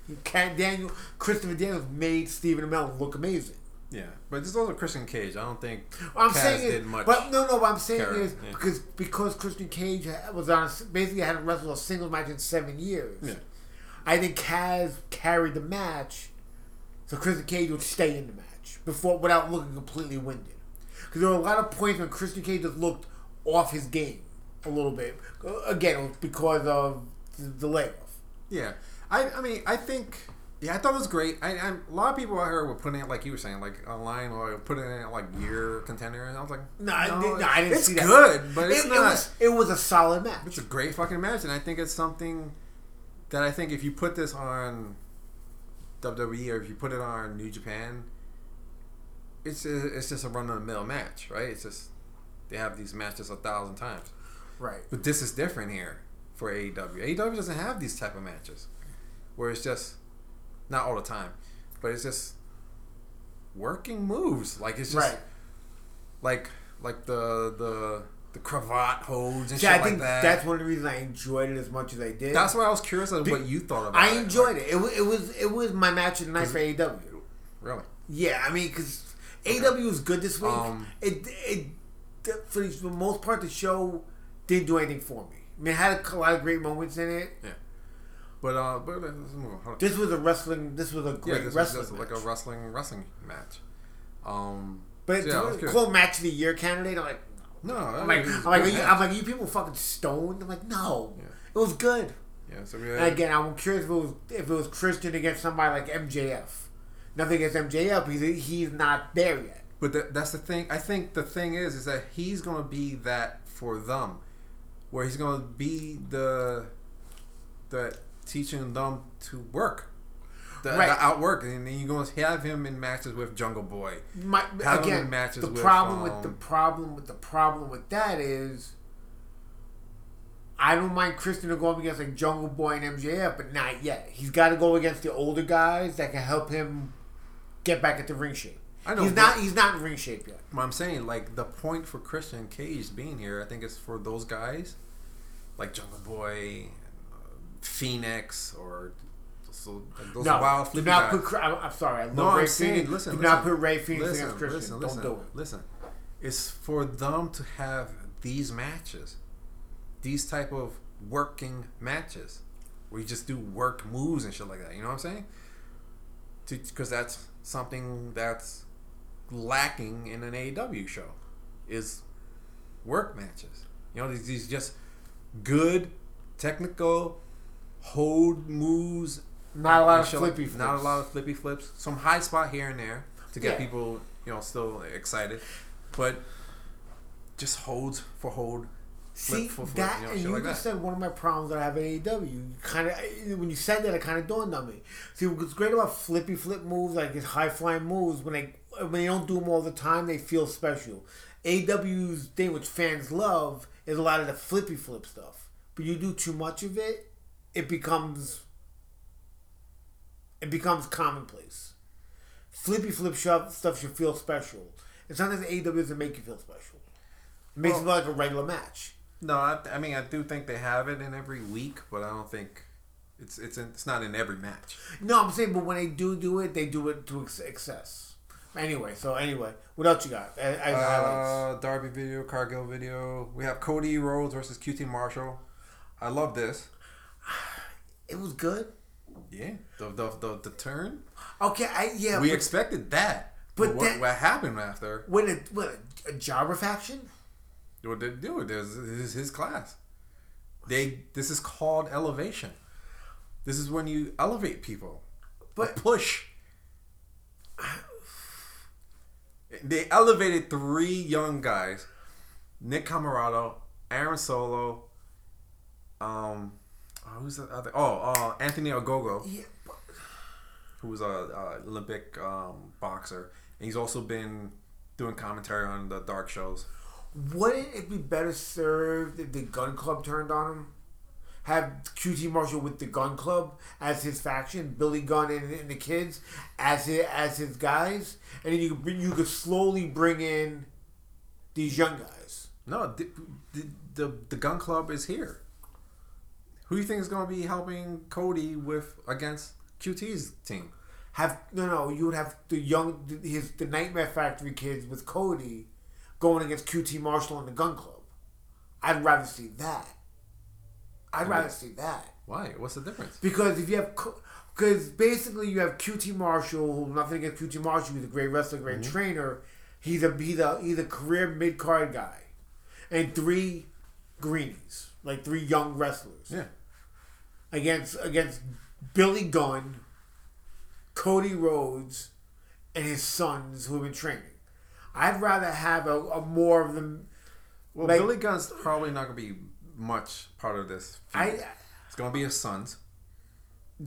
He ca- Daniel Christopher Daniels made Stephen Amell look amazing. Yeah, but this is also Christian Cage. I don't think What I'm Kaz saying did is, much. but no, no. What I'm saying carry, is yeah. because because Christian Cage was on basically hadn't wrestled a single match in seven years. Yeah. I think Kaz carried the match, so Christian Cage would stay in the match before without looking completely winded. Because there were a lot of points when Christian Cage just looked off his game a little bit. Again, because of the, the layoff. Yeah, I, I mean, I think, yeah, I thought it was great. I, I, a lot of people out here were putting it like you were saying, like online or putting it like year contender, and I was like, No, I, didn't, no, I didn't it's see that. good, but it's it, not. It was, it was a solid match. it's a great fucking match, and I think it's something that I think if you put this on WWE or if you put it on New Japan, it's a, it's just a run of the mill match, right? It's just they have these matches a thousand times. Right. But this is different here for AEW. AEW doesn't have these type of matches where it's just not all the time, but it's just working moves. Like it's just Right. like like the the the cravat holds and See, shit I like that. that's one of the reasons I enjoyed it as much as I did. That's why I was curious of what you thought about it. I enjoyed it. It was, it was it was my match of the night for AEW. Really? Yeah, I mean, because AEW was good this week. Um, it it for the most part the show didn't do anything for me. I mean, it had a lot of great moments in it. Yeah. But uh, but let's move on. This was a wrestling. This was a yeah, great this was wrestling just like a wrestling wrestling match. Um, but yeah, it was good. match of the year candidate, I'm like, no, I'm like, I'm like, you. I'm like, you people fucking stoned. I'm like, no, Yeah. it was good. yeah. So we And again, I'm curious if it was if it was Christian against somebody like MJF. Nothing against MJF. He's he's not there yet. But th- that's the thing. I think the thing is, is that he's gonna be that for them, where he's gonna be the, the teaching them to work, the, Right. the outwork, and then you're gonna have him in matches with Jungle Boy. My, Have him again, in matches the with, problem with the um, problem with the problem with that is, I don't mind Christian to go up against like Jungle Boy and MJF, but not yet. He's got to go against the older guys that can help him get back into ring shape. I know, he's not. He's not in ring shape yet. What I'm saying, like the point for Christian Cage being here, I think is for those guys, like Jungle Boy, uh, Fenix, or so, those no, wild do not guys. put. I'm, I'm sorry. I love No, Ray I'm saying, Fenix. listen, do listen, not put Rey Fenix listen, against Christian. Listen, don't listen, do it. listen. It's for them to have these matches, these type of working matches, where you just do work moves and shit like that. You know what I'm saying? Because that's something that's lacking in an AEW show, is work matches. You know, these, these just good technical hold moves Not a lot of flippy flips. Not a lot of flippy flips. Some high spot here and there to get Yeah. people, you know, still excited. But just holds for hold. Flip See for flip, that, you know, and you like just that. said one of my problems that I have at AEW. Kind of when you said that, it kind of dawned on me. See, what's great about flippy flip moves, like his high flying moves, when they when they don't do them all the time, they feel special. AEW's thing, which fans love, is a lot of the flippy flip stuff. But you do too much of it, it becomes it becomes commonplace. Flippy flip stuff stuff should feel special, and sometimes AEW doesn't make you feel special. It makes it feel like a regular match. No, I, I mean I do think they have it in every week, but I don't think it's it's in, it's not in every match. No, I'm saying, but when they do do it, they do it to ex- excess. Anyway, so anyway, what else you got as, as? Uh, Darby video, Cargill video. We have Cody Rhodes versus QT Marshall. I love this. [SIGHS] It was good. Yeah, the the the, the turn. Okay, I yeah, we but expected that, but but, what, that- what happened after? when a what a, a jobber faction. What they do? This is his class. They this is called elevation. This is when you elevate people, but push. They elevated three young guys: Nick Comoroto, Aaron Solo. Um, oh, who's the other? Oh, uh, Anthony Ogogo, Yeah, but, who was a, a Olympic um, boxer, and he's also been doing commentary on the dark shows. wouldn't it be better served if the Gunn Club turned on him? Have QT Marshall with the Gunn Club as his faction, Billy Gunn and, and the kids as his, as his guys, and then you could you could slowly bring in these young guys. No, the, the, the, the Gunn Club is here. Who do you think is going to be helping Cody with against QT's team? have no no you would have the young his the Nightmare Factory kids with Cody going against QT Marshall and the Gunn Club. I'd rather see that. I'd rather see that Why? What's the difference? because if you have because basically you have QT Marshall, who nothing against QT Marshall, he's a great wrestler, great Mm-hmm. trainer. He's a he's a he's a career mid card guy, and three greenies like three young wrestlers Yeah. against against Billy Gunn, Cody Rhodes, and his sons who have been training. I'd rather have a, a more of them. Well, Like- Billy Gunn's probably not going to be much part of this. I it's going to be his sons.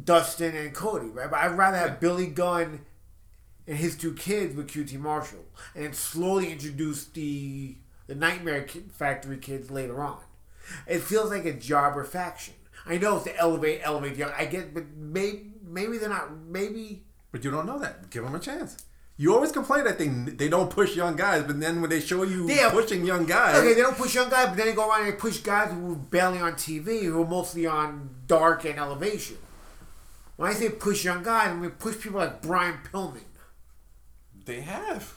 Dustin and Cody, right? But I'd rather have Billy Gunn and his two kids with QT Marshall, and then slowly introduce the the Nightmare Factory kids later on. It feels like a jobber faction. I know it's to elevate, elevate young. I get, but maybe maybe they're not. Maybe But you don't know that. Give them a chance. You always complain that they they don't push young guys, but then when they show you Yeah. pushing young guys, okay, they don't push young guys, but then they go around and they push guys who are barely on TV, who are mostly on dark and elevation. When I say push young guys, I mean push people like Brian Pillman. they have.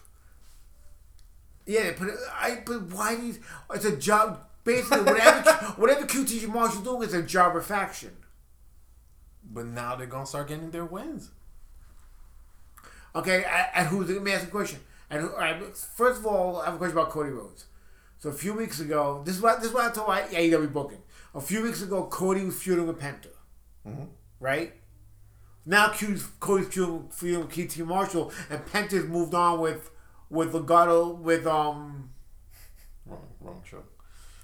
Yeah, they but I but why these? It's a job. Basically, whatever [LAUGHS] whatever QT Marshall doing is a jobber faction. But now they're gonna start getting their wins. Okay, and, who's? Let me ask a question. And who, all right, first of all, I have a question about Cody Rhodes. So a few weeks ago, this is what this is what I told my AEW booking. A few weeks ago, Cody was feuding with Penta, right? Now Cody's Cody's feuding, feuding with QT Marshall, and Penta's moved on with with Legato with um Wrong, wrong show.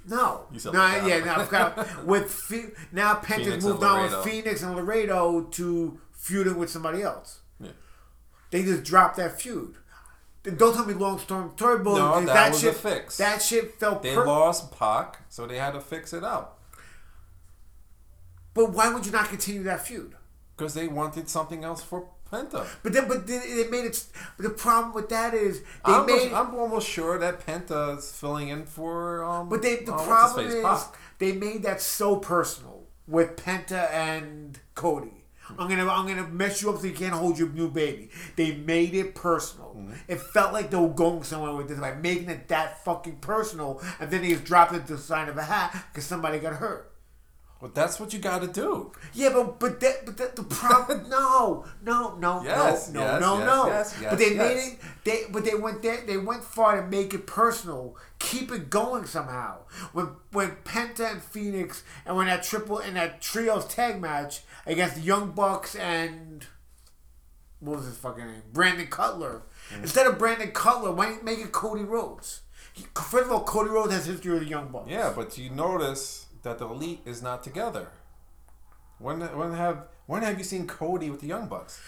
No, You said no, Legato. yeah, no. I [LAUGHS] with Phe- now Penta's Fenix moved on with Fenix and Laredo to feuding with somebody else. They just dropped that feud. Don't tell me Long Storm Turbo. No, because that was a shit, fix. That shit felt They per- lost Pac, so they had to fix it up. But why would you not continue that feud? because they wanted something else for Penta. But then, but then they made it. But the problem with that is they I'm, made. almost, I'm almost sure that Penta is filling in for. Um, but they, the uh, problem is Pac. they made that so personal with Penta and Cody. I'm gonna I'm gonna mess you up so you can't hold your new baby. They made it personal. Mm-hmm. It felt like they were going somewhere with this by making it that fucking personal, and then they just dropped it to the sign of a hat because somebody got hurt. But that's what you got to do. Yeah, but but that but that, the problem [LAUGHS] no no no Yes, no yes, no yes, no yes, yes, but they made it they but they went there they went far to make it personal keep it going somehow when when Penta and Fenix and when that triple and that trios tag match against the Young Bucks and what was his fucking name Brandon Cutler Mm. instead of Brandon Cutler why didn't you make it Cody Rhodes He- first of all Cody Rhodes has history with the Young Bucks Yeah, but you notice that the elite is not together. When when have when have you seen Cody with the Young Bucks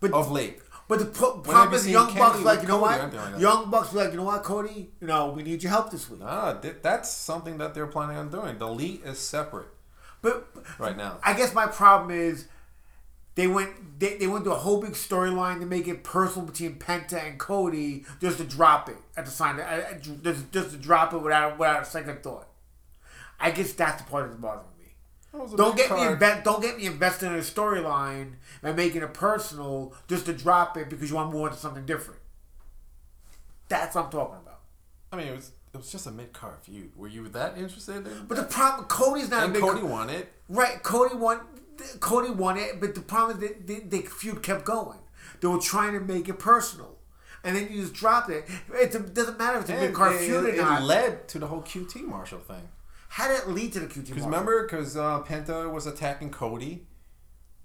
but of late? But the pro- problem is, Young Kenny Bucks like, you know Cody what? Young Bucks like, you know what, Cody? You know, we need your help this week. Ah, th- that's something that they're planning on doing. The elite is separate But right now. I guess my problem is they went they, they went to a whole big storyline to make it personal between Penta and Cody just to drop it at the sign I- just, just to drop it without without a second thought. I guess that's the part that's bothering me. Don't get me card. inve- don't get me invested in a storyline and making it personal just to drop it because you want to move on to something different. That's what I'm talking about. I mean, it was it was just a mid card feud. Were you that interested in? But the problem, Cody's not and. Cody won it. Right, Cody won. Cody won it, but the problem is that the, the feud kept going. They were trying to make it personal, and then you just dropped it. It doesn't matter if it's a mid card it, feud or not. it led to the whole QT Marshall thing. How did it lead to the QT? Because remember, because uh, Penta was attacking Cody,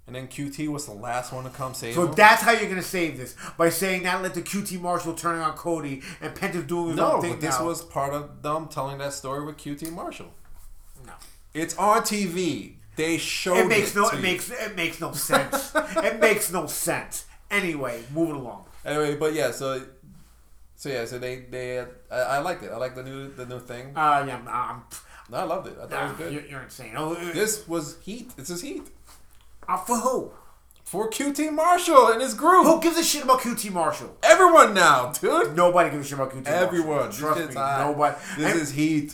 and then QT was the last one to come save So him. that's how you're gonna save this by saying that let the QT Marshall turn on Cody and Penta's doing his no, own thing but this now. was part of them telling that story with QT Marshall. no. It's on TV. They showed It makes no. to It you. makes it makes no sense. [LAUGHS] it makes no sense. Anyway, moving along. Anyway, but yeah, so so yeah, so they they I, I liked it. I like the new the new thing. Uh, yeah, I'm, I'm, No, I loved it. I thought it uh, was good. you're, you're insane. Oh, uh, This was heat. This is heat uh, for who? for QT Marshall and his group. Who gives a shit about QT Marshall? Everyone now, dude. Nobody gives a shit about QT Marshall. Everyone. Trust me, nobody. This And is heat.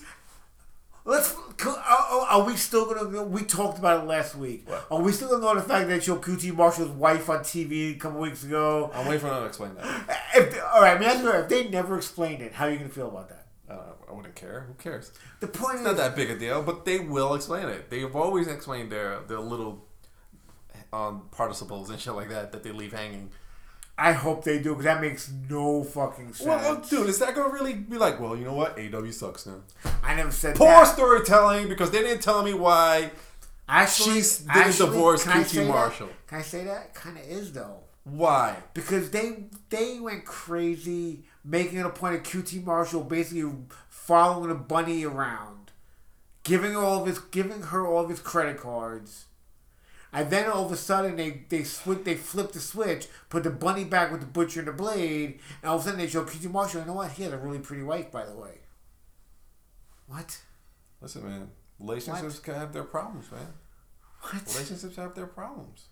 Let's. Are, are- are we still gonna? We talked about it last week. What? Are we still gonna know the fact that they showed QT Marshall's wife on TV a couple weeks ago? I'm waiting for them to explain that. If all right, man, if they never explained it, how are you gonna feel about that? I, I wouldn't care. Who cares? The point It's is not that big a deal, but they will explain it. They've always explained their their little um, participles and shit like that that they leave hanging. I hope they do because that makes no fucking sense. Well, dude, is that gonna really be like? Well, you know what? AW sucks now. I never said Poor that. storytelling because they didn't tell me why. Actually, She's- didn't actually, divorce QT say that? Marshall. Can I say that? Kind of is though. Why? because they they went crazy making it a point of QT Marshall basically following the bunny around, giving all of his giving her all of his credit cards, and then all of a sudden they they switch they flip the switch, put the bunny back with the butcher and the blade, and all of a sudden they show QT Marshall. You know what? He has a really pretty wife, by the way. What? Listen, man. Relationships can have their problems, man. What? Relationships have their problems.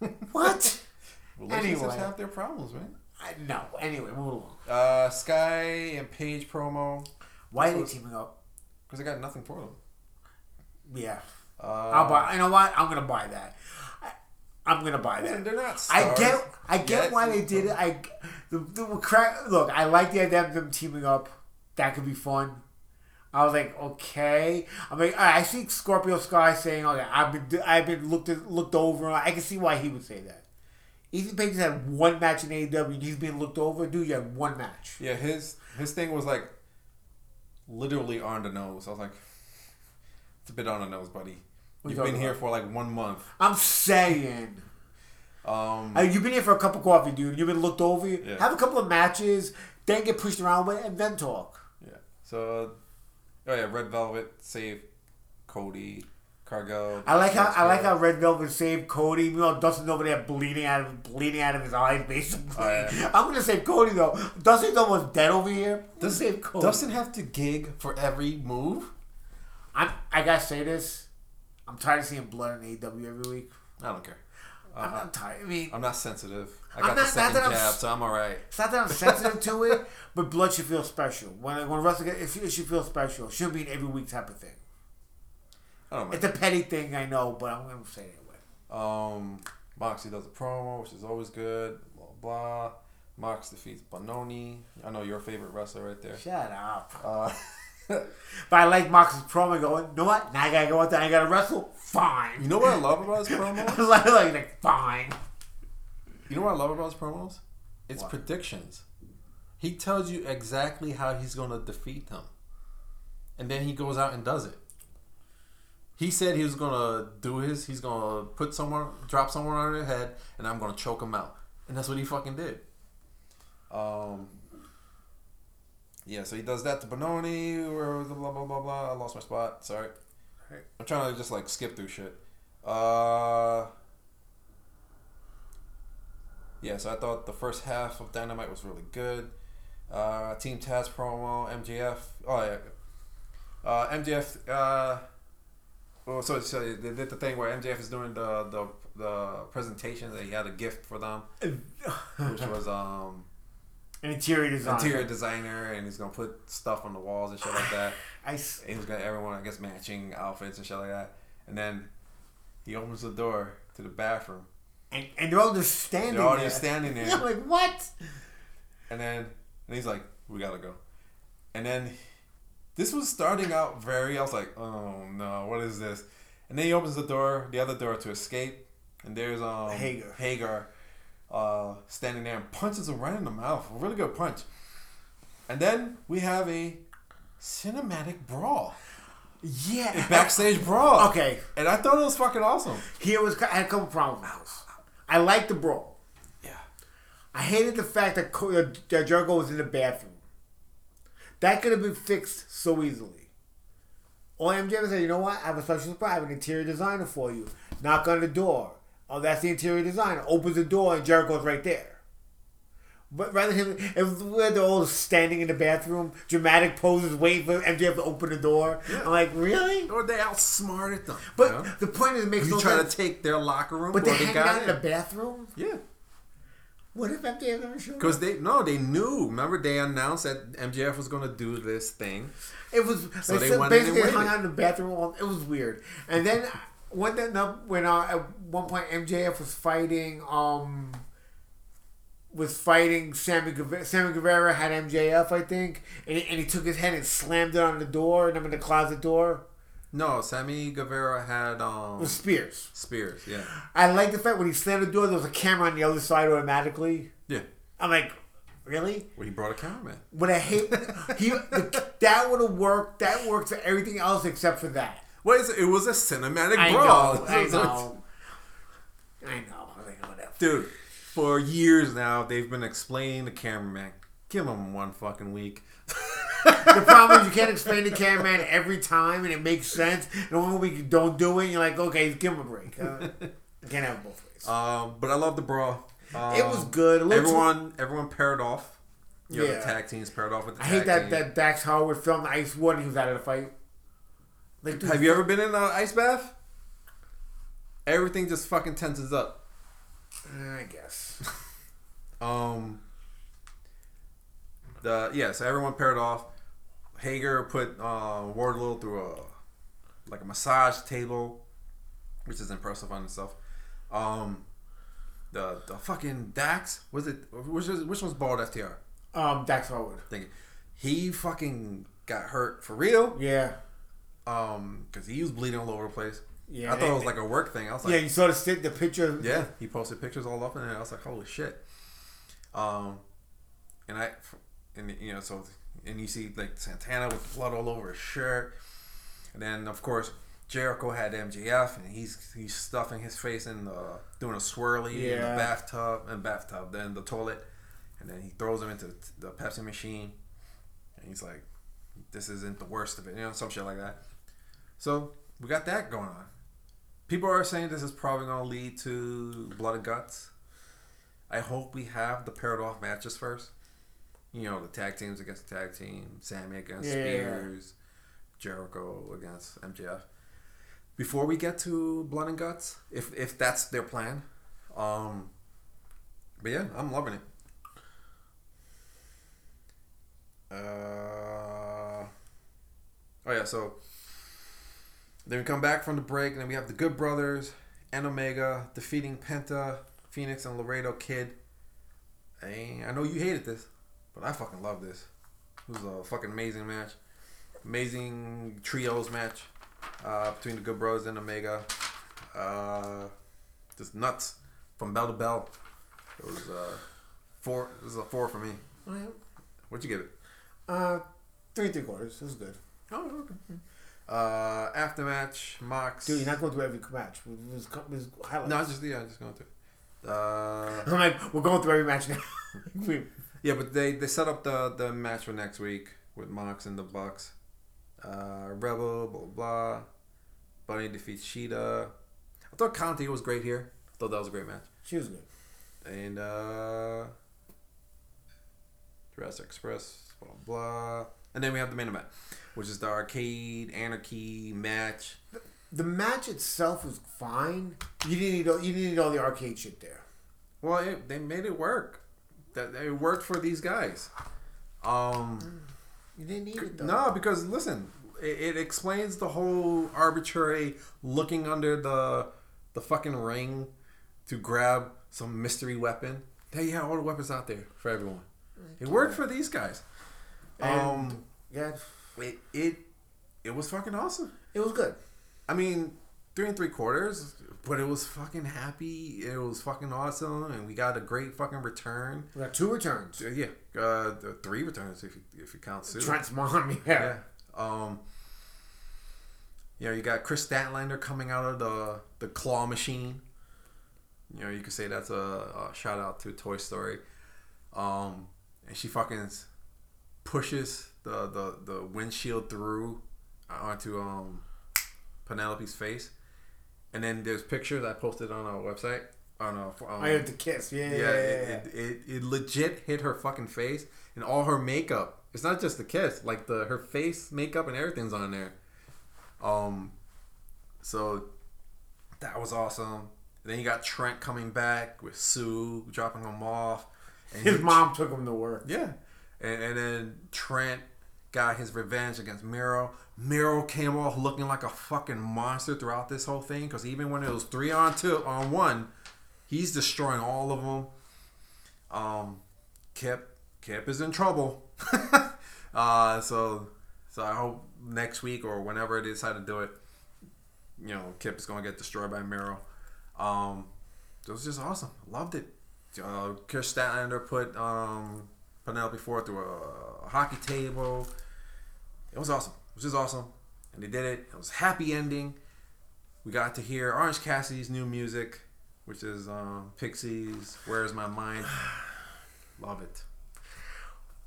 [LAUGHS] What? [LAUGHS] Relationships Anyway. have their problems, man. I, no. Anyway, move along. Uh, Sky and Page promo Why are they teaming up? because I got nothing for them. Yeah. Uh, I'll buy. You know what? I'm gonna buy that. I, I'm gonna buy that. they're not. I get. I get yet. why they did it. I the, the crack. Look, I like the idea of them teaming up. That could be fun. I was like, okay. I mean, I I see Scorpio Sky saying, "Okay, I've been, I've been looked at, looked over." I can see why he would say that. Ethan Page has had one match in AEW, and he's being looked over. Dude, you had one match. Yeah, his his thing was like literally on the nose. I was like, it's a bit on the nose, buddy. What you You've been here about? for like one month. I'm saying. Um, you've been here for a cup of coffee, dude. You've been looked over. Yeah. Have a couple of matches, then get pushed around with, and then talk. yeah. So, oh yeah, Red Velvet saved Cody, Cargo. I like how I like how Red Velvet saved Cody. You know, Dustin's over there bleeding out of bleeding out of his eyes, basically. Oh, yeah. [LAUGHS] I'm gonna save Cody though. Dustin's almost dead over here. Let's save Cody. Dustin have to gig for every move. I'm, I gotta say this. I'm tired of seeing blood in AEW every week. I don't care. I'm, I'm tired. I mean, I'm not sensitive. I got the not- not second that I'm- jab, so I'm all right. it's not that I'm sensitive to it, but blood should feel special. When when wrestling, it, it should feel special. It shouldn't be an every week type of thing. I don't mind. It's a petty thing, I know, but I'm gonna say it anyway. Um, Moxie does a promo, which is always good. Blah blah. Mox defeats Bononi. I know your favorite wrestler right there. Shut up. Uh, [LAUGHS] But I like Mox's promo going, you know what? Now I gotta go out there, I gotta wrestle? Fine. you know what I love about his promos? [LAUGHS] like, like, like, fine. You know what I love about his promos? It's What? predictions. He tells you exactly how he's going to defeat them. And then he goes out and does it. He said he was going to do his, he's going to put someone, drop someone on their head, and I'm going to choke him out. And that's what he fucking did. Um, yeah, so he does that to Bononi, or blah, blah, blah, blah. I lost my spot. Sorry. Right. I'm trying to just like skip through shit. Uh, yeah, so I thought the first half of Dynamite was really good. Uh, Team Taz promo, MJF. Oh yeah, uh, MJF. Uh, well, so, so they did the thing where MJF is doing the the, the presentation that he had a gift for them, [LAUGHS] which was um An interior design. interior designer, and he's gonna put stuff on the walls and shit like that. [SIGHS] I, s- And he was gonna everyone I guess matching outfits and shit like that. And then he opens the door to the bathroom. and, and they're all just standing They're all there. just standing [LAUGHS] there. I'm like, what? And then and he's like, "We gotta go." And then this was starting out very. I was like, "Oh no, what is this?" And then he opens the door, the other door to escape, and there's um Hager. Hagar, uh, standing there and punches him right in the mouth. A really good punch. And then we have a cinematic brawl, Yeah. a backstage brawl. Okay, And I thought it was fucking awesome. here was I had a couple problems. I liked the brawl. Yeah. I hated the fact that, uh, that Jericho was in the bathroom. That could have been fixed so easily. All MJF said, you know what? I have a special surprise. I have an interior designer for you. Knock on the door. Oh, that's the interior designer. Opens the door and Jericho's right there. But rather than him, if we're they're all standing in the bathroom, dramatic poses, waiting for MJF to open the door. I'm like, really? Or they outsmarted them. But you know? the point is, it makes you no try sense. to take their locker room, but they they hang got out in the bathroom. Yeah. What if MJF never showed up? Because they no, they knew. Remember, they announced that MJF was gonna do this thing. It was So they so went in and basically hung out in the bathroom. All, it was weird. And then when that when at one point MJF was fighting um was fighting Sammy Guevara. Sammy Guevara had MJF, I think, and he, and he took his head and slammed it on the door. Remember the closet door? No, Sammy Guevara had um was Spears. Spears. Yeah, I like the fact when he slammed the door, there was a camera on the other side automatically. yeah. I'm like, really? Well, he brought a cameraman. But I hate [LAUGHS] he that would have worked. That worked for everything else except for that. What is it? It was a cinematic I brawl. know. I [LAUGHS] know. I know. I think whatever. Dude, for years now, they've been explaining the cameraman. Give him one fucking week. The [LAUGHS] problem is you can't explain the cameraman every time, and it makes sense. And one week you don't do it, you're like, okay, give him a break. Uh, you can't have both ways. Um, but I love the bra. Um, It was good. It everyone, everyone paired off. You know, Yeah. the tag teams paired off with the I hate that team. that Dax Harwood filmed the Ice and he was out of the fight. Like, dude, Have you ever been in an ice bath? Everything just fucking tenses up. I guess. [LAUGHS] Um. The yeah, so everyone paired off. Hager put uh, Wardlow through a like a massage table, which is impressive on itself. Um, the the fucking Dax was it? Which was which one's bald FTR? Um, Dax Harwood. Thinking he fucking got hurt for real. Yeah. Um, because he was bleeding all over the place. Yeah, I thought it was like a work thing. I was like, Yeah, you saw the stick, the picture. Yeah, he posted pictures all up in it. I was like, holy shit. Um, and I, and you know, so and you see like Santana with blood all over his shirt, and then of course Jericho had MJF, and he's he's stuffing his face in the doing a swirly in the bathtub and bathtub, then the toilet, and then he throws him into the Pepsi machine, and he's like, this isn't the worst of it, you know, some shit like that. So we got that going on. People are saying this is probably going to lead to blood and guts. I hope we have the paired off matches first. You know, the tag teams against the tag team, Sammy against Yeah. Spears, Jericho against MJF. Before we get to blood and guts, if if that's their plan, um, but yeah, I'm loving it. Uh, oh yeah, so then we come back from the break, and then we have the Good Brothers and Omega defeating Penta, Fenix, and Laredo Kid. And I know you hated this, but I fucking love this. It was a fucking amazing match. Amazing trios match uh, between the Good Brothers and Omega. Uh, just nuts from bell to bell. It was uh, four. It was a four for me. What'd you give it? Uh, three and three quarters. It was good. Oh, okay. Uh, after match, Mox. Dude, you're not going through every match. It was, was highlights. No, I just yeah, I'm just going through. Uh, [LAUGHS] I'm like, we're going through every match now. [LAUGHS] We- yeah, but they they set up the the match for next week with Mox and the Bucks. Uh, Rebel, blah blah. blah. Bunny defeats Sheeta. I thought Conti was great here. I thought that was a great match. she was good. And uh, Jurassic Express, blah blah. And then we have the main event, which is the Arcade Anarchy match. The match itself was fine. You didn't need all, you didn't need all the arcade shit there. Well, it, they made it work. That it worked for these guys. Um, You didn't need it though. no, because listen, it, it explains the whole arbitrary looking under the the fucking ring to grab some mystery weapon. Hey, yeah, all the weapons out there for everyone. It worked for these guys. And, Um, yeah, it it it was fucking awesome. it was good. I mean, three and three quarters, but it was fucking happy. It was fucking awesome, and we got a great fucking return. We got two returns. Uh, Yeah, uh, the three returns if you if you count Sue. Trent's mom, [LAUGHS] yeah. Yeah. Um. You know, you got Kris Statlander coming out of the the claw machine. You know, you could say that's a, a shout out to Toy Story. Um, and she fucking pushes the the the windshield through onto um Penelope's face, and then there's pictures I posted on our website on a um, I had to kiss. Yeah, yeah, yeah, yeah. it, it, it, it legit hit her fucking face and all her makeup. It's not just the kiss, like the her face makeup and everything's on there. Um, so that was awesome. And then you got Trent coming back with Sue dropping him off. And His he- mom took him to work. Yeah. And, and then Trent got his revenge against Miro. Miro came off looking like a fucking monster throughout this whole thing because even when it was three on two on one, he's destroying all of them. Um, Kip Kip is in trouble. [LAUGHS] uh, so so I hope next week or whenever they decide to do it, you know, Kip is gonna get destroyed by Miro. Um, it was just awesome. Loved it. Uh, Kris Statlander put um, Penelope Ford through a, hockey table. It was awesome. It was just awesome, and they did it. It was a happy ending. We got to hear Orange Cassidy's new music, which is um, Pixies. Where's My Mind? [SIGHS] Love it.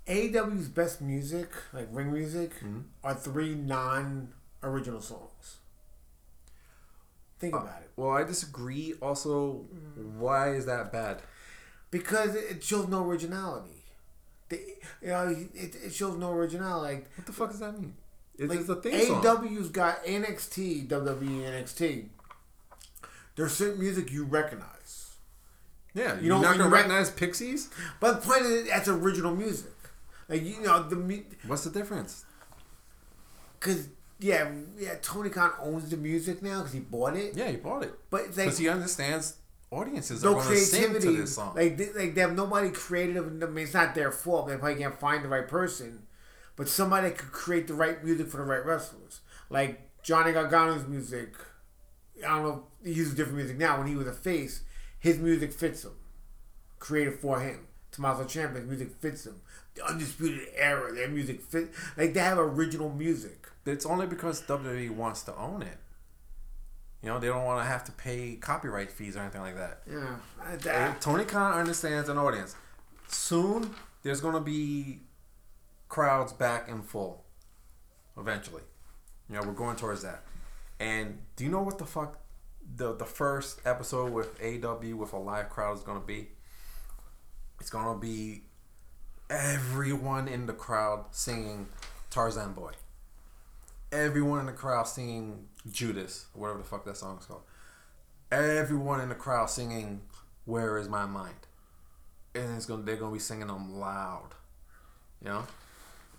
AEW's best music, like ring music, Mm-hmm. are three non-original songs. Think about it, Well, I disagree. Also, why is that bad? because it shows no originality. They, you know, it, it shows no originality. Like What the fuck does that mean? It's like a theme song. AEW's got NXT, WWE, NXT. There's certain music you recognize, Yeah, You don't- are not you gonna rec- recognize Pixies. but the point is that's original music. Like you know the What's the difference? because yeah yeah Tony Khan owns the music now because he bought it. Yeah, he bought it But it's like because he understands audiences no are going to sing to this song. Like they, like they have nobody creative. I mean, it's not their fault. They probably can't find the right person, but somebody could create the right music for the right wrestlers. Like Johnny Gargano's music. I don't know. He uses different music now. When he was a face, his music fits him. Created for him. Tommaso Ciampa's music fits him. The Undisputed Era, their music fit. Like they have original music. it's only because WWE wants to own it. You know, they don't want to have to pay copyright fees or anything like that. Yeah, that, Tony Khan understands an audience. Soon, there's going to be crowds back in full. Eventually, you know, we're going towards that. And do you know what the fuck the the first episode with AW with a live crowd is going to be? It's going to be everyone in the crowd singing Tarzan Boy. Everyone in the crowd singing Judas, or whatever the fuck that song is called. Everyone in the crowd singing "Where Is My Mind," and it's gonna they're gonna be singing them loud. You know,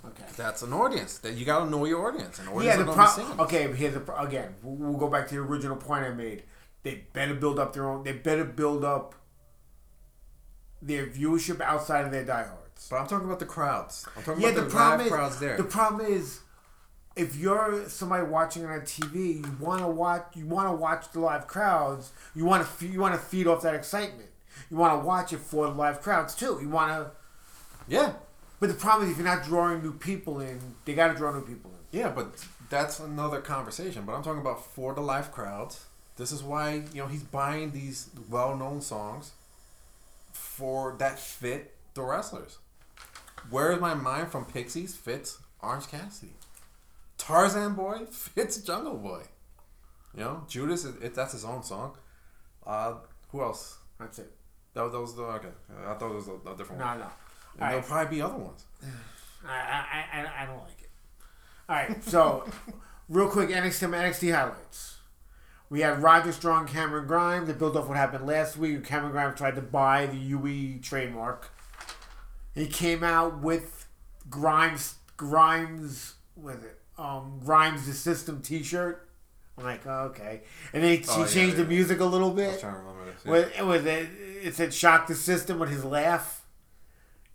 okay. that's an audience. That you gotta know your audience. An audience Yeah, the pro- okay. Here's the pro- again. We'll, we'll go back to the original point I made. They better build up their own. They better build up their viewership outside of their diehards. But I'm talking about the crowds. I'm talking Yeah, about the the, problem is crowds there. the problem is if you're somebody watching it on TV, you want to watch. You want to watch the live crowds. You want to. You want to feed off that excitement. You want to watch it for the live crowds too. You want to. yeah, But the problem is if you're not drawing new people in, they got to draw new people in. yeah, but that's another conversation. But I'm talking about for the live crowds. This is why you know he's buying these well-known songs for that fit the wrestlers. Where is my mind from Pixies fits Orange Cassidy. Tarzan Boy [LAUGHS] fits Jungle Boy. You know, Judas, it, it, that's his own song. Uh, who else? That's it. That, was- that was the okay. I thought it was a, a different No, one. no. And All there'll probably be other ones. [SIGHS] I, I, I, I don't like it. All right, so [LAUGHS] real quick, NXT NXT highlights. We had Roddy Strong, Cameron Grimes. They built off what happened last week. Cameron Grimes tried to buy the UE trademark. He came out with Grimes, Grimes, what is it? Um, Grimes the System T-shirt. I'm like, oh, okay. And then he, Oh, yeah, changed the music a little I bit. was trying to remember this. yeah. With, it was it, it said "shock the system" with his laugh.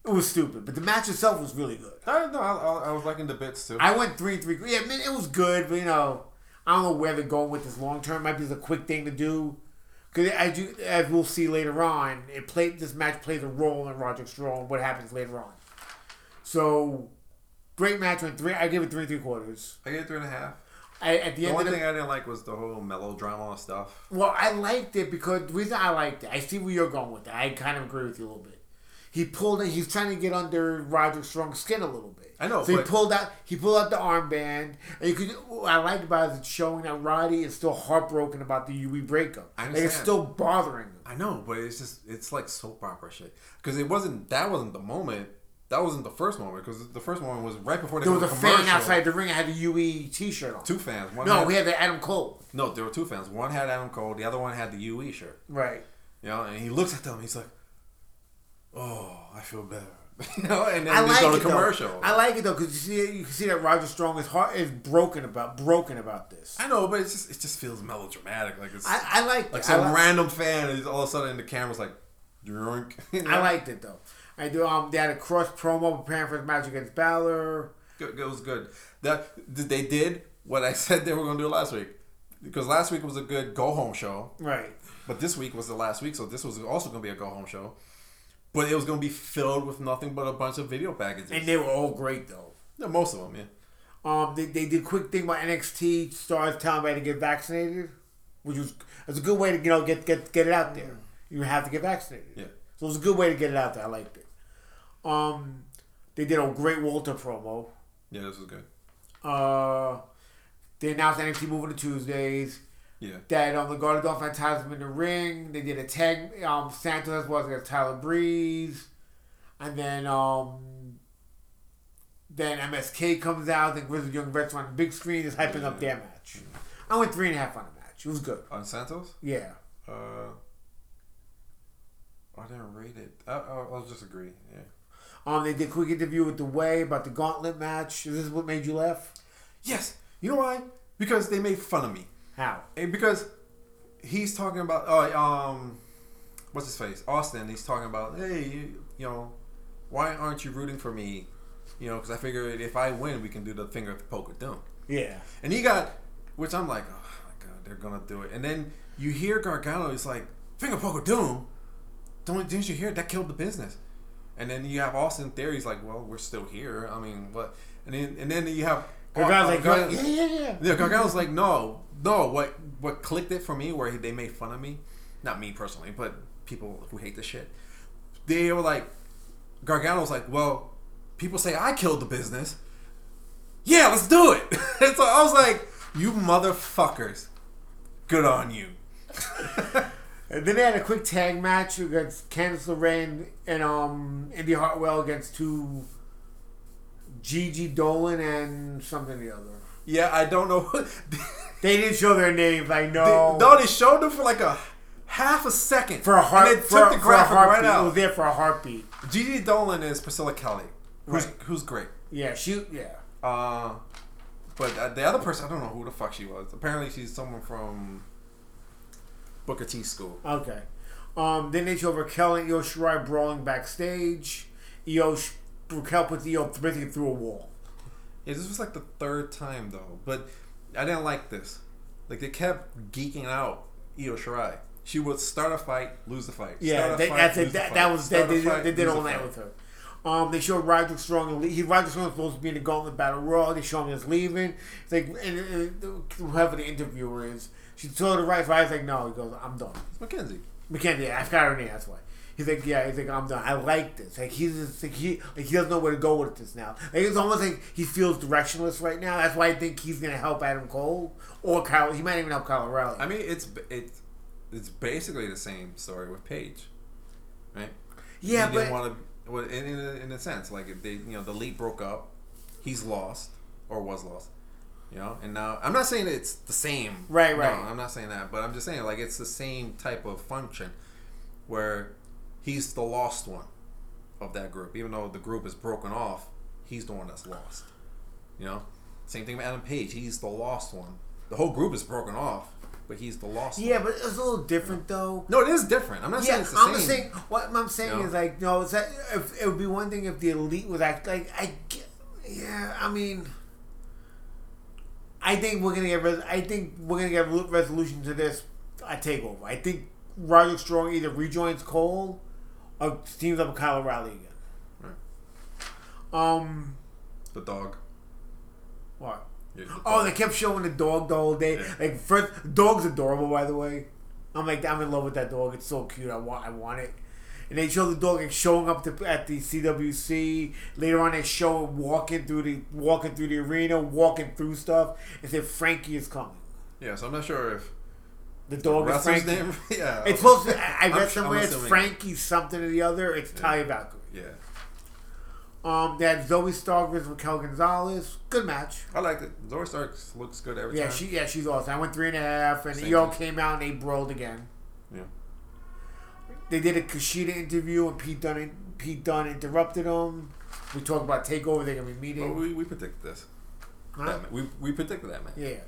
It was stupid, but the match itself was really good. I, no, I, I, I was liking the bits too. I went three three. Yeah, I mean it was good, but you know, I don't know where they're going with this long term. Might be the quick thing to do, because as you as we'll see later on, it played this match plays a role in Roddy Strong. What happens later on? So, great match. Went three. I give it three and three quarters. I gave it three and a half. I, at the, The end only of the, thing I didn't like was the whole melodrama stuff. Well, I liked it because the reason I liked it, I see where you're going with that. I kind of agree with you a little bit. He pulled it. He's trying to get under Roddy Strong's skin a little bit. I know, So he pulled out. He pulled out the armband, and you could. What I liked about it is it's showing that Roddy is still heartbroken about the UE breakup. I Like it's still bothering him. I know, but it's just it's like soap opera shit. Because it wasn't that wasn't the moment. That wasn't the first moment because the first moment was right before they There was a to fan outside the ring I had a UE T-shirt on. Two fans. One No, had, we had the Adam Cole. no, there were two fans. One had Adam Cole. The other one had the UE shirt. Right. You know, and he looks at them. He's like, "Oh, I feel better." [LAUGHS] you know, and then I like go to commercial. though. I like it though because you see, you can see that Roddy Strong is heart is broken about broken about this. I know, but it just it just feels melodramatic. Like it's I, I like like some like- random fan is all of a sudden in the camera's like, "Drunk." [LAUGHS] You know? I liked it though. I do. Um, they had a Kross promo preparing for his match against Balor. Good, it was good. That they did what I [LAUGHS] said they were going to do last week because last week was a good go home show, Right. but this week was the last week, so this was also going to be a go home show. But it was going to be filled with nothing but a bunch of video packages. And they were all great though. Yeah, most of them, yeah. Um, they, they did a quick thing about NXT stars telling everybody to get vaccinated, which was it's a good way to you know get get get it out there. You have to get vaccinated. Yeah. So it was a good way to get it out there. I liked it. Um, they did a great Walter promo. Yeah, this was good. Uh, they announced NXT moving to Tuesdays. Yeah. That um, the Legado del Fantasma in the ring. They did a tag. Um, Santos was against Tyler Breeze, and then um, then MSK comes out. Then Grizzly Young Vets on the big screen is hyping up their match. I went three and a half on the match. It was good. On Santos? Yeah. Uh, I didn't rate it. I, I'll, I'll just agree. Yeah. Um, they did a quick interview with the Way about the Gauntlet match. Is this what made you laugh? Yes. You know why? Because they made fun of me. How? And because he's talking about oh um what's his face Austin he's talking about hey you, you know why aren't you rooting for me you know because I figured if I win we can do the finger at the poker doom Yeah. and he got which I'm like oh my god they're gonna do it and then you hear Gargano he's like finger poke of doom don't didn't you hear that killed the business and then you have Austin Theory he's like well we're still here I mean what and then and then you have Gargano's uh, like, Gargano- yeah, yeah, yeah. yeah, Gargano's like, no, no. What what clicked it for me, where they made fun of me, not me personally, but people who hate this shit. They were like, Gargano's like, well, people say I killed the business. Yeah, let's do it. and [LAUGHS] so I was like, you motherfuckers, good on you. [LAUGHS] And then they had a quick tag match against Candice LeRae and um Indy Hartwell against two Gigi Dolan and something or the other. yeah, I don't know. [LAUGHS] They didn't show their names. I They- know. no, they showed them for like a half a second for a heart, and they for, took the for a graphic heartbeat. right It was there for a heartbeat. Gigi Dolan is Priscilla Kelly, who's Right. who's great. Yeah, she. Yeah. Uh, but uh, the other person, I don't know who the fuck she was. Apparently, she's someone from Booker T school. Okay. Um. Then they show Raquel and Io Shirai brawling backstage. Io Raquel puts Io basically through a wall. Yeah, this was like the third time though, but I didn't like this. Like they kept geeking out Io Shirai. She would start a fight, lose the fight. Yeah, they, fight, that's it. That, that was they, they, fight, they did all fight. with her. Um, they showed Roderick Strong. and He Roderick Strong was supposed to be in the Gauntlet Battle Royal. They show him as leaving. It's like and, and, whoever the interviewer is, she told the right fight. like, no. He goes, I'm done. It's Mackenzie. Mackenzie, I forgot her name. That's why. He's like, yeah. He's like, I'm done. I like this. Like he's just, like he like he doesn't know where to go with this now. Like it's almost like he feels directionless right now. That's why I think he's gonna help Adam Cole or Kyle. He might even help Kyle O'Reilly. I mean, it's it's it's basically the same story with Page, right? Yeah, he but- want to. Well, in, in, a, in a sense, like if they, you know, the league broke up, he's lost or was lost, you know. And now I'm not saying it's the same, Right, right. No. I'm not saying that, but I'm just saying like it's the same type of function where he's the lost one of that group, even though the group is broken off. He's the one that's lost, you know. Same thing with Adam Page. He's the lost one. The whole group is broken off, but he's the lost. One. Yeah, one. but it's a little different though. no, it is different. I'm not saying Yeah, it's the I'm same. just saying. What I'm saying No. is like, no, it's that if, it would be one thing if the elite was act like I, yeah, I mean, I think we're gonna get. Res- I think we're gonna get a resolution to this. I takeover. I think Roddy Strong either rejoins Cole or teams up with Kyle O'Reilly again. Right. Um, the dog. what? Yeah, the Oh, dog. they kept showing the dog the whole day. Yeah. Like first, dog's adorable, by the way. I'm like, I'm in love with that dog. It's so cute. I want, I want it. And they show the dog like showing up to, at the CWC. Later on, they show it walking through the walking through the arena, walking through stuff. And said Frankie is coming. Yeah, so I'm not sure if The dog is wrestler's Frankie. name. [LAUGHS] yeah, It's supposed to. I I I'm- read I'm somewhere it's. Frankie something or the other. It's Taya Valkyrie. Yeah, Um, they had Zoey Stark versus Raquel Gonzalez. Good match. I liked it. Zoey Stark looks good every Yeah, time. she yeah she's awesome. I went three and a half, and Same EO thing. came out and they brawled again. Yeah. They did a Kushida interview, and Pete Dunne Pete Dunne interrupted him. We talked about Takeover. They're gonna be meeting. But we, we predicted this. Huh? We, we predicted that, man. Yeah.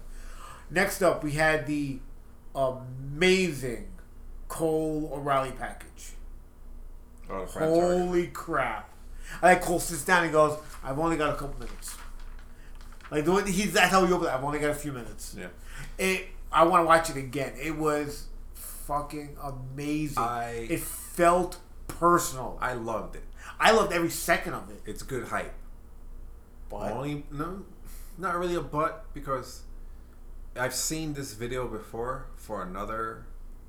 Next up, we had the amazing Cole O'Reilly package. Oh. Holy crap! I like Cole sits down and goes, "I've only got a couple minutes." Like the way he's that's how he opened. I've only got a few minutes. Yeah. It. I want to watch it again. It was fucking amazing. I- it felt personal. I, loved it. I loved every second of it. It's good hype. But Only no, not really a but because I've seen this video before for another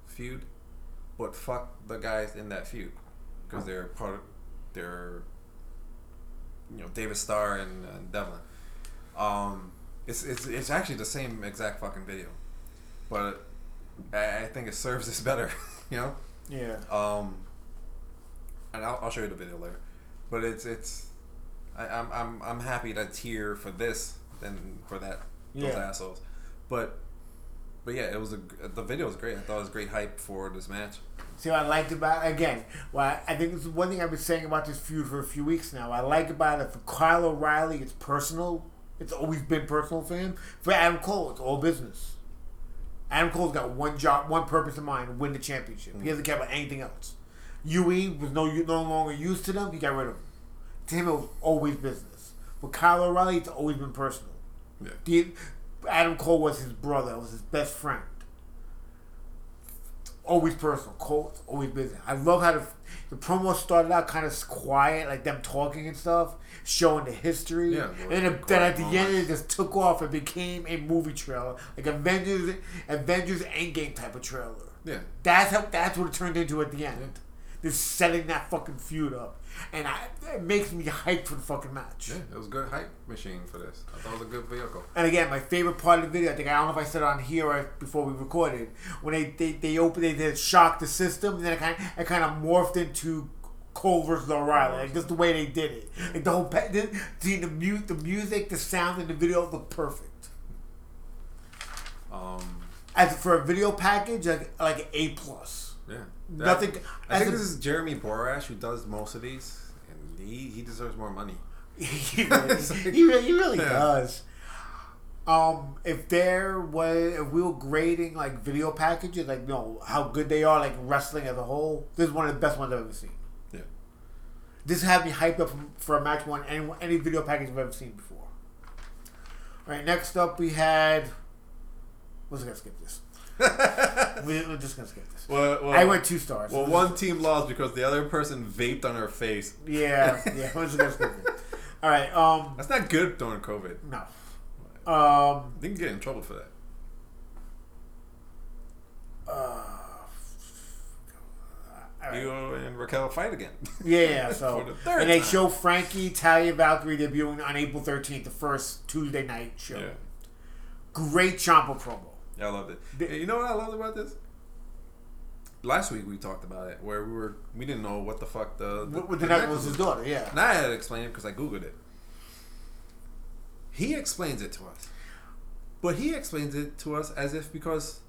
feud, but fuck the guys in that feud because they're part of they're you know David Starr and, and Devlin. Um, it's it's it's actually the same exact fucking video, but I, I think it serves us [LAUGHS] better. You know. yeah, Um, and I'll, I'll show you the video later. But it's it's, I, I'm I'm I'm happy to here for this than for that those Yeah. assholes. But but yeah, it was a the video was great. I thought it was great hype for this match. See what I liked about again. Well, I think this is one thing I've been saying about this feud for a few weeks now. I like about it for Kyle O'Reilly, it's personal. It's always been personal for him. For Adam Cole, it's all business. Adam Cole's got one job, one purpose in mind: win the championship. He mm. doesn't care about anything else. UE was no no longer used to them. He got rid of him. To him, it was always business. For Kyle O'Reilly, it's always been personal. Yeah. The, Adam Cole was his brother, was his best friend. Always personal. Cole, always business. I love how the, the promo started out kind of quiet, like them talking and stuff, showing the history. Yeah, and then, at the moments. end, it just took off and became a movie trailer, like Avengers, Avengers Endgame type of trailer. Yeah. That's how. That's what it turned into at the end. Just setting that fucking feud up, and I, it makes me hyped for the fucking match. Yeah, it was a good hype machine for this. I thought it was a good vehicle. And again, my favorite part of the video, I think I don't know if I said it on here or before we recorded, when they they, they opened, they did shock the system, and then it kind of, it kind of morphed into Cole versus O'Reilly, like just the way they did it, like the whole pa- the, the, the, mu- the music, the sound, and the video looked perfect. Um, As for a video package, like like A plus. yeah. Nothing- I think a- this is Jeremy Borash who does most of these, and he, he deserves more money. [LAUGHS] he, really, [LAUGHS] he really, he really Yeah. does. Um, if there was, if we were grading like video packages, like you know how good they are, like wrestling as a whole, this is one of the best ones I've ever seen. This had me hyped up for a match one any any video package I've ever seen before. All right, next up we had. We're just gonna skip this. we, [LAUGHS] we're just gonna skip this. Well, well, I went two stars. Well, one team lost because the other person vaped on her face. Yeah, yeah. We're just gonna skip it. All right. Um, That's not good during COVID. no. Um, They can get in trouble for that. all right. You and Raquel fight again. Yeah, yeah. [LAUGHS] So the and they time. show Frankie, Taya, Valkyrie debuting on April thirteenth, the first Tuesday night show. Yeah. Great Ciampa promo. Yeah, I loved it. The- you know what I loved about this? Last week we talked about it, where we were we didn't know what the fuck the the, with the the night was his daughter. Yeah. And I had to explain it because I googled it. He explains it to us, but he explains it to us as if because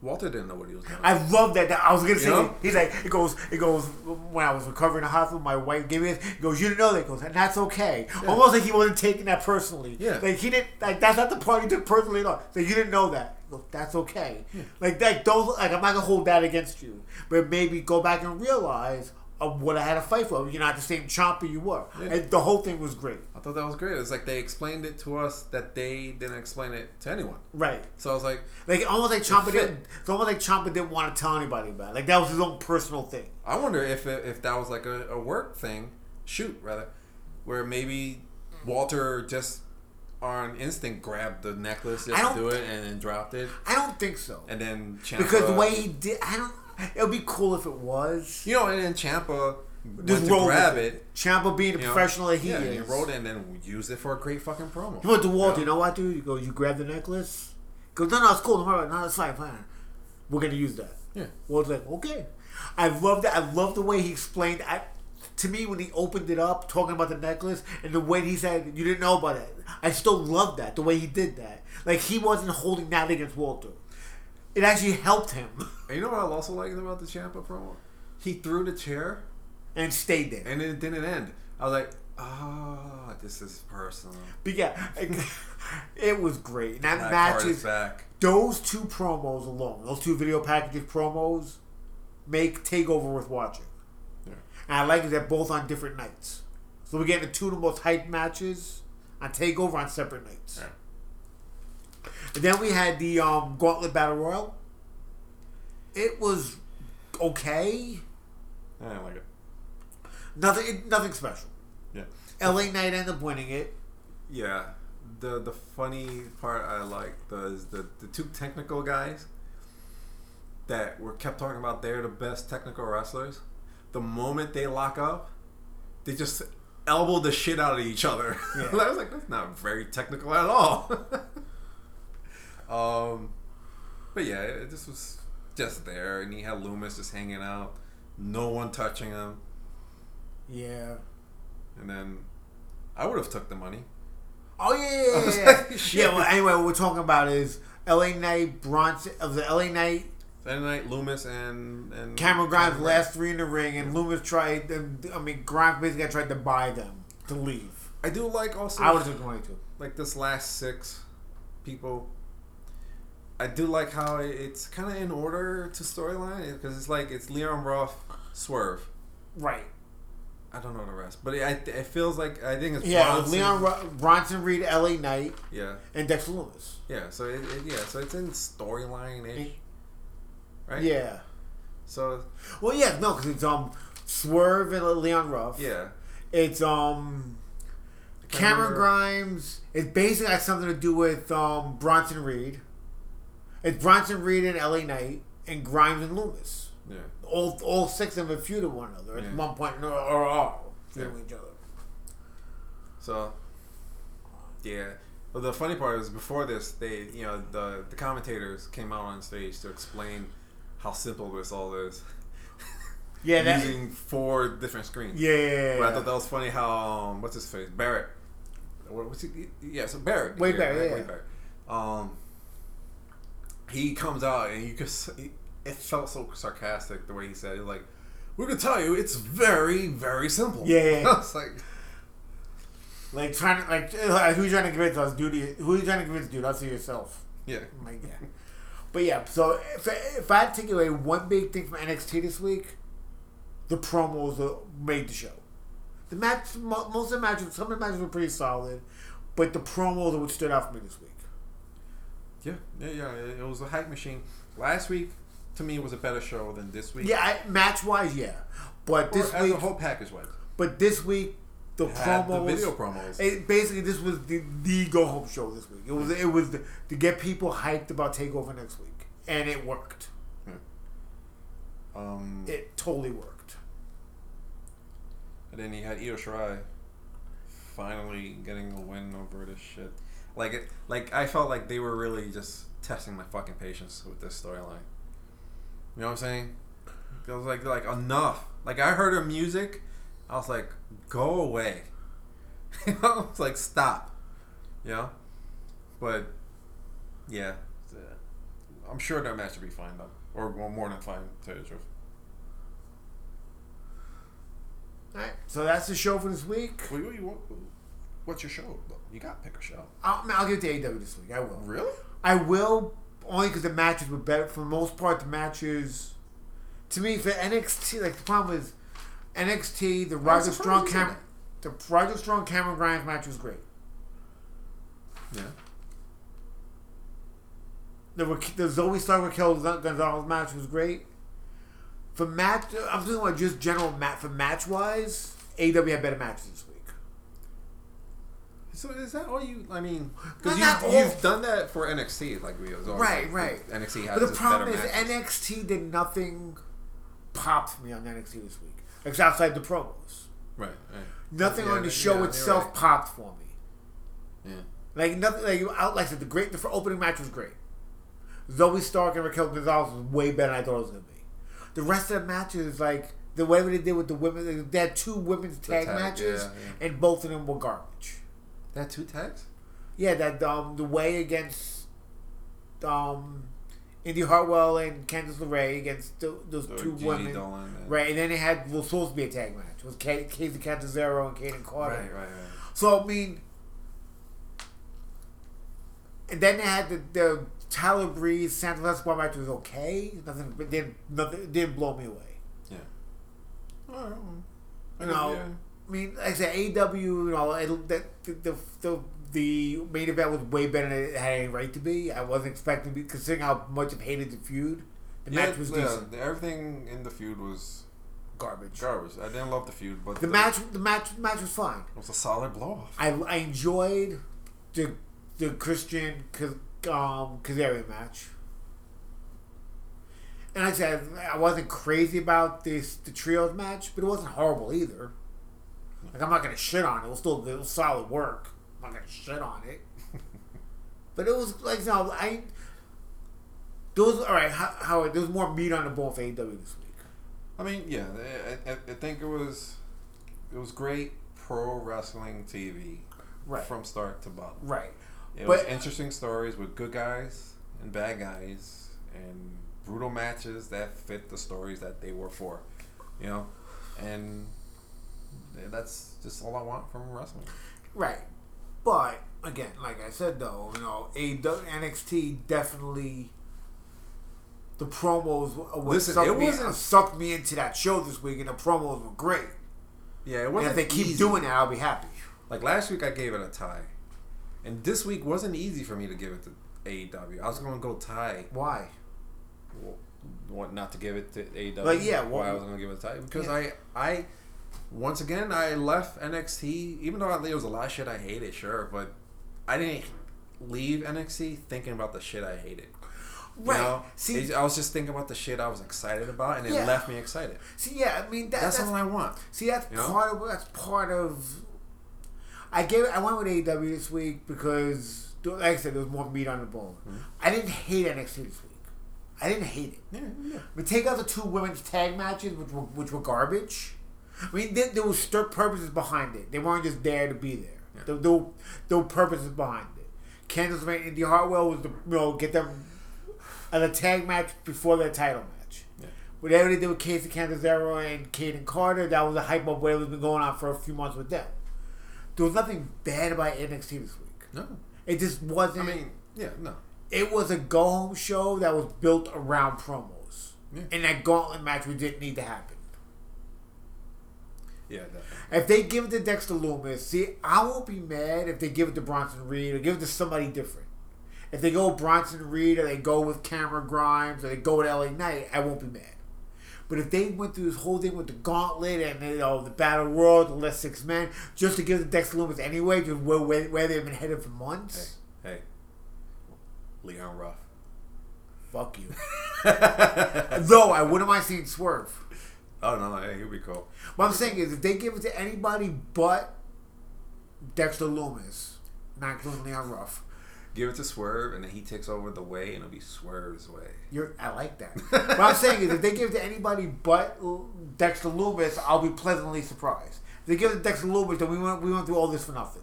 Walter didn't know what he was doing. I love that. that- I was gonna say, know? he's like, it goes, it goes. When I was recovering in the hospital, my wife gave me this. He goes, you didn't know that. He goes, and that's okay. Almost like he wasn't taking that personally. Yeah. Like he didn't. Like that's not the part he took personally at all. So you didn't know that. He goes, that's okay. Yeah. Like that. Those. Like I'm not gonna hold that against you. But maybe go back and realize of what I had to fight for. You're not the same Ciampa you were. Yeah. And the whole thing was great. I thought that was great. It's like they explained it to us that they didn't explain it to anyone. Right. So I was like, Like almost like fit. didn't. It's almost like Ciampa didn't want to tell anybody about it. Like that was his own personal thing. I wonder if it, if that was like a, a work thing, shoot rather, where maybe Walter just on instinct grabbed the necklace just to do it and then dropped it, I don't think so. and then Ciampa, Because the way he did, I don't. It would be cool if it was. you know, and then Ciampa Just went to grab with it, Ciampa being the you know, professional that he yeah, is. he rolled it and then used it for a great fucking promo. He went to Walter. Yeah. You know what, dude? He goes, "You grab the necklace." He goes, "No, no, it's cool. About. No, it's fine, fine. We're gonna use that." Yeah. Walter's like, "Okay." I love that. I love the way he explained. I, to me when he opened it up, talking about the necklace, and the way he said you didn't know about it, I still love that the way he did that. Like he wasn't holding that against Walter. It actually helped him And you know what I also liked about the Ciampa promo? He threw the chair and stayed there. and it didn't end. I was like, oh, this is personal. But yeah, it [LAUGHS] was great. And that Black match is is back. those two promos alone, those two video packages promos, make Takeover worth watching. Yeah. And I like that they're both on different nights. So we're getting the two of the most hyped matches on Takeover on separate nights. Yeah. And then we had the um, Gauntlet Battle Royal. It was okay. I didn't like it. Nothing, nothing special. Yeah. LA Knight ended up winning it. Yeah. The the funny part I like is the the two technical guys that were kept talking about they're the best technical wrestlers. The moment they lock up, they just elbow the shit out of each other. Yeah. [LAUGHS] I was like, that's not very technical at all. [LAUGHS] um, but yeah, it just was just there, and he had Lumis just hanging out, no one touching him, Yeah. and then I would have took the money. Oh yeah, yeah, yeah. Yeah, like, [LAUGHS] yeah well, anyway, what we're talking about is LA Knight, Bronson of the LA Knight, Saturday Night, Lumis and and Cameron Grimes Cameron last three in the ring, and Lumis tried. And, I mean, Grimes basically tried to buy them to leave. I do like also I would have took money too. like this last six people. I do like how it's kind of in order to storyline because it's like it's Leon Ruff, Swerve. Right. I don't know the rest, but it, it feels like I think it's Yeah, Bronson. Leon Ro- Bronson Reed, LA Knight, Yeah, and Dexter Lumis. yeah. So it, it, yeah, so it's in storyline ish, right? Yeah. So Well, yeah, no, because it's um Swerve and Leon Ruff. yeah, It's um Cameron. Grimes. It basically has something to do with um Bronson Reed. It's Bronson Reed and LA Knight and Grimes and Lumis. yeah. All all six of them feuded one another at Yeah. one point or, or all feuding Yeah. each other. So, yeah. Well, the funny part is, before this, they, you know, the the commentators came out on stage to explain how simple this all is. Yeah, [LAUGHS] that, using four different screens. yeah, yeah, yeah, But I thought that was funny how um, what's his face Barrett. What, what's he? Yeah, so Barrett. Wade Barrett, right? yeah. Wade Barrett. Um, he comes out and you just it felt so sarcastic the way he said it. Like, we're gonna tell you, it's very, very simple. Yeah, yeah, yeah. [LAUGHS] I was like, Like trying to like uh, who you trying to convince us, dude? Who you trying to convince, dude? Us or yourself? yeah. Like yeah. But yeah, so if, if I take away one big thing from NXT this week, the promos made the show. The match, most of the matches, some of the matches were pretty solid, but the promos are what stood out for me this week. Yeah, yeah, yeah. It, was a hype machine. Last week, to me, was a better show than this week. Yeah, match wise, yeah, but Or this as week, the whole package was. but this week, the promos, the video promos. It, basically, this was the, the go home show this week. It was it was the, to get people hyped about Takeover next week, and it worked. Um, It totally worked. and then he had Io Shirai finally getting a win over this shit. Like it, like I felt like they were really just testing my fucking patience with this storyline. You know what I'm saying? It was like like enough. Like I heard her music, I was like, go away. [LAUGHS] you know, it's like stop. You know, but yeah, uh, I'm sure that match will be fine though, or well, more than fine. To tell you the truth. All right, so that's the show for this week. What, what, what, what's your show? You got to pick a show. I'll, I'll give it to AW this week. I will. Really? I will only because the matches were better. For the most part, the matches, to me, for NXT, like the problem is NXT, the Roddy Strong Cam, the Roddy Strong Cameron Grimes match was great. Yeah. The, the Zoey Stark Raquel Gonzalez match was great. For match, I'm talking about just general match. For match wise, AW had better matches this week. So is that all you? I mean, because you've, you've done that for NXT, like we was always Right, like, right. NXT has But the problem is matches. NXT did nothing pop for me on NXT this week, except outside the promos. right, right. Nothing Yeah, on the show you're itself right. popped for me. Yeah. Like nothing. Like out like I said, the great the opening match was great. Zoey Stark and Raquel Gonzalez was way better than I thought it was gonna be. The rest of the matches, like the whatever they did with the women. They had two women's tag, tag, matches, yeah, and both of them were garbage. They had two tags. Yeah, that um the way against um Indy Hartwell and Candice LeRae against th- those So two Gigi women. Dolan and- Right, and then it had was supposed to be a tag match. It was Ca- Kacy Catanzaro and Kayden Carter. Right, right, right. So I mean, and then they had the, the Tyler Breeze Santos Escobar match was okay. Nothing, didn't nothing didn't blow me away. Yeah. All right. well, I You guess, know, yeah. I mean, like I said, AEW, you know, it, that the, the the the main event was way better than it had any right to be. I wasn't expecting, to be, considering how much I hated the feud. The Yeah, match was yeah, decent. Everything in the feud was Garbage. garbage. I didn't love the feud, but The match, the match, the match was fine. It was a solid blow off. I, I enjoyed the the Christian um, Kazarian match. And like I said, I wasn't crazy about this the trios match, but it wasn't horrible either. Like I'm not gonna shit on it. It was still it was solid work. I'm not gonna shit on it. [LAUGHS] but it was like no, I. There was all right. How, how there was more meat on the bone for AEW this week. I mean, yeah, I, I, I think it was it was great pro wrestling TV Right. from start to bottom. Right. It But- was interesting stories with good guys and bad guys and brutal matches that fit the stories that they were for, you know, and that's just all I want from wrestling. Right. But again, like I said though, you know, AEW NXT definitely the promos what Listen, sucked, it me, wasn't- uh, sucked me into that show this week, and the promos were great. Yeah, it wasn't if they keep doing that, I'll be happy. Like last week, I gave it a tie, and this week wasn't easy for me to give it to AEW. I was going to go tie. Why? What not to give it to AEW? Like, yeah, why well- I was going to give it a tie because Yeah. I I once again I left NXT even though it was a lot of shit I hated, sure, but I didn't leave NXT thinking about the shit I hated. You Right. know? See- It- I was just thinking about the shit I was excited about, and it Yeah. left me excited. See, yeah, I mean that, That's, that's, all I want. see that's You know? part of that's part of. I gave I went with AEW this week because, like I said, there was more meat on the bone. Mm-hmm. I didn't hate NXT this week. I didn't hate it. Yeah, yeah. But take out the two women's tag matches, which were, which were garbage. [LAUGHS] I mean, there, there was strict purposes behind it. They weren't just there to be there. Yeah. There, there, were- there were purposes behind it. Candice and Indy Hartwell was to you know get them at a tag match before their title match. Yeah. Whatever they did with Kacy Catanzaro and Kayden Carter, that was a hype up whatever's been going on for a few months with them. There was nothing bad about NXT this week. No, It just wasn't. I mean, yeah, no. it was a go home show that was built around promos. Yeah. And that gauntlet match we didn't need to happen. Yeah, definitely. If they give it to Dexter Lumis, see, I won't be mad if they give it to Bronson Reed or give it to somebody different. If they go with Bronson Reed or they go with Cameron Grimes or they go with LA Knight, I won't be mad. But if they went through this whole thing with the gauntlet and you know the battle royal, the last six men, just to give the to Dexter Lumis anyway, just where, where, where they've been headed for months, Hey, hey, Leon Ruff. fuck you. [LAUGHS] Though I wouldn't mind seeing Swerve. Oh no, He'll be cool. What I'm saying is, if they give it to anybody but Dexter Lumis, not including Leon Ruff, Give it to Swerve, and then he takes over the way, and it'll be Swerve's way. you're I like that. [LAUGHS] what I'm saying is, if they give it to anybody but Dexter Lumis, I'll be pleasantly surprised. If they give it to Dexter Lumis, then we went we went through all this for nothing.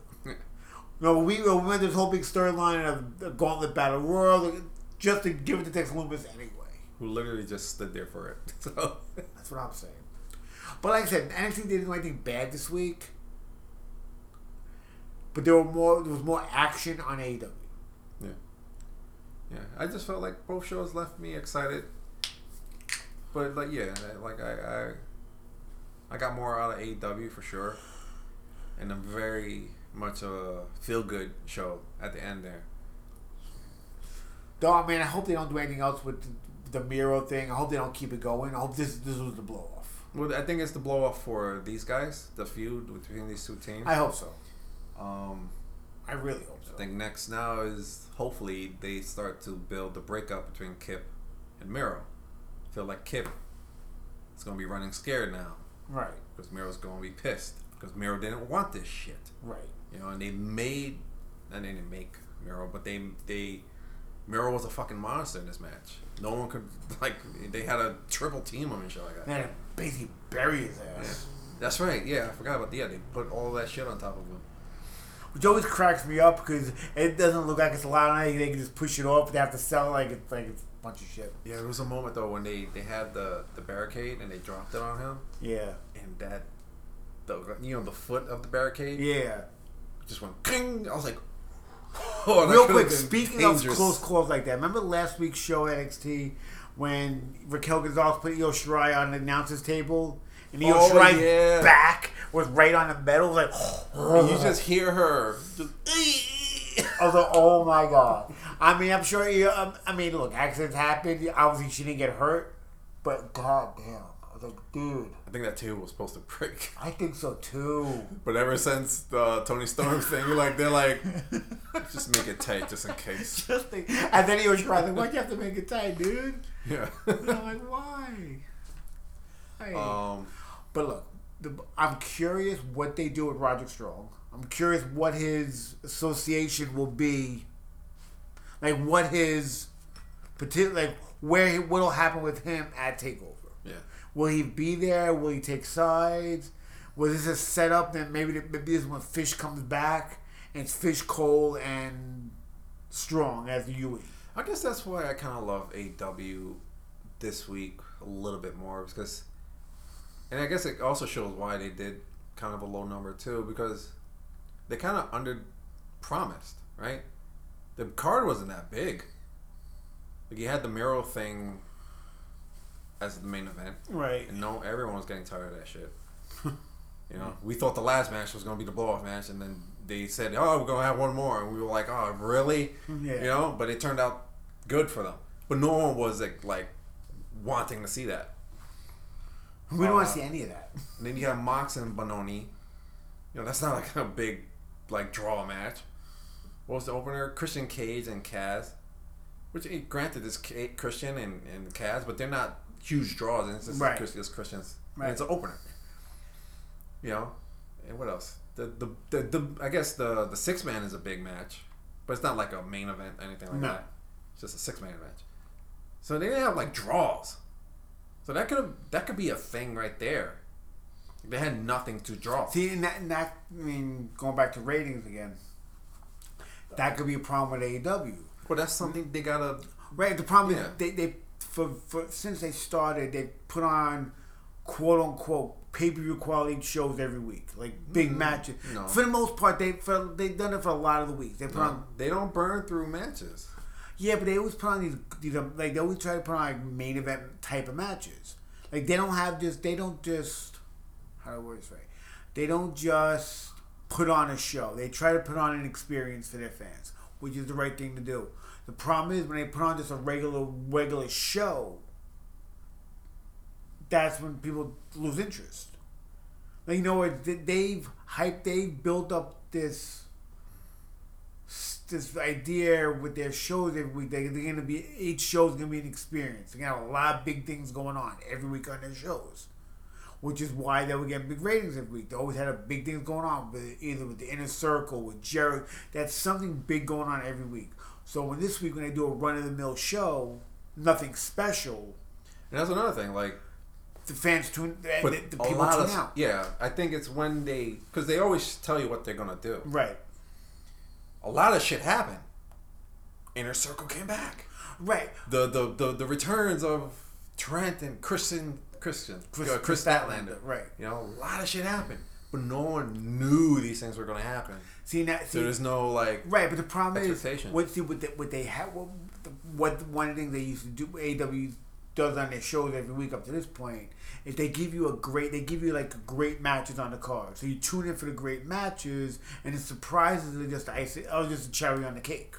No, we, we went through this whole big storyline of the Gauntlet Battle Royal just to give it to Dexter Lumis anyway. Who literally just stood there for it. [LAUGHS] So That's what I'm saying. But like I said, NXT didn't do anything bad this week. But there were more. There was more action on AEW. yeah, yeah. I just felt like both shows left me excited. But like yeah, like I I, I got more out of AEW for sure, and a very much a feel good show at the end there. Though I mean, I hope they don't do anything else with the, Miro thing. I hope they don't keep it going. I hope this this was the blow off. Well, I think it's the blow off for these guys, the feud between these two teams. I hope so. Um, I really hope so. I think next now is hopefully they start to build the breakup between Kip and Miro. I feel like Kip is gonna be running scared now Right, because Miro's gonna be pissed because Miro didn't want this shit, right, you know. And they made, and they didn't make Miro, but they they Miro was a fucking monster in this match. No one could [LAUGHS] like they had a triple team him and shit like that. Man, basically bury his ass. That's right. Yeah, I forgot about yeah. They put all that shit on top of him. Which always cracks me up because it doesn't look like it's a lot of money. They can just push it off. They have to sell it like it's like it's a bunch of shit. Yeah, there was a moment though when they they had the the barricade and they dropped it on him, Yeah. and that the you know the foot of the barricade Yeah. just went king. I was like, [LAUGHS] oh, Real quick, speaking dangerous. of close calls like that, remember last week's show at NXT when Raquel Gonzalez put Io Shirai on the announcer's table? And Io Oh, Shirai's yeah. back was right on the metal. Like, [GASPS] And you just hear her. Just, I was like, oh my god. I mean, I'm sure. You, um, I mean, look, accidents happen. Obviously, she didn't get hurt, but god damn, I was like, dude, think that table was supposed to break. [LAUGHS] I think so too. But ever since the Toni Storm thing, like they're like, just make it tight, just in case. [LAUGHS] Just think, and then he was trying. Like, why'd you have to make it tight, dude? Yeah. And I'm like, why? Hey. um. But look, the, I'm curious what they do with Roddy Strong. I'm curious what his association will be. Like what his particular like where what'll happen with him at Takeover. Will he be there? Will he take sides? Was this a set up? Then maybe maybe this is when Fish comes back and it's Fish, Cole, and Strong as UE. I guess that's why I kind of love AW this week a little bit more because, and I guess it also shows why they did kind of a low number too because they kind of under promised, right? The card wasn't that big. Like you had the Miro thing as the main event, Right. and no, everyone was getting tired of that shit. [LAUGHS] you know, we thought the last match was gonna be the blow off match, and then they said, "Oh, we're gonna have one more," and we were like, "Oh, really?" Yeah. You know, but it turned out good for them. But no one was like, like wanting to see that. We don't want Uh, to see any of that. And then you have Mox and Bononi. You know, that's not like a big like draw match. What was the opener? Christian Cage and Kaz. Which eh, granted is Christian and, and Kaz, but they're not huge draws. And it's just Right. Christians. And Right. it's an opener. You know, and what else? The the, the, the I guess the the six man is a big match, but it's not like a main event or anything like No. that. It's just a six man match. So they didn't have like draws. So that could have that could be a thing right there. They had nothing to draw. See, and that, and that, I mean, going back to ratings again, that could be a problem with AEW. But that's something they gotta. Right. The problem Yeah. is they, they for, for since they started, they put on quote unquote pay per view quality shows every week, like big matches. Mm, no. For the most part, they for they've done it for a lot of the weeks. They put on They don't burn through matches. yeah, but they always put on these these um, like they always try to put on like main event type of matches. Like they don't have just they don't just how do I word this right? They don't just put on a show. They try to put on an experience for their fans, which is the right thing to do. The problem is when they put on just a regular regular show, that's when people lose interest. Like you know? They- They've hyped. They've built up this this idea with their shows every week. They, they're going to be each show's going to be an experience. They're going a lot of big things going on every week on their shows, which is why they were getting big ratings every week. They always had a big things going on, either with the inner circle, with Jared. That's something big going on every week. So when this week when they do a run of the mill show, nothing special. And that's another thing. Like, The fans tune. The, the, people tune of out. yeah, I think it's when they because they always tell you what they're gonna do. Right. A lot of shit happened. Inner Circle came back. Right. The the the, the returns of Trent and Christian Christian Chris- uh, Chris Kris Statlander. right. You know, a lot of shit happened, but no one knew these things were gonna happen. See now. See, there's no like Right, but the problem is what see what they, what they have what, the, what one of the things they used to do AW does on their shows every week up to this point is they give you a great they give you like great matches on the card. So you tune in for the great matches and the surprises are just the icing oh just a cherry on the cake.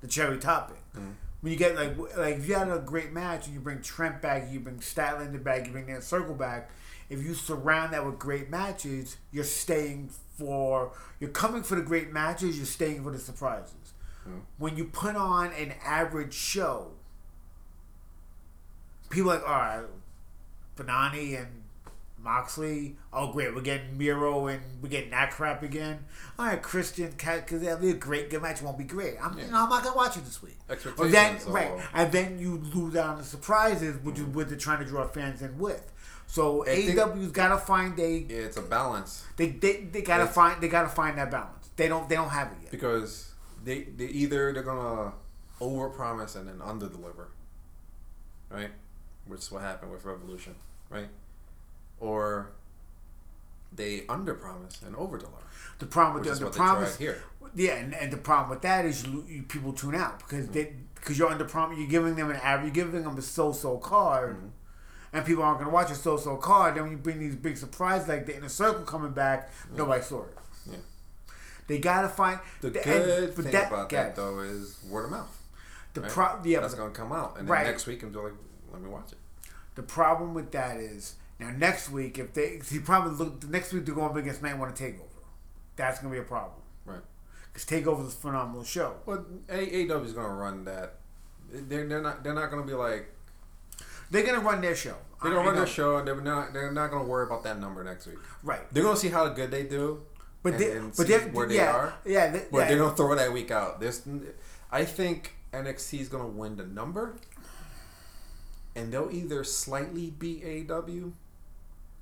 The cherry topping. Mm-hmm. When you get like like if you had a great match and you bring Trent back, you bring Statlander back, you bring that circle back. If you surround that with great matches, you're staying for you're coming for the great matches. You're staying for the surprises. When you put on an average show, people are like all right, Banani and Moxley. Oh, great, we're getting Miro and we're getting that crap again. All right, Christian, because that'll be a great good match. Won't be great. I'm, you know, I'm not gonna watch it this week. Or then, right, and then you lose out on the surprises, which is what they're trying to draw fans in with. So think- AEW's got to find a Yeah, it's a balance they they, they got to It's- find they got to find that balance. They don't they don't have it yet. because they they either they're gonna overpromise and then underdeliver, right? Which is what happened with Revolution, right? Or they underpromise and overdeliver. The problem with the, the problem here. yeah, and, and the problem with that is you, you people tune out because they because you're under promise. You're giving them an average. You're giving them a so-so card, Mm-hmm. And people aren't going to watch a so-so card. Then when you bring these big surprises like the inner circle coming back, nobody saw it. Yeah. They got to find The and- good but thing about guys, that though is word of mouth. The right? pro- yeah, that's but- gonna come out, and then Right. next week I'm like, let me watch it. The problem with that is now next week if they see probably look the next week they're going up against Man Want to Takeover. That's gonna be a problem Right. because Takeover is a phenomenal show. But AEW is gonna run that. They're, they're not they're not gonna be like They're gonna run their show. they're gonna run their show and they're not they're not gonna worry about that number next week. right. They're gonna see how good they do, But and, they, and but where they yeah, are. Yeah, they, But yeah. they're gonna throw that week out. There's, I think NXT is gonna win the number, and they'll either slightly beat AEW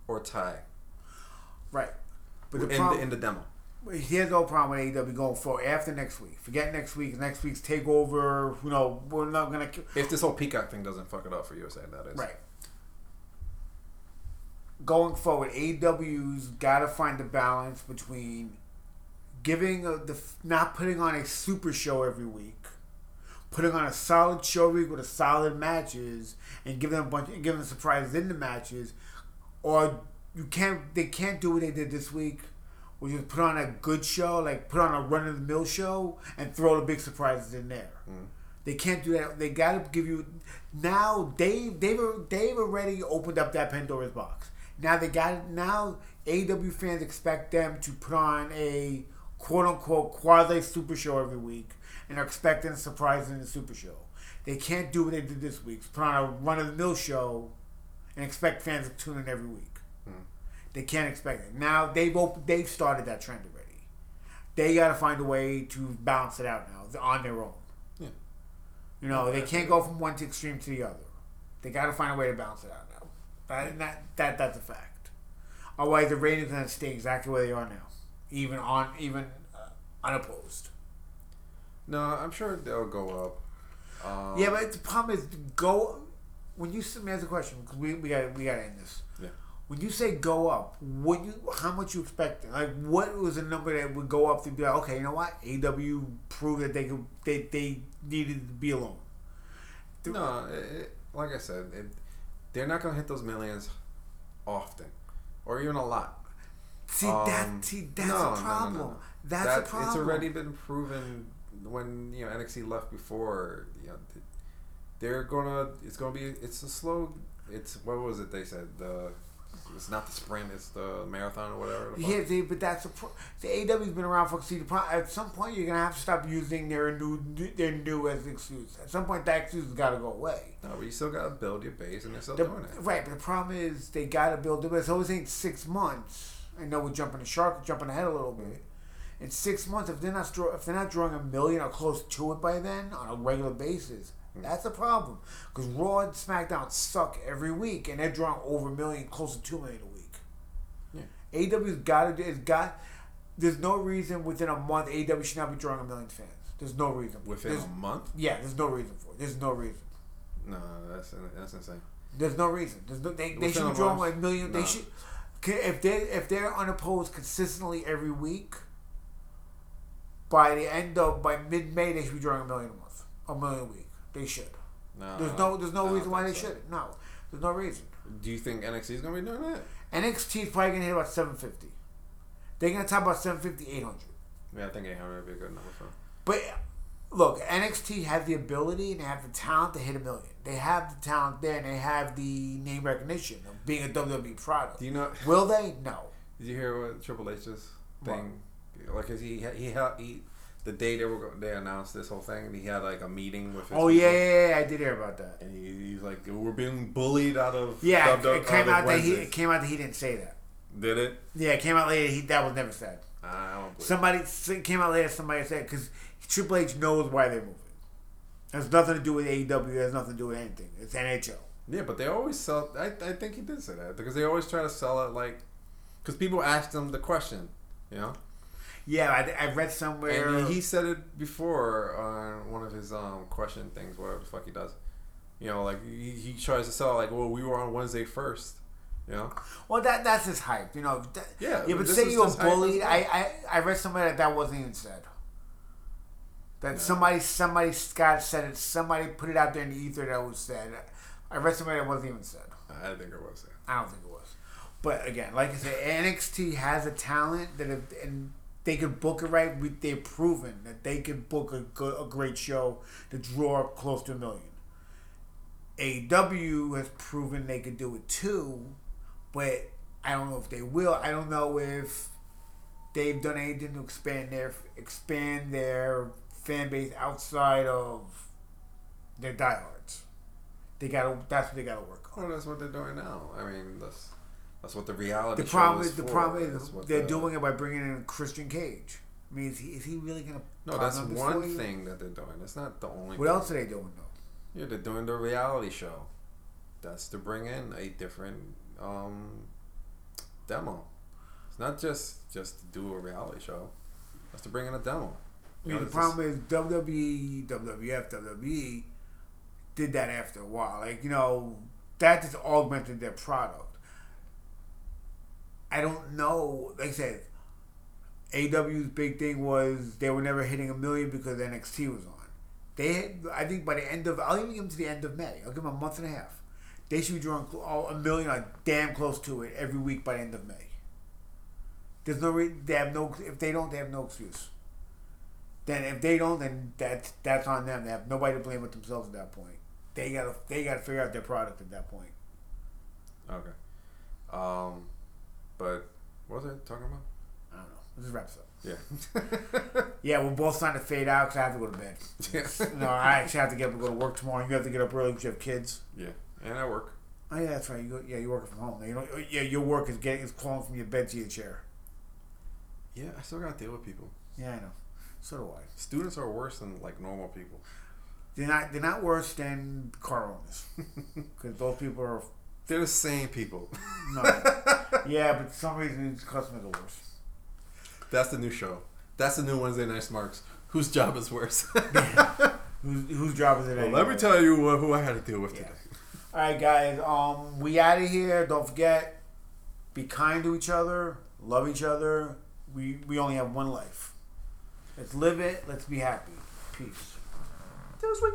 or tie right. But the in problem, the in the demo. Here's no problem with AEW going for after next week. Forget next week. Next week's takeover. You know, we're not gonna If this whole Peacock thing doesn't fuck it up for USA, that is right. Going forward, AEW's got to find the balance between giving a, the not putting on a super show every week, putting on a solid show week with a solid matches, and giving them a bunch, giving them surprises in the matches, or you can't. They can't do what they did this week, which is put on a good show, like put on a run of the mill show, and throw the big surprises in there. Mm. They can't do that. They got to give you now. Dave, they've they've already opened up that Pandora's box. Now they got. Now AW fans expect them to put on a quote unquote quasi super show every week, and are expecting surprises in the super show. They can't do what they did this week. Put on a run of the mill show, and expect fans to tune in every week. They can't expect it. Now they've op- they've started that trend already. They got to find a way to balance it out now on their own. Yeah. You know, they can't go from one extreme to the other. They got to find a way to balance it out now. That, that, that that's a fact. Otherwise, the ratings are going to stay exactly where they are now, even on even uh, unopposed. No, I'm sure they'll go up. Um, yeah, but the problem is go when you ask a question because we we got we got to end this. When you say go up, what you how much you expect? Like, what was the number that would go up to be like, okay, you know what? AW proved that they could they they needed to be alone. No, it, like I said, it, they're not gonna hit those millions often, or even a lot. See Um, that see that's no, a problem. no, no. That's That- a problem. It's already been proven when you know NXT left before. You know, they're gonna. It's gonna be. It's a slow. It's what was it they said? The it's not the sprint. It's the marathon or whatever. the. Yeah, see, but that's a pro- the AW's been around for see the pro- at some point you're gonna have to stop using their new their new as an excuse. At some point that excuse has got to go away. No, but you still gotta build your base, and they're still The- doing it. right, but the problem is they got to build it. It's always ain't six months. I know we're jumping the shark, jumping ahead a little bit. In six months, if they're not if they're not drawing a million or close to it by then on a regular basis, Mm. that's a problem. Because Raw and SmackDown suck every week, and they're drawing over a million, close to two million a week. Yeah. AW's got to. It's got. There's no reason within a month AW should not be drawing a million fans. There's no reason. Within There's- a month? yeah, there's no reason for it. There's no reason. No, that's that's insane. There's no reason. There's no. They, they should be drawing a million. They should. If they if they're unopposed consistently every week, by the end of by mid May they should be drawing a million a month, a million a week. They should. No, There's no there's no reason why they so. shouldn't. No, there's no reason. Do you think NXT is gonna be doing that? NXT is probably gonna hit about 750. They're gonna top about 750, 800. Yeah, I think 800 would be a good number for. them. But look, NXT has the ability and they have the talent to hit a million. They have the talent there and they have the name recognition of being a WWE product. Do you know? Will they? No. Did you hear what Triple H's thing? Like, 'cause he he he the day they were they announced this whole thing, and he had like a meeting with. His Oh yeah, yeah, yeah, I did hear about that. And he, he's like, we're being bullied out of. Yeah, out it came of out that he it came out that he didn't say that. Did it? Yeah, it came out later. He that was never said. I don't believe. Somebody it came out later. Somebody said because Triple H knows why they're moving. It has nothing to do with AEW. It has nothing to do with anything. It's NHL. Yeah, but they always sell. I, I think he did say that because they always try to sell it like, because people ask them the question, you know. Yeah, I, I read somewhere. And he said it before on one of his um question things, whatever the fuck he does. You know, like he, he tries to sell like, well, we were on Wednesday first. You know. well, that that's his hype. You know. That, Yeah, Yeah, but say you were bullied. I, I I read somewhere that that wasn't even said. That somebody somebody Scott said it. Somebody put it out there in the ether that was said. I read somewhere that wasn't even said. I think it was. I don't think it was. But again, like I said, NXT has a talent that if, and they could book it right. We, they've proven that they could book a, good, a great show to draw close to a million. AW has proven they could do it too, but I don't know if they will. I don't know if they've done anything to expand their expand their fan base outside of their diehards. They gotta. That's what they gotta work on. Well, that's what they're doing now. I mean, that's that's what the reality. The show problem is the for. problem is That's they're the- doing it by bringing in Christian Cage. I mean, is he, is he really gonna? No, that's one thing that they're doing. It's not the only. What thing. else are they doing though? Yeah, they're doing the reality show. That's to bring in a different um, demo. It's not just just to do a reality show. It's to bring in a demo. I You mean, know, the problem is WWE, WWF, WWE did that after a while. Like you know, that just augmented their product. I don't know. Like I said, AW's big thing was they were never hitting a million because NXT was on. They had, I think by the end of, I'll even give them to the end of May. I'll give them a month and a half. They should be drawing a million, or damn close to it, every week by the end of May. There's no, they have no, if they don't, they have no excuse. Then if they don't, then that's that's on them. They have nobody to blame but themselves at that point. They gotta they gotta figure out their product at that point. okay. Um, but what was I talking about? I don't know. This wraps up. Yeah. [LAUGHS] Yeah, we're both trying to fade out because I have to go to bed. yeah. [LAUGHS] no, I actually have to get up and go to work tomorrow. You have to get up early because you have kids. Yeah. And I work. Oh yeah, that's right. You go, yeah, you're working from home. You know, yeah, your work is getting is crawling from your bed to your chair. Yeah, I still gotta deal with people. Yeah, I know. So do I. Students are worse than like normal people. They're not they're not worse than car owners [LAUGHS] because those people are They're the same people. no. [LAUGHS] yeah, but for some reason these customers are worse. That's the new show. That's the new Wednesday Night Smarks. Whose job is worse? [LAUGHS] Whose whose job is it? well, anyway? let me tell you uh, who I had to deal with Yeah. today. All right, guys. Um, we out of here. Don't forget, be kind to each other. Love each other. We we only have one life. Let's live it. Let's be happy. Peace. Was sweet.